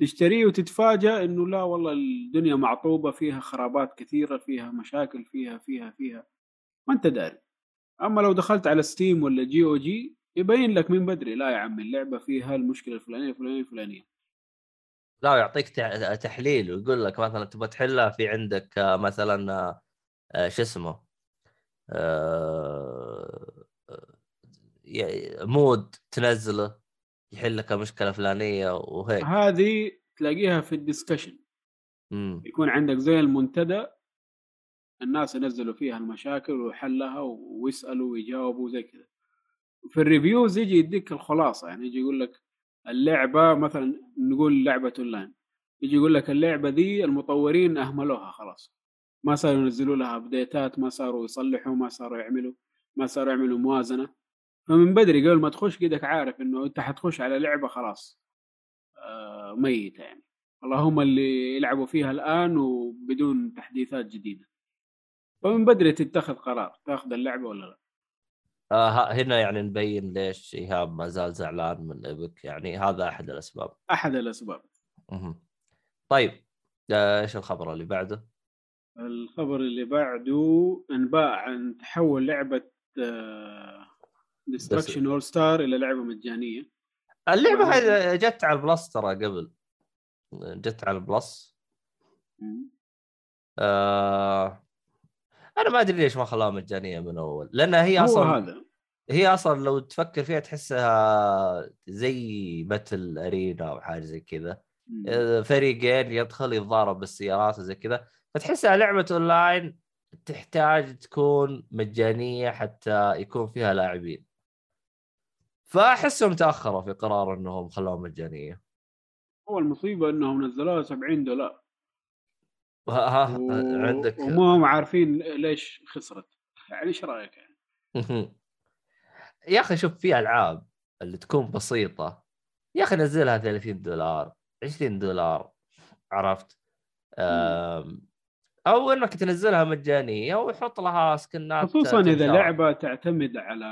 تشتريه وتتفاجأ إنه لا والله الدنيا معطوبة فيها خرابات كثيرة فيها مشاكل فيها فيها فيها. ما أنت داري. أما لو دخلت على Steam ولا GOG يبين لك من بدري لا يا عمي اللعبة فيها المشكلة الفلانية الفلانية الفلانية. لا يعطيك تحليل ويقول لك مثلا تبغى تحلها في عندك آه، مثلا آه، شو اسمه آه، مود تنزله يحل لك المشكلة الفلانيه وهيك. هذه تلاقيها في ال discussion. امم يكون عندك زي المنتدى الناس ينزلوا فيها المشاكل وحلها ويسألوا ويجاوبوا زي كذا. في ال reviews يجي يديك الخلاصة يعني يجي يقول لك اللعبة مثلا نقول لعبة أونلاين. يجي يقول لك اللعبة دي المطورين أهملوها خلاص. ما صاروا ينزلوا لها updateات ما صاروا يصلحوا ما صاروا يعملوا ما صاروا يعملوا موازنة. فمن بدري قبل ما تخش قدك عارف إنه أنت حتخش على لعبة خلاص. آه ميتة يعني. اللهم اللي يلعبوا فيها الآن وبدون تحديثات جديدة. فمن بدري تتخذ قرار تاخذ اللعبة ولا لا؟ آه هنا يعني نبين ليش إيهاب ما زال زعلان من إيبك. يعني هذا أحد الأسباب. أحد الأسباب. مهم. طيب آه، إيش الخبر اللي بعده؟ الخبر اللي بعده أنباء عن تحول لعبة Destruction AllStars إلى لعبة مجانية. اللعبة. هذه جت على ال Plus ترى قبل. جت على ال Plus آه أنا ما أدري ليش ما خلاها مجانية من أول. لأنها هي أصلا هذا. هي أصلا لو تفكر فيها تحسها زي battle arena أو حاجة زي كذا. فريقين يدخل يتضارب بالسيارات وزي كذا فتحسها لعبة أونلاين تحتاج تكون مجانية حتى يكون فيها لاعبين. فأحسهم تأخروا في قرار إنهم خلوها مجانية. هو المصيبة إنهم نزلوها 70 دولار. ها ها و... عندك وما هم عارفين ليش خسرت. يعني إيش رأيك يعني؟ يا أخي شوف في ألعاب اللي تكون بسيطة. يا أخي نزلها 30 دولار 20 دولار عرفت؟ أو إنك تنزلها مجانية ويحط لها سكنات خصوصا إذا لعبة تعتمد على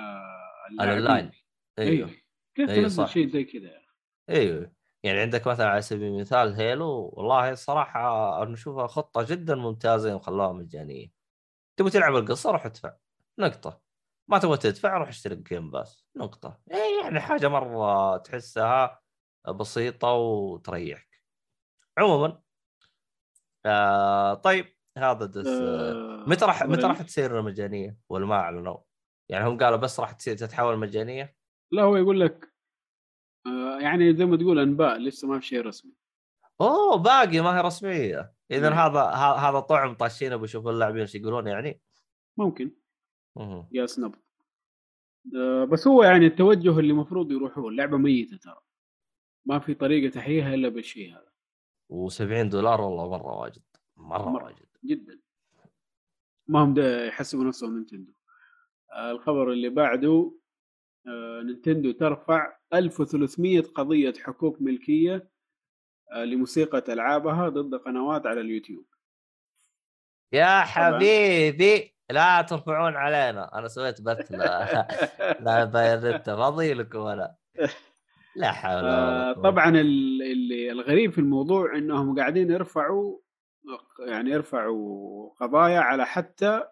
على اللاعبين. اللاين أيوه. كيف أيوة تنزل. شيء زي كذا؟ أيوه يعني عندك مثلا على سبيل المثال هيلو والله الصراحه أنا أشوفها خطة جدا ممتازة يوم خلوها مجانية. تبغى تلعب القصة روح ادفع. نقطة. ما تبغى تدفع روح اشترك جيم باس نقطة. إيه يعني حاجة مرة تحسها بسيطة وتريحك. عموما آه طيب هذا دس آه، متى راح متى راح تصير مجانيه ولا ما أعلنوا؟ يعني هم قالوا بس راح تصير تتحول مجانية؟ لا هو يقول لك آه، يعني زي ما تقول أنباء لسه ما في شيء رسمي. أوه باقي ما هي رسمية. اذا إيه. هذا هذا طعم طاشينه بيشوفوا اللاعبين إيش يقولون يعني. ممكن. يا سنب آه، بس هو يعني التوجه اللي المفروض يروحوه اللعبه ميتة ترى. ما في طريقة تحييها إلا بالشيء هذا. و70 دولار والله مرة واجد مرة مرة. واجد. جدا. ما هم يحسبوا نفسهم نينتندو. آه، الخبر اللي بعده نينتندو ترفع 1300 قضية حقوق ملكية آه، لموسيقى ألعابها ضد قنوات على اليوتيوب. يا حبيبي لا ترفعون علينا. أنا سويت بث لا لا بايرنتا فاضي لكم أنا. لا حول ولا آه، قوة. طبعا الغريب في الموضوع إنهم قاعدين يرفعوا يعني يرفعوا قضايا على حتى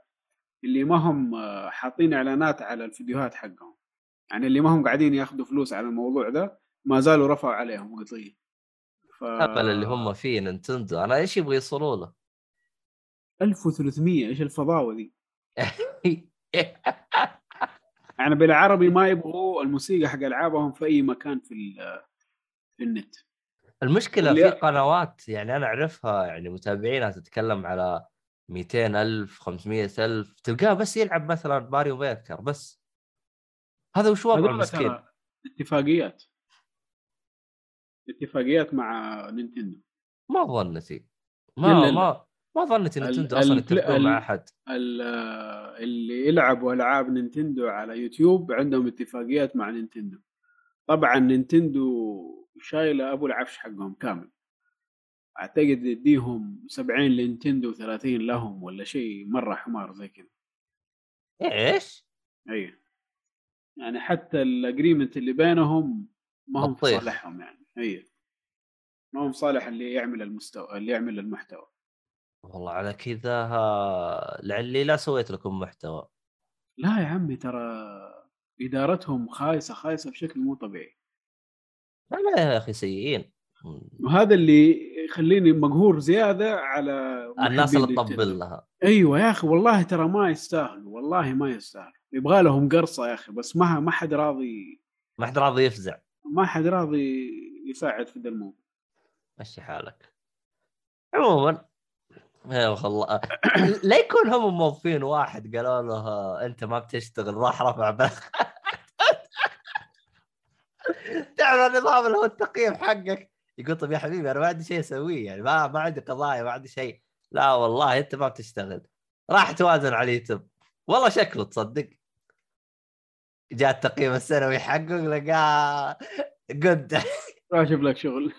اللي ما هم آه، حاطين إعلانات على الفيديوهات حقهم. يعني اللي ما هم قاعدين ياخذوا فلوس على الموضوع ده ما زالوا رفعوا عليهم. قضيه ف اللي هم فيه نينتندو. أنا إيش يبغى يوصلوا له؟ 1300 إيش الفضاوة دي؟ يعني بالعربي ما يبغوا الموسيقى حق ألعابهم في أي مكان في ال- في النت. المشكلة اللي- في قنوات يعني أنا أعرفها يعني متابعينها تتكلم على 200 ألف 500 ألف تلقاه بس يلعب مثلا ماريو ميكر بس. هذا وش وضعه هذول مسكين ترى اتفاقيات. اتفاقيات مع نينتندو. ما ظنتي. ما لا. ما ما ظنتي نينتندو أصلا يتفقون مع أحد. ال- اللي يلعبوا ألعاب نينتندو على يوتيوب عندهم اتفاقيات مع نينتندو. طبعا نينتندو شايلة أبو العفش حقهم كامل. أعتقد يديهم 70 لنينتندو و30 لهم ولا شيء مرة حمار زي كذا. إيش؟ اي يعني حتى ال agreement اللي بينهم ما هم في. صالحهم يعني. اي ما هم صالح اللي يعمل المستوى اللي يعمل المحتوى. والله على كذا ها- لعلي لا سويت لكم محتوى. لا يا عمي ترى إدارتهم خايسة خايسة بشكل مو طبيعي. لا لا يا أخي سيئين. وهذا اللي يخليني مقهور زيادة على الناس اللي. تطبل لها أيوه يا أخي والله ترى ما يستاهلوا والله ما يستاهلوا يبغى لهم قرصة يا أخي بس ما ما حد راضي ما حد راضي يفزع. ما حد راضي يساعد في ذا الموضوع. مشي حالك. عموما يا والله. لا يكون هم موظفين واحد قالوا له أنت ما بتشتغل راح رفع بل تعرف النظام اللي هو التقييم حقك؟ يقول طب يا حبيبي أنا ما عندي شيء أسويه يعني ما ما عندي قضايا ما عندي شيء. لا والله أنت ما بتشتغل. راح توازن على اليوتيوب. والله شكله تصدق. جاء التقييم السنوي حقه لقاه قد. راح أشوف لك شغل.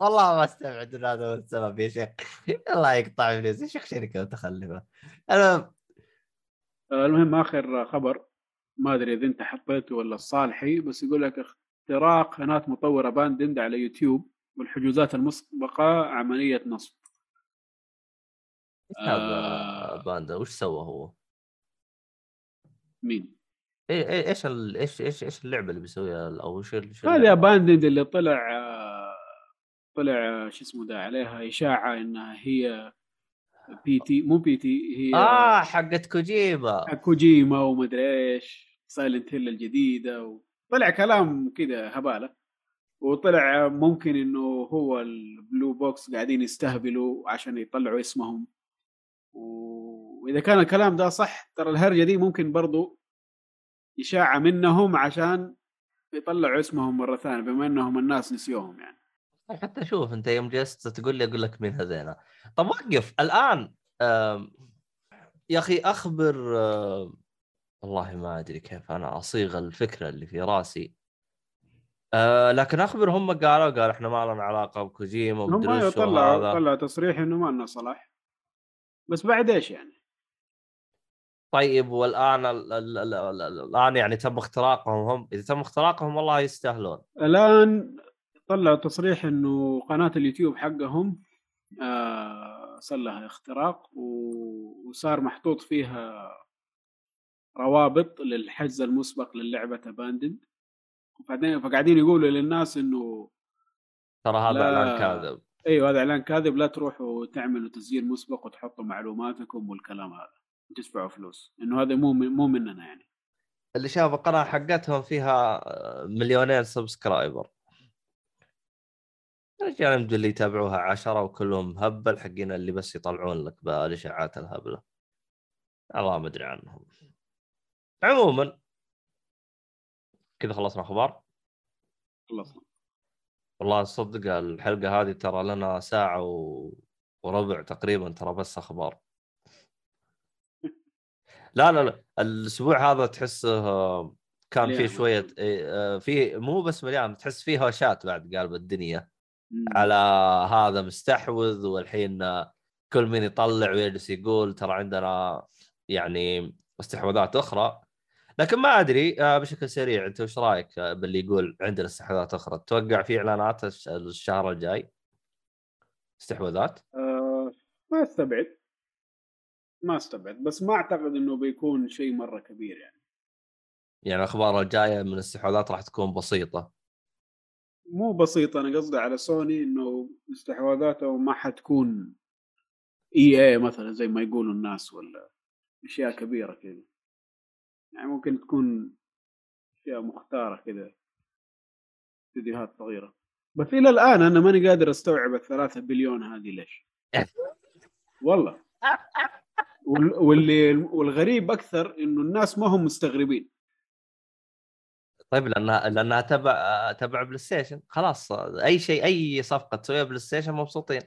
والله ما استبعد إن هذا هو السبب يا شيخ. الله يقطع فلوس يا شيخ شركه متخلفه المهم آخر خبر. ما أدري إذا أنت حطيته ولا الصالحي بس يقول لك اختراق قناة مطورة Abandoned على يوتيوب والحجوزات المسبقة عملية نصب هذا آه. Abandoned وش سوى هو؟ مين؟ إيش إيش إيش إيش اللعبة اللي بيسويها أو هذه اللعبة؟ Abandoned اللي طلع آه، طلع شو اسمه ده عليها إشاعة إنها هي P.T. مو P.T. هي آه حقت كوجيما. كوجيما ومدري إيش Silent Hill الجديدة وطلع كلام كذا هبالة. وطلع ممكن إنه هو ال Blue Box قاعدين يستهبلوا عشان يطلعوا اسمهم. و- واذا كان الكلام ده صح ترى الهرجة دي ممكن برضو اشاعه منهم عشان يطلعوا اسمهم مرة ثانية بما إنهم الناس نسيوهم يعني. حتى شوف أنت يوم جلست تقول لي أقول لك مين هذينا. طب وقف. الآن يا أخي أخبر والله ما أدري كيف أنا أصيغ الفكرة اللي في رأسي. آه لكن أخبر هم قالوا قالوا إحنا ما لنا علاقة بكوجيما هم وهذا. طلعوا تصريح إنه ما لنا صلاح. بس بعد إيش يعني؟ طيب والآن ال ال ال ال ال الآن يعني تم اختراقهم هم إذا تم اختراقهم والله يستاهلون. الآن طلعوا تصريح إنه قناة اليوتيوب حقهم آه صار لها اختراق وصار محطوط فيها روابط للحجز المسبق للعبة اباندد وبعدين فقاعدين يقولوا للناس إنه ترى هذا لا. إعلان كاذب. إيوه هذا إعلان كاذب. لا تروحوا تعملوا تسجيل مسبق وتحطوا معلوماتكم والكلام هذا. وتدفعوا فلوس. إنه هذا مو من مو مننا يعني. اللي شاف القناة حقتهم فيها مليونين سبسكرايبر. الرجال يمدي اللي يتابعوها عشرة وكلهم هبل حقين اللي بس يطلعون لك بالاشاعات الهبلة. الله ما أدري عنهم. عموما كذا خلصنا أخبار؟ خلصنا. والله صدق الحلقة هذه ترى لنا ساعة و... وربع تقريبا ترى بس أخبار. لا لا لا الأسبوع هذا تحسه آه، كان. فيه شوية إيه، آه، فيه مو بس مليان تحس فيه هوشات بعد قلب الدنيا. على هذا مستحوذ والحين كل مين يطلع ويجلس يقول ترى عندنا يعني استحواذات أخرى. لكن ما أدري آه، بشكل سريع أنت وش رأيك باللي يقول عندنا استحواذات أخرى؟ تتوقع في إعلانات الش- الشهر الجاي؟ استحواذات؟ آه ما أستبعد. ما أستبعد. بس ما أعتقد إنه بيكون شيء مرة كبير يعني. يعني الأخبار الجاية من الاستحواذات راح تكون بسيطة. مو بسيط أنا قصدي على سوني إنه استحواذاته ما حتكون إي اي مثلا زي ما يقولوا الناس ولا أشياء كبيرة كذا. يعني ممكن تكون أشياء مختارة كذا استديوهات صغيرة. بس إلى الآن أنا ماني قادر أستوعب الثلاثة بليون هذه ليش. والله. وال- واللي والغريب أكثر إنه الناس ما هم مستغربين. طيب لانها لانها تبع تبع بلاي ستيشن خلاص أي شيء أي صفقة تسويها بلاي ستيشن مبسوطين.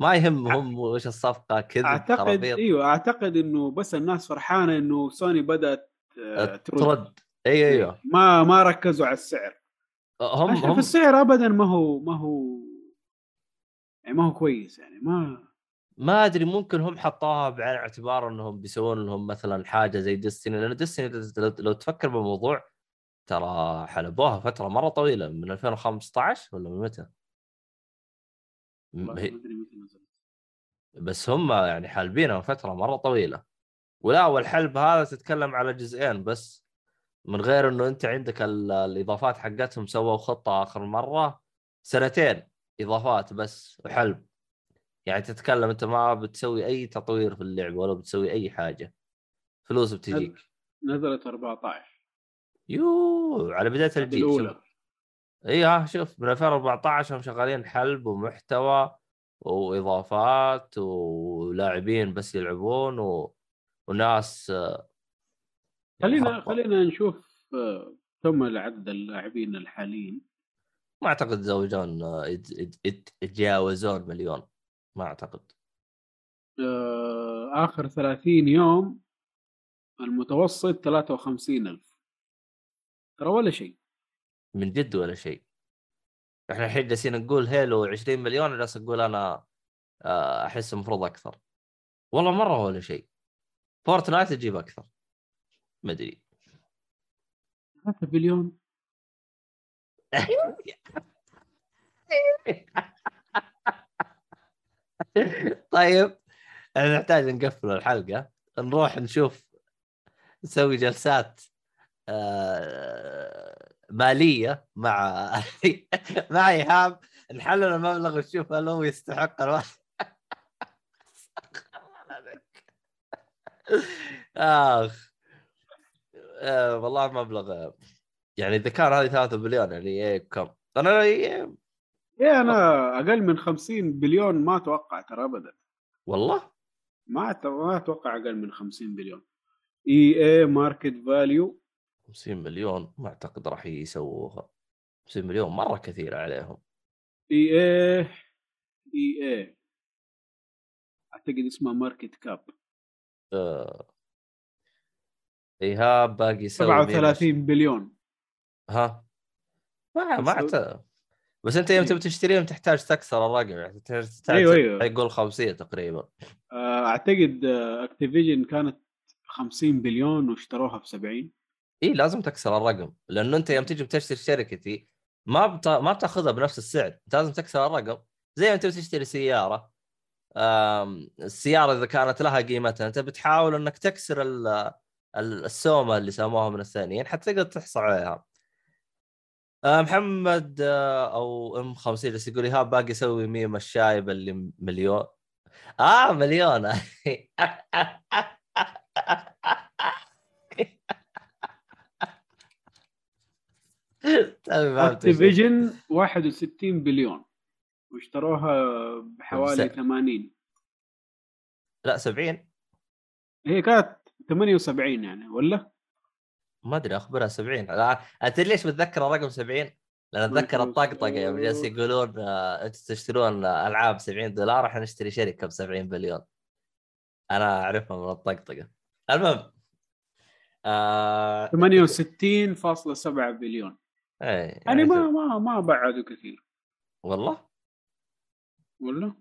ما يهمهم وش الصفقة كذا أعتقد إيوه أعتقد إنه بس الناس فرحانة إنه سوني بدأت آه، ترد. ترد. إي أيوه ما ما ركزوا على السعر. هم هم هم السعر ابدا ما هو ما هو يعني ما هو كويس يعني ما ما أدري ممكن هم حطوها بعين اعتبار إنهم بيسوون لهم مثلا حاجة زي ديستني لأن ديستني لو تفكر بالموضوع ترى حلبوها فترة مرة طويلة من 2015 ولا من متى؟ هي- ما أدري متى نزلت. بس هم يعني حالبينها فترة مرة طويلة. ولا والحلب هذا تتكلم على جزئين بس من غير إنه أنت عندك ال- الإضافات حقتهم سووا خطة آخر مرة سنتين إضافات بس وحلب. يعني تتكلم أنت ما بتسوي أي تطوير في اللعبة ولا بتسوي أي حاجة. فلوس بتجيك. نزلت 14 يو على بداية الجيل الأولى. إي ها شوف من 2014 هم شغالين حلب ومحتوى وإضافات ولاعبين بس يلعبون و... وناس آه، خلينا. خلينا نشوف آه، كم عدد اللاعبين الحاليين ما أعتقد يتزوجون آه، يت- يت- يت- يتجاوزون مليون ما أعتقد آخر 30 يوم المتوسط 53000 ترى ولا شيء. من جد ولا شيء. إحنا الحين جالسين نقول هيلو 20 مليون جالس أقول أنا آه، أحس المفروض أكثر. والله مرة ولا شيء. فورتنايت تجيب أكثر. ما أدري. 3 بليون. طيب إحنا نحتاج نقفل الحلقة. نروح نشوف نسوي جلسات. مالية مع مع إيهاب. نحلل المبلغ ونشوف هل هو يستحق الوقت أخ. آه والله مبلغ يعني اذا كان هذه 3 بليون يعني إيه كم؟ أنا إيه يا أنا أقل من 50 بليون ما أتوقع ترى ابدا. والله؟ ما ما أتوقع أقل من 50 بليون. إي اي market value 50 مليون ما أعتقد راح يسووها. 50 مليون مرة كثيره عليهم. إي اي إي اي أعتقد اسمها market cap. آه. ايهاب باقي يسوي 37 بليون. ها؟ ما ما بس- أعت- بس أنت يوم إيه. تبي تشتريهم تحتاج تكسر الرقم يعني تحتاج أيوة، أيوة. يقول 50 تقريبا. آه، أعتقد Activision كانت 50 بليون واشتروها ب 70 اي لازم تكسر الرقم لأنه أنت يوم تجي بتشتري شركتي ما بت... ما بتأخذها بنفس السعر أنت لازم تكسر الرقم. زي ما انت بتشتري سيارة آم... السيارة إذا كانت لها قيمتها أنت بتحاول إنك تكسر ال... ال- السومة اللي سموها من الثانيين حتى تقدر تحصل عليها. آه، محمد آه، أو أم 50 جالس يقول ايهاب باقي يسوي ميم الشايب اللي مليون. آه مليون طيب، فهمت وش- اكتيفيجن 61 بليون واشتروها بحوالي بس- 80 لا 70 هي كانت 78 يعني ولا؟ ما أدري أخبرها 70 لا، أنت ليش بتذكر الرقم 70 لأن أتذكر الطقطقة يوم جالس يقولون آه، أنتم تشترون ألعاب 70 دولار إحنا نشتري شركة ب 70 بليون. أنا أعرفها من الطقطقة. المهم آه... 68.7 بليون. إيه، يعني ما شوف. ما ما بعدوا كثير. والله؟ ولا؟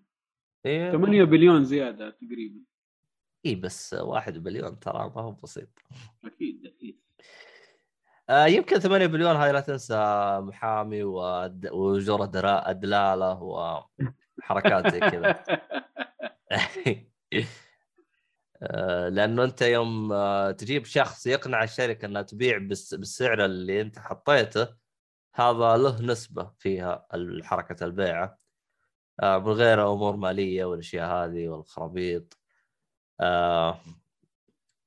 إيه 8 بليون زيادة تقريبا. إي بس واحد بليون ترى ما هو بسيط. أكيد أكيد. آه يمكن 8 بليون هاي لا تنسى محامي ود- واجور درا- ادلاله وحركات زي كذا. آه، لأنه أنت يوم آه، تجيب شخص يقنع الشركة إنها تبيع بالس- بالسعر اللي أنت حطيته هذا له نسبة فيها حركة البيعة. آه، من غير أمور مالية والأشياء هذه والخرابيط. آه،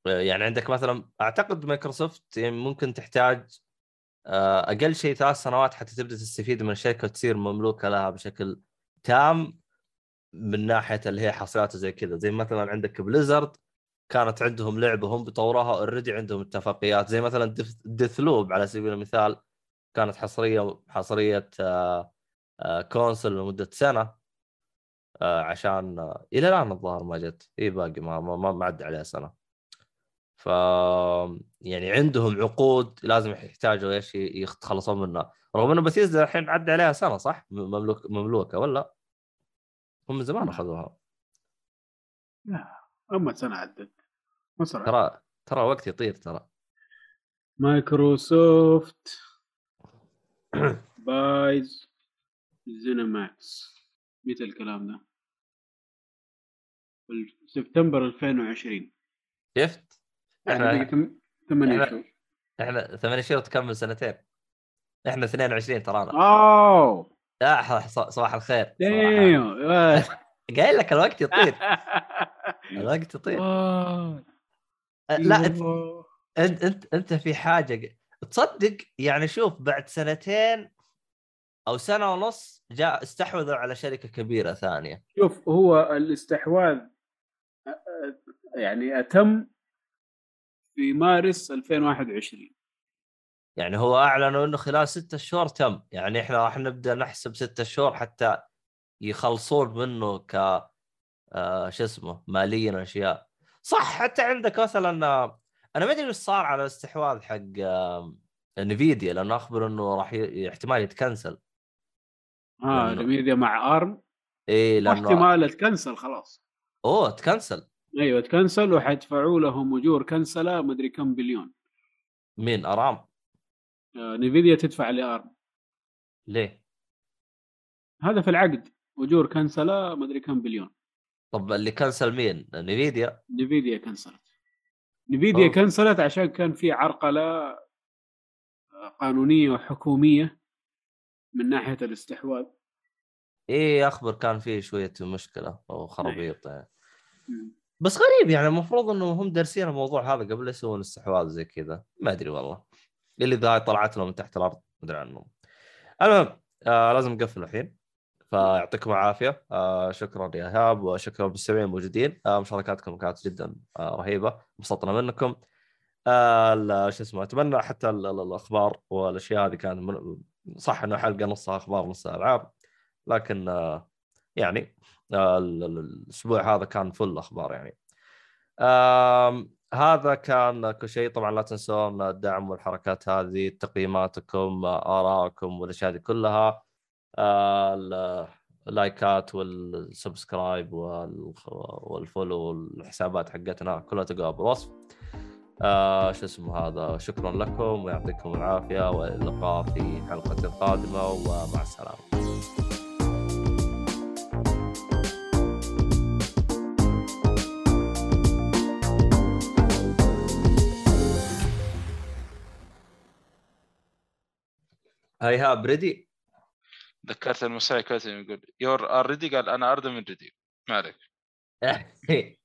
يعني عندك مثلا أعتقد مايكروسوفت يعني ممكن تحتاج آه، أقل شيء ثلاث سنوات حتى تبدأ تستفيد من الشركة وتصير مملوكة لها بشكل تام من ناحية اللي هي حصريات زي كذا. زي مثلا عندك Blizzard كانت عندهم لعبه هم بطوروها already عندهم اتفاقيات. زي مثلا Deathloop على سبيل المثال. كانت حصرية حصرية آه، آه، كونسل لمدة سنة آه، عشان إلى الآن الظاهر ما جت. إي باقي ما ما, ما- عدى عليها سنة. ف يعني عندهم عقود لازم يحتاجوا إيش يتخلصون منها. رغم إنه بثيزدا الحين عدى عليها سنة صح؟ مملوك مملوكة ولا؟ هم من زمان أخذوها. اما سنة عدت. ترى ترى وقت يطير ترى. Microsoft. buys ZeniMax متى الكلام ده؟ سبتمبر 2020 شفت؟ يعني ثم- ثمانية شهور. إحنا ثمان شهور تكمل سنتين. إحنا 22 ترانا أوه! ص- صباح الخير. قايل لك الوقت يطير. الوقت يطير. آه. لا انت أيوه. انت أنت, في حاجة تصدق يعني شوف بعد سنتين أو سنة ونص جاء استحوذوا على شركة كبيرة ثانية. شوف هو الاستحواذ يعني أتم في مارس 2021 يعني هو أعلنوا إنه خلال ستة شهور تم. يعني إحنا راح نبدأ نحسب ستة شهور حتى يخلصون منه ك آه شو اسمه ماليا أشياء. صح حتى عندك مثلا أنا ما أدري إيش صار على الاستحواذ حق آه Nvidia لأنه أخبر إنه راح ي... احتمال يتكنسل. ها لأنه- Nvidia مع ARM إيه لأنه واحتمال تكنسل خلاص. أوه تكنسل أيوه تكنسل وحيدفعوا لهم أجور كنسلة مدري كم بليون. مين؟ ARM. آه، Nvidia تدفع ل ARM ليه؟ هذا في العقد. أجور كنسلة مدري كم بليون. طب اللي كنسل مين؟ نفيديا نفيديا كنسلت. نفيديا. كنسلت عشان كان في عرقلة آه، قانونية وحكومية من ناحية الاستحواذ إيه أخبر كان فيه شوية مشكلة أو خرابيط يعني. مم. بس غريب يعني المفروض انهم هم دارسين الموضوع هذا قبل يسوون استحواذ زي كذا ما أدري والله اللي ذا طلعت لهم من تحت الأرض ما أدري عنهم المهم آه لازم نقفل الحين فيعطيكم العافية. آه شكرا يا ايهاب وشكرا للمستمعين الموجودين. آه مشاركاتكم كانت جدا آه رهيبة. انبسطنا منكم. شو اسمه أتمنى حتى ال- ال- الأخبار والأشياء هذه كانت من... صح إنه حلقة نصها أخبار نصها ألعاب لكن يعني ال- ال- الأسبوع هذا كان فل أخبار يعني. هذا كان كل شيء. طبعا لا تنسون الدعم والحركات هذه تقييماتكم ارائكم والأشياء هذه كلها. اللايكات وال subscribe وال follow والحسابات حقتنا كلها تلقاها بالوصف آه شو اسمه هذا؟ شكرا لكم ويعطيكم العافية. وإلى اللقاء في حلقة قادمة. ومع السلامة. هيها بريدي ذكرت المساعي كاتب يقول يور ار ريدي قال أنا أرضى من ريدي ما عليك.